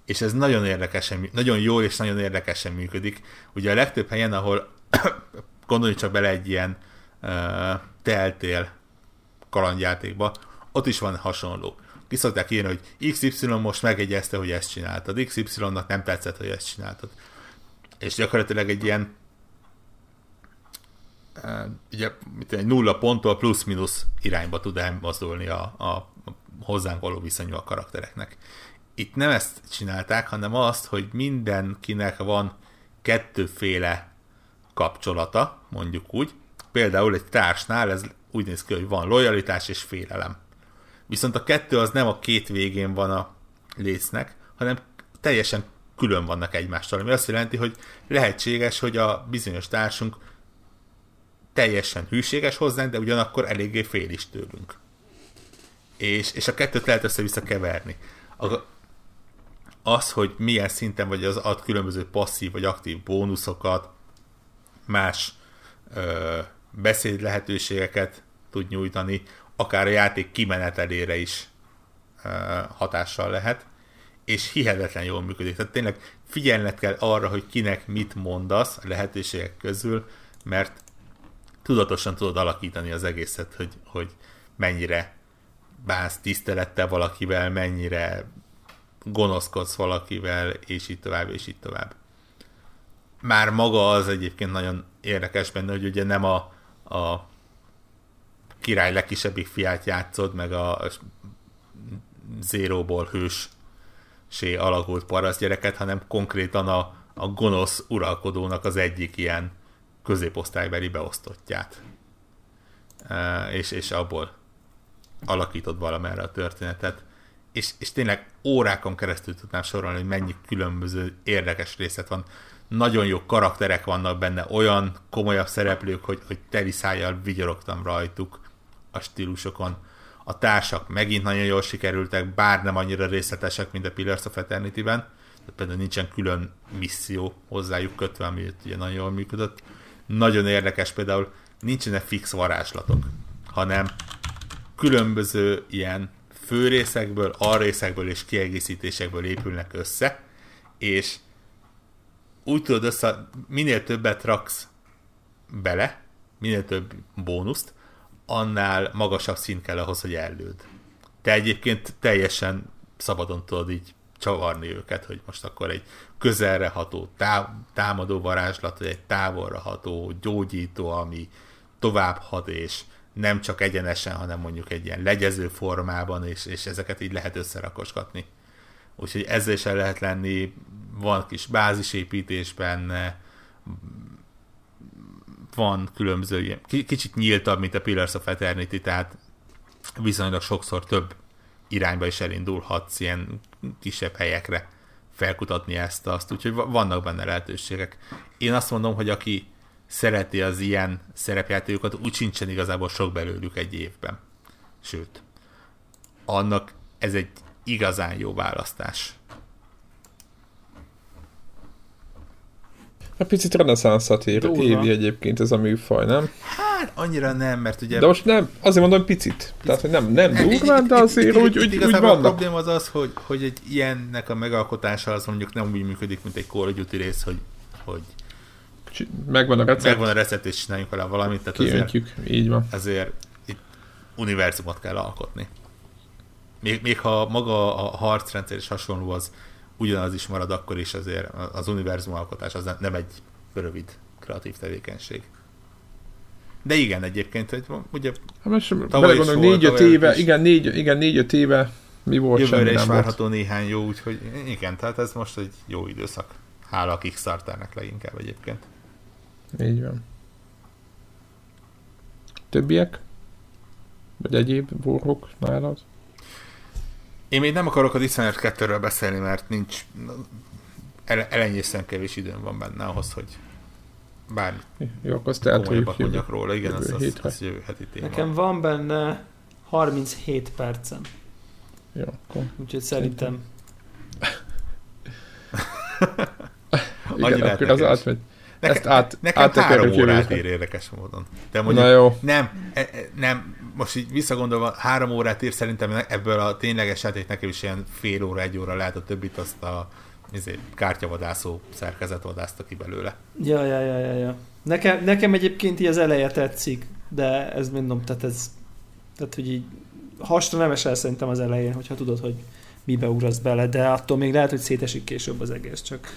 És ez nagyon érdekesen, nagyon jól és nagyon érdekesen működik. Ugye a legtöbb helyen, ahol gondolj csak bele egy ilyen uh, teltél kalandjátékba, ott is van hasonló. Ki szokták írni, hogy XY most megegyezte, hogy ezt csináltad, XY-nak nem tetszett, hogy ezt csináltad. És gyakorlatilag egy ilyen ugye egy nulla ponttól plusz-minusz irányba tud elmozdulni a, a hozzánk való viszonyú a karaktereknek. Itt nem ezt csinálták, hanem azt, hogy mindenkinek van kettőféle kapcsolata, mondjuk úgy. Például egy társnál ez úgy néz ki, hogy van lojalitás és félelem. Viszont a kettő az nem a két végén van a lécnek, hanem teljesen külön vannak egymástól, ami azt jelenti, hogy lehetséges, hogy a bizonyos társunk teljesen hűséges hozzánk, de ugyanakkor eléggé fél is tőlünk. És, és a kettőt lehet össze-vissza keverni. A, az, hogy milyen szinten vagy az ad különböző passzív vagy aktív bónuszokat, más ö, beszéd lehetőségeket tud nyújtani, akár a játék kimenetelére is ö, hatással lehet, és hihetetlen jól működik. Tehát tényleg figyelned kell arra, hogy kinek mit mondasz a lehetőségek közül, mert tudatosan tudod alakítani az egészet, hogy, hogy mennyire bánsz tisztelettel valakivel, mennyire gonoszkodsz valakivel, és így tovább, és így tovább. Már maga az egyébként nagyon érdekes benne, hogy ugye nem a, a király legkisebbik fiát játszod, meg a zéróból hős sé alakult paraszt gyereket, hanem konkrétan a, a gonosz uralkodónak az egyik ilyen középosztálybeli beosztottját. És, és abból alakított valamerre a történetet. És, és tényleg órákon keresztül tudnám sorolni, hogy mennyi különböző érdekes részlet van. Nagyon jó karakterek vannak benne, olyan komolyabb szereplők, hogy, hogy teli szájjal vigyorogtam rajtuk a stílusokon. A társak megint nagyon jól sikerültek, bár nem annyira részletesek, mint a Pillars of Eternity-ben. például nincsen külön misszió hozzájuk kötve, ami ugye nagyon jól működött nagyon érdekes például nincsenek fix varázslatok, hanem különböző ilyen főrészekből, alrészekből és kiegészítésekből épülnek össze, és úgy tudod össze, minél többet raksz bele, minél több bónuszt, annál magasabb szint kell ahhoz, hogy ellőd. Te egyébként teljesen szabadon tudod így csavarni őket, hogy most akkor egy közelre ható tá- támadó varázslat, vagy egy távolra ható gyógyító, ami tovább hat, és nem csak egyenesen, hanem mondjuk egy ilyen legyező formában, és, és ezeket így lehet összerakosgatni. Úgyhogy ezzel is el lehet lenni, van kis bázisépítés benne, van különböző kicsit nyíltabb, mint a Pillars of Eternity, tehát viszonylag sokszor több irányba is elindulhatsz ilyen kisebb helyekre felkutatni ezt, azt, úgyhogy vannak benne lehetőségek. Én azt mondom, hogy aki szereti az ilyen szerepjátékokat, úgy sincsen igazából sok belőlük egy évben. Sőt, annak ez egy igazán jó választás. A picit reneszánszat ér, évi egyébként ez a műfaj, nem? Hát annyira nem, mert ugye... De most nem, azért mondom, hogy picit. Tehát, hogy nem, nem durván, de azért úgy, úgy, úgy vannak. a probléma az az, hogy, hogy egy ilyennek a megalkotása az mondjuk nem úgy működik, mint egy Call of Duty rész, hogy, hogy megvan a recept. Megvan a recept, és csináljunk vele valamit. Tehát azért, így van. Ezért itt univerzumot kell alkotni. Még, még ha maga a harcrendszer is hasonló, az ugyanaz is marad, akkor is azért az univerzum alkotás az nem egy rövid kreatív tevékenység. De igen, egyébként, hogy ugye hát most belegondolom, négy-öt éve, is. igen, négy, igen, négy-öt éve mi volt Jövőre is várható volt. néhány jó, úgyhogy igen, tehát ez most egy jó időszak. Hála a Kickstarternek leginkább egyébként. Így van. Többiek? Vagy egyéb borok nálad? Én még nem akarok a Dishonored 2-ről beszélni, mert nincs ele, elenyészően kevés időm van benne ahhoz, hogy bármi Jó, akkor azt komolyabbat jövő. mondjak róla. Igen, az, jövő az, hétre. az jövő heti téma. Nekem van benne 37 percem, Jó, akkor úgyhogy szerintem igen, Annyi akkor az átmegy. Nekem, Ezt át- nekem három órát ír érdekes módon. De mondjuk, Na jó, nem, e- e- nem, most így visszagondolva, három órát ír szerintem ebből a tényleges játék nekem is ilyen fél óra, egy óra lehet, a többit azt a izé, kártyavadászó szerkezet vadászta ki belőle. Ja, ja, ja, ja, ja. Nekem, nekem egyébként így az eleje tetszik, de ez mondom, tehát ez, tehát hogy így hasra nem esel szerintem az elején, hogyha tudod, hogy mibe ugrasz bele, de attól még lehet, hogy szétesik később az egész, csak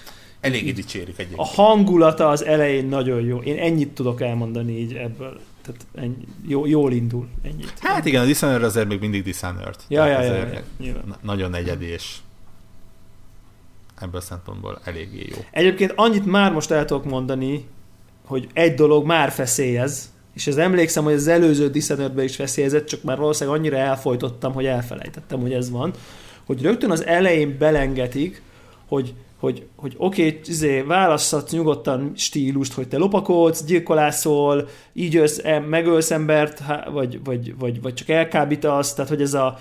Így. dicsérik egyébként. a hangulata az elején nagyon jó. Én ennyit tudok elmondani így ebből. Tehát ennyi, jó, jól indul, ennyit. Hát igen, a Dishonored azért még mindig Dishonored. Ja, ja, ja, ja, ja, nagyon egyedi, és ebből a szempontból eléggé jó. Egyébként annyit már most el tudok mondani, hogy egy dolog már feszélyez, és ez emlékszem, hogy az előző dishonored is feszélyezett, csak már valószínűleg annyira elfolytottam, hogy elfelejtettem, hogy ez van, hogy rögtön az elején belengetik, hogy hogy, hogy oké, okay, izé, válasszatsz nyugodtan stílust, hogy te lopakodsz, gyilkolászol, így ölsz, em- megölsz embert, vagy, vagy, vagy, vagy csak elkábítasz, tehát hogy ez a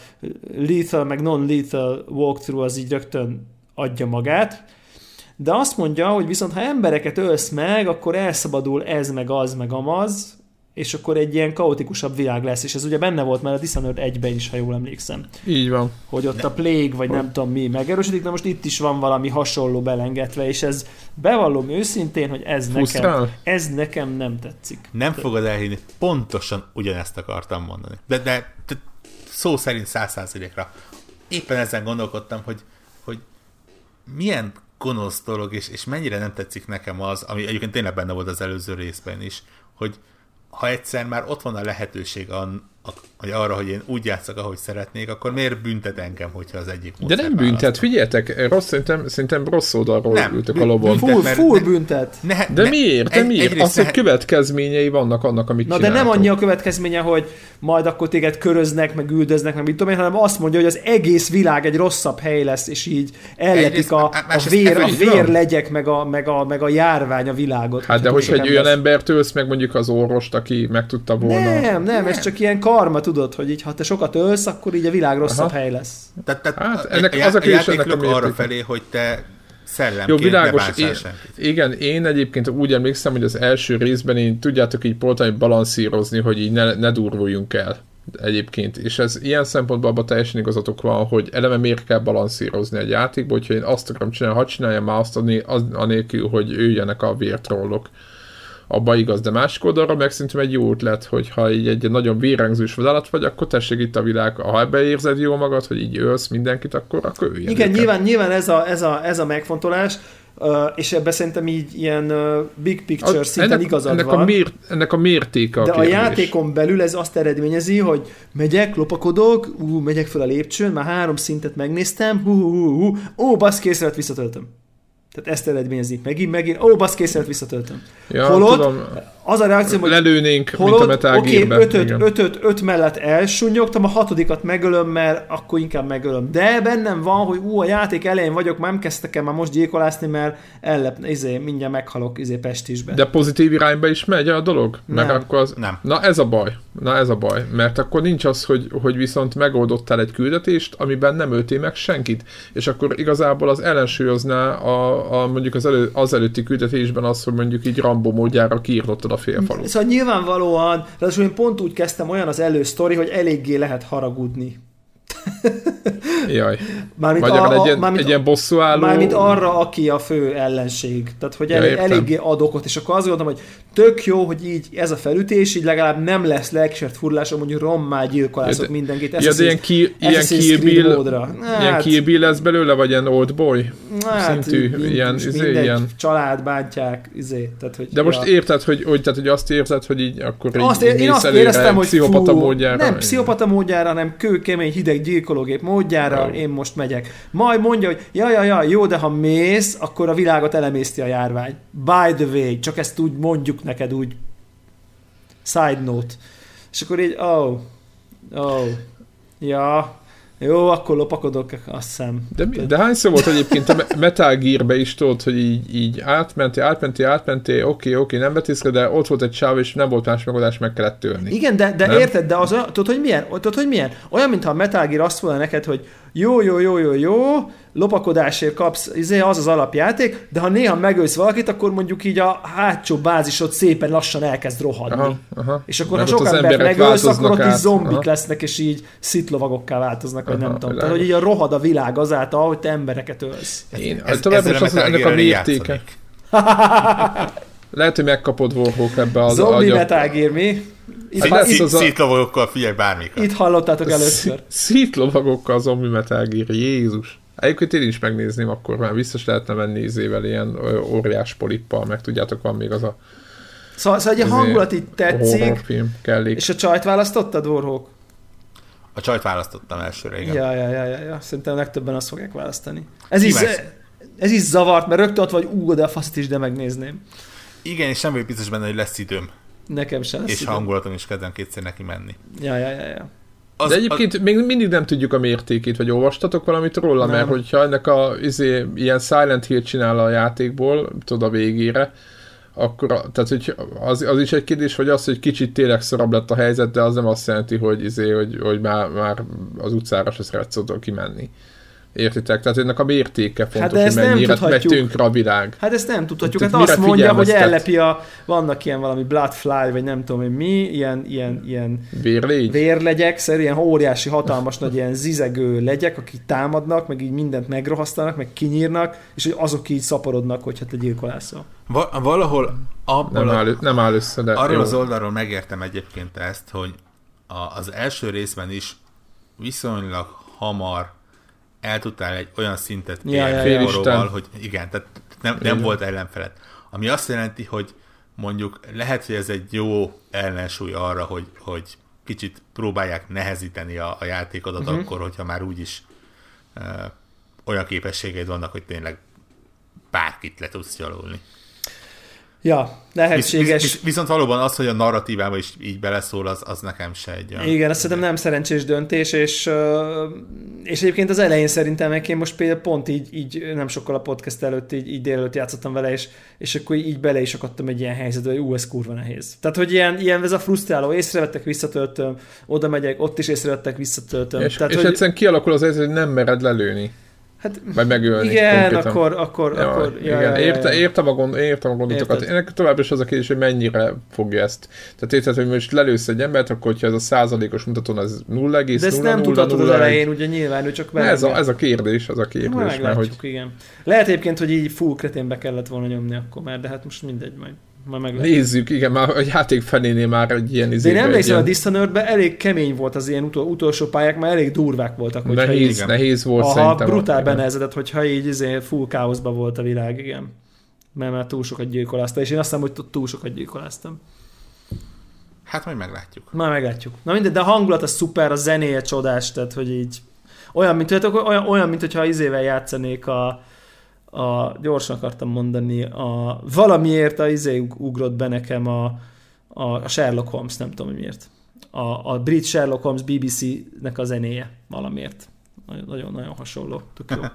lethal, meg non-lethal walkthrough az így rögtön adja magát, de azt mondja, hogy viszont ha embereket ölsz meg, akkor elszabadul ez, meg az, meg amaz, és akkor egy ilyen kaotikusabb világ lesz, és ez ugye benne volt már a Dishonored 1-ben is, ha jól emlékszem, így van. hogy ott a Plague, vagy nem tudom mi megerősödik, de most itt is van valami hasonló belengetve, és ez bevallom őszintén, hogy ez nekem, ez nekem nem tetszik. Nem fogod elhinni, pontosan ugyanezt akartam mondani. De, de, de szó szerint száz százalékra. Éppen ezen gondolkodtam, hogy, hogy milyen gonosz dolog, és, és mennyire nem tetszik nekem az, ami egyébként tényleg benne volt az előző részben is, hogy ha egyszer már ott van a lehetőség an, a, hogy arra, hogy én úgy játszok, ahogy szeretnék, akkor miért büntet engem, hogyha az egyik De nem büntet, választom? figyeljetek, rossz, szerintem, szerintem rossz oldalról Nem, ültök a lobon. büntet, Full, full ne- büntet. Ne, De ne- miért? De egy- miért? Az, hogy ne- következményei vannak annak, amit Na de nem csináltok. annyi a következménye, hogy majd akkor téged köröznek, meg üldöznek, meg mit tudom én, hanem azt mondja, hogy az egész világ egy rosszabb hely lesz, és így elletik a, a, vér, a van. vérlegyek, meg a, meg, a, meg a járvány a világot. Hát de hogyha egy olyan ember- embert ölsz meg mondjuk az orvost, aki meg tudta volna. Nem, nem, ez csak ilyen karma, tudod, hogy így, ha te sokat ölsz, akkor így a világ rosszabb Aha. hely lesz. Tehát, tehát Hát, ennek a, az a a játék lök arra felé, hogy te szellemként Jó, világos. Én, igen, én egyébként úgy emlékszem, hogy az első részben én tudjátok így próbáltam balanszírozni, hogy így ne, ne durvuljunk el egyébként. És ez ilyen szempontból abban teljesen igazatok van, hogy eleve miért kell balanszírozni egy játékból, hogyha én azt akarom csinálni, hadd csináljam már azt ané- az, anélkül, hogy üljenek a vértrollok. Abba igaz, de másik oldalra meg szerintem egy jó ötlet, hogy ha így egy nagyon vérengzős vadálat vagy, akkor tessék itt a világ, ha ebbe érzed jól magad, hogy így ölsz mindenkit, akkor, akkor üljen Igen, őket. nyilván, nyilván ez, a, ez, a, ez a megfontolás, uh, és ebben szerintem így ilyen uh, big picture Az- szinten ennek, igazad ennek van. A mér, ennek a mértéke a De a kérdés. játékon belül ez azt eredményezi, hogy megyek, lopakodok, ú, megyek fel a lépcsőn, már három szintet megnéztem, hú, hú, hú, ó, basz, kész lett, visszatöltöm. Tehát ezt eredményezi. Megint, megint, ó, basz, kész lett, visszatöltöm. Ja, Holott tudom, Az a reakció, hogy lelőnénk, mint a Metal oké, Gear-ben. ötöt, ötöt, öt mellett elsúnyogtam, a hatodikat megölöm, mert akkor inkább megölöm. De bennem van, hogy ú, a játék elején vagyok, már nem kezdtek el már most gyilkolászni, mert ellep, izé, mindjárt meghalok izé Pestisbe. De pozitív irányba is megy a dolog? Nem. akkor az... Nem. Na ez a baj. Na ez a baj. Mert akkor nincs az, hogy, hogy viszont megoldottál egy küldetést, amiben nem öltél meg senkit. És akkor igazából az ellensúlyozná a, a mondjuk az, elő, az előtti küldetésben az, hogy mondjuk így Rambo módjára kiirtottad a félfalut. Szóval nyilvánvalóan, ráadásul én pont úgy kezdtem olyan az elősztori, hogy eléggé lehet haragudni. Jaj. Mármint, Magyarul a, egy a, ilyen, mármint, egy ilyen bosszúálló... mármint arra, aki a fő ellenség. Tehát, hogy Ja, elég, értem. eléggé ad okot, és akkor azt gondoltam, hogy tök jó, hogy így ez a felütés, így legalább nem lesz lelkisert furlásom, mondjuk rommá gyilkolászok Ja, de- mindenkit. Ja, de ilyen, ki, ilyen Kill Bill, ilyen Kill Bill lesz belőle, vagy ilyen Old Boy? szintű, mind- ilyen, most izé, ilyen- család bántják, izé, tehát, hogy, De most ja. érted, hogy, hogy, tehát, hogy azt érzed, hogy így akkor így azt, én, én mész azt éreztem, hogy fú, nem pszichopata módjára, hanem kőkemény, hideg gyilkológép módjára, Jó. én most megyek. Majd mondja, hogy ja, ja, ja, jó, de ha mész, akkor a világot elemészti a járvány. By the way, csak ezt úgy mondjuk neked úgy side note. És akkor így, oh, oh, ja, jó, akkor lopakodok, azt hiszem. De, mi, de hányszor volt egyébként a Metal Gear-be is tudod, hogy így, így átmenti, átmenti, átmenti, oké, oké, nem betiszke, de ott volt egy sáv, és nem volt más megoldás, meg kellett törni. Igen, de, de Nem? érted, de az olyan, tudod, hogy milyen? Tudod, hogy milyen? Olyan, mintha a Metal Gear azt volna neked, hogy jó, jó, jó, jó, jó, lopakodásért kapsz, izé, az az alapjáték, de ha néha megölsz valakit, akkor mondjuk így a hátsó bázisod szépen lassan elkezd rohadni. Aha, aha. És akkor, Meg ha sok embert megölsz, akkor ott is zombik Aha. lesznek, és így szitlovagokká változnak, vagy Aha, nem tudom. világos. Tehát, hogy így a rohad a világ azáltal, hogy te embereket ölsz. Én, Ez- továbbra is az, ennek a mértéke. Lehet, hogy megkapod Warhawk ebbe az Zombi agya- Metal Gear, mi? Itt, Hát az a- figyelj bármikor. itt hallottátok először. Szítlovagokkal zombi Metal Gear, Jézus. Egyébként én is megnézném, akkor már biztos lehetne menni izével ilyen óriás polippal, meg tudjátok, van még az a Szóval, szóval egy Ezért hangulat így tetszik, horrorfilm kellék. és a csajt választottad, Warhawk? A csajt választottam elsőre, igen. Ja, ja, ja, ja, ja. Szerintem legtöbben azt fogják választani. Ez is, ez is zavart, mert rögtön ott vagy, ú, de a faszt is, de megnézném. Igen, és nem vagyok biztos benne, hogy lesz időm. Nekem sem lesz és időm. hangulatom is kedvem kétszer neki menni. Ja, ja, ja, ja. Az, De egyébként még mindig nem tudjuk a mértékét, vagy olvastatok valamit róla, Nem. mert hogyha ennek a izé, ilyen Silent Hill csinál a játékból, tudod a végére, akkor tehát, hogy az, az, is egy kérdés, hogy az, hogy kicsit tényleg szarabb lett a helyzet, de az nem azt jelenti, hogy, izé, hogy, hogy már, már az utcára se szeretsz oda kimenni. Értitek? Tehát ennek a mértéke fontos, de ezt hogy mennyire megy tönkre a világ. Hát ezt nem tudhatjuk. Hát Tehát azt mire mondja, hogy ellepi a... Vannak ilyen valami bloodfly, vagy nem tudom hogy mi, ilyen, ilyen, ilyen Vérlégy? vérlegyek, ilyen óriási, hatalmas nagy ilyen zizegő legyek, akik támadnak, meg így mindent megrohasztanak, meg kinyírnak, és hogy azok így szaporodnak, hogyha te gyilkolászol. Va- valahol abból Nem a, áll, nem áll össze, de arról jó. az oldalról megértem egyébként ezt, hogy a, az első részben is viszonylag hamar el tudtál egy olyan szintet Ja, érni ja, hogy igen, tehát nem, nem Igen. volt ellenfeled. Ami azt jelenti, hogy mondjuk lehet, hogy ez egy jó ellensúly arra, hogy, hogy kicsit próbálják nehezíteni a, a játékodat uh-huh. akkor, hogyha már úgyis uh, olyan képességeid vannak, hogy tényleg bárkit le tudsz gyalulni. Ja, Visz, lehetséges. visz, viszont valóban az, hogy a narratívába is így beleszól, az, az nekem se egy olyan... Igen, azt szerintem nem szerencsés döntés, és, és egyébként az elején szerintem meg én most például pont így, így nem sokkal a podcast előtt, így, így délelőtt játszottam vele, és, és akkor így bele is akadtam egy ilyen helyzetbe, hogy ú, ez kurva nehéz. Tehát, hogy ilyen, ilyen ez a frusztráló, észrevettek, visszatöltöm, oda megyek, ott is észrevettek, visszatöltöm. És, Tehát, és hogy, egyszerűen kialakul az helyzet, hogy nem mered lelőni, hát, vagy megölni. igen, konkrétan. akkor, akkor, Ja, akkor, igen, érte, értem, a gond, értem a gondotokat. Érted. Ennek továbbra is az a kérdés, hogy mennyire fogja ezt. Tehát érted, hogy most lelősz egy embert, akkor hogyha ez a százalékos mutatón az 0, de ezt nem tudhatod az elején, ugye nyilván, ő csak Ne, ez, a, ez a kérdés, az a kérdés, mert meglátjuk, hogy igen. Lehet egyébként, hogy így full kreténbe kellett volna nyomni akkor már, de hát most mindegy, majd, majd meglátjuk. nézzük, igen, már a játék felénél már egy ilyen De izébe, én emlékszem, a ilyen Dishonored-ben elég kemény volt az ilyen utol, utolsó pályák, mert elég durvák voltak. Hogyha nehéz, így, igen. nehéz volt aha, szerintem. brutál igen. benehezedett, hogyha így izé, full káoszba volt a világ, igen. Mert már túl sokat gyilkoláztam, és én azt hiszem, hogy túl sokat gyilkoláztam. Hát majd meglátjuk. Már meglátjuk. Na mindegy, de a hangulat a szuper, a zenéje csodás, tehát hogy így olyan, mint, tudjátok, olyan, olyan, mint hogyha izével játszanék a, a, gyorsan akartam mondani, a, valamiért a izé ug- ugrott be nekem a, a, a Sherlock Holmes, nem tudom, hogy miért. A, a brit Sherlock Holmes BBC-nek a zenéje valamiért. Nagyon-nagyon hasonló. Tök jó.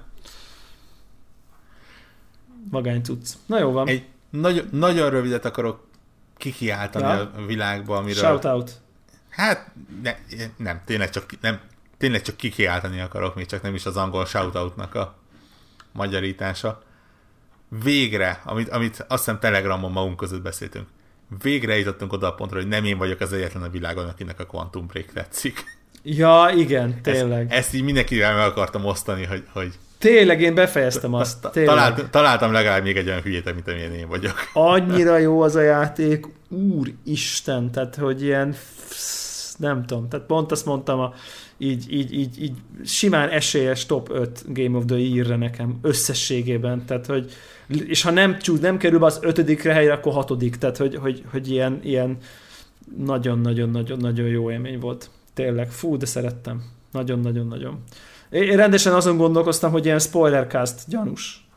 Magány cucc. Na jó van. Egy nagyon, nagyon rövidet akarok kikiáltani Ja. a világba, amiről... Shout out. Hát ne, nem, tényleg csak, nem, tényleg csak kikiáltani akarok, még csak nem is az angol shoutoutnak a magyarítása. Végre, amit, amit azt hiszem Telegramon magunk között beszéltünk, végre jutottunk oda a pontra, hogy nem én vagyok az egyetlen a világon, akinek a Quantum Break tetszik. Ja, igen, tényleg. Ezt, ezt így mindenkivel meg akartam osztani, hogy, hogy Tényleg én befejeztem azt. Tényleg. talált, találtam legalább még egy olyan hülyét, mint amilyen én vagyok. Annyira jó az a játék, úristen, tehát hogy ilyen, nem tudom, tehát pont azt mondtam, a, így, így, így, így simán esélyes top 5 Game of the Year-re nekem összességében, tehát hogy és ha nem, nem kerül be az ötödikre helyre, akkor hatodik, tehát hogy, hogy, hogy ilyen, ilyen nagyon-nagyon-nagyon-nagyon jó élmény volt. Tényleg, fú, de szerettem. Nagyon-nagyon-nagyon. Én rendesen azon gondolkoztam, hogy ilyen spoilercast gyanús.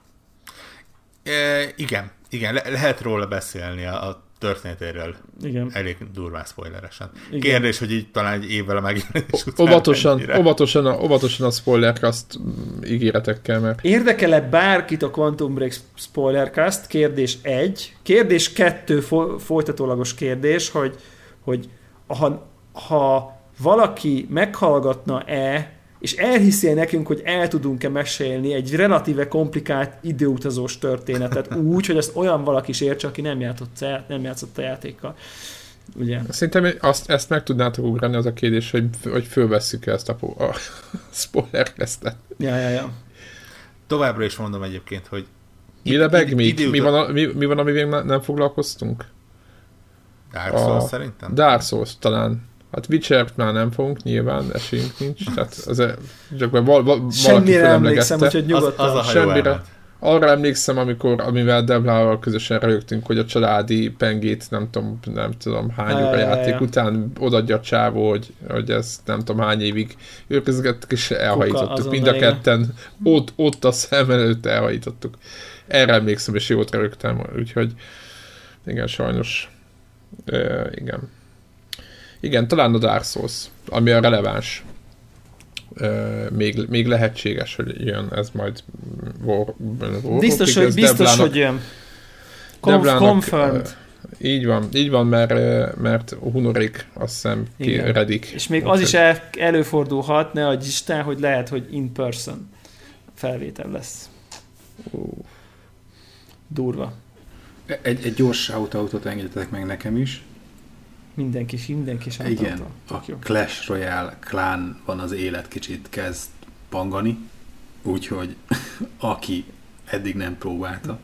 E, igen, igen, le- lehet róla beszélni a történetéről Igen. elég durván spoileresen. Igen. Kérdés, hogy így talán egy évvel a megjelenés után Óvatosan, mennyire. óvatosan, a, óvatosan a spoilercast ígéretekkel, mert Érdekel-e bárkit a Quantum Break Spoilercast? Kérdés 1. Kérdés 2 fo- folytatólagos kérdés, hogy, hogy ha, ha valaki meghallgatna-e, és elhiszi nekünk, hogy el tudunk-e mesélni egy relatíve komplikált időutazós történetet úgy, hogy ezt olyan valaki is értse, aki nem játszott, nem játszott a játékkal. Ugye? szerintem azt, ezt meg tudnátok ugrani, az a kérdés, hogy, hogy fölvesszük ezt a, po- a spoilercastet. Ja, ja, ja. Továbbra is mondom egyébként, hogy Mi lebeg id- még? Mi van, a, mi, mi van, amivel ne- nem foglalkoztunk? Dark Souls a- szerintem? Dark Souls talán. Hát witcher már nem fogunk, nyilván esélyünk nincs. Tehát az, csak val, val, valaki Semmire emlékszem, úgyhogy az, nyugodtan. az a hajó Semmire. elment. Arra emlékszem, amikor, amivel Deblával közösen rögtünk, hogy a családi pengét nem tudom, nem tudom hány óra játék ja. után odaadja a csávó, hogy, hogy ezt nem tudom hány évig őrizgettek, és elhajítottuk. Mind a ketten ott, ott a szem előtt elhajítottuk. Erre emlékszem, és jót rögtem, úgyhogy igen, sajnos e, igen. Igen, talán a Dark Souls, ami a releváns. E, még, még lehetséges, hogy jön ez majd War, War Biztos, hogy, biztos, Deblának- hogy jön. Conf- confirmed. Így van, így van, mert, mert Hunorik azt hiszem kéredik. És még az is el, előfordulhat, ne adj Isten, hogy lehet, hogy in person felvétel lesz. Durva. Egy, egy gyors shoutoutot engedjetek meg nekem is. Mindenki, mindenki sem Igen, Tök a jó. Clash Royale klán van az élet kicsit kezd pangani, úgyhogy aki eddig nem próbálta,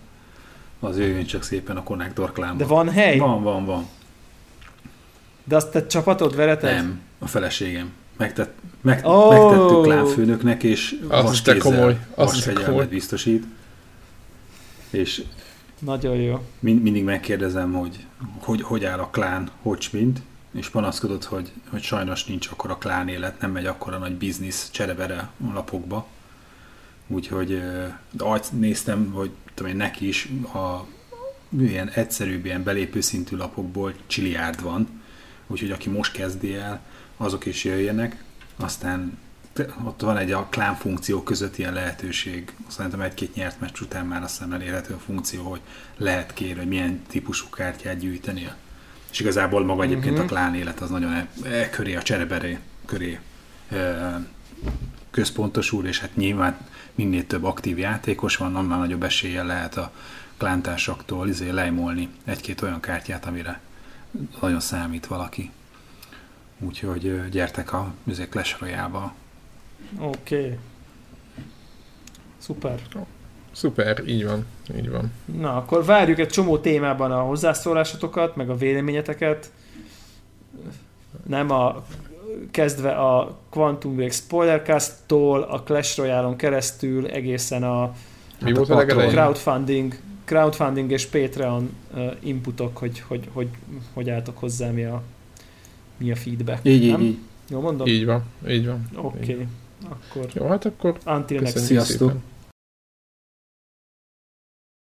az jöjjön csak szépen a Connector klánba. De van hely? Van, van, van. De azt te csapatod vereted? Nem, a feleségem. Megtett, meg, oh! Megtettük klánfőnöknek, és Az de komoly, az de vasfegyelmet komoly. biztosít. És Nagyon jó. mind, mindig megkérdezem, hogy, hogy hogy áll a klán, hogy mint, és panaszkodott, hogy, hogy sajnos nincs akkor a klán élet, nem megy akkor a nagy biznisz cserebere a lapokba. Úgyhogy de azt néztem, hogy tudom én, neki is a ilyen egyszerűbb, ilyen belépő szintű lapokból csiliárd van, úgyhogy aki most kezdi el, azok is jöjjenek, aztán ott van egy a klán funkció között ilyen lehetőség, szerintem egy-két nyert meccs után már azt hiszem elérhető a funkció, hogy lehet kérni, hogy milyen típusú kártyát gyűjteni. És igazából maga egyébként Mhm. a klán élet az nagyon e, e köré, a csereberé köré e, központosul, és hát nyilván minél több aktív játékos van, annál nagyobb eséllyel lehet a klántársaktól izé lejmolni egy-két olyan kártyát, amire nagyon számít valaki. Úgyhogy gyertek a Clash Royale-ba. Oké. Okay. Szuper. Szuper, így van, így van. Na, akkor várjuk egy csomó témában a hozzászólásotokat, meg a véleményeteket. Nem a kezdve a Quantum Break Spoilercast-tól, a Clash Royale-on keresztül egészen a Mi Hát volt a a crowdfunding, crowdfunding és Patreon inputok, hogy, hogy, hogy, hogy álltok hozzá, mi a, mi a feedback. Így, így, nem? így. Jó mondom? Így van, így van. Oké. így Okay. Akkor Jó, hát akkor until next Sziasztok. szépen.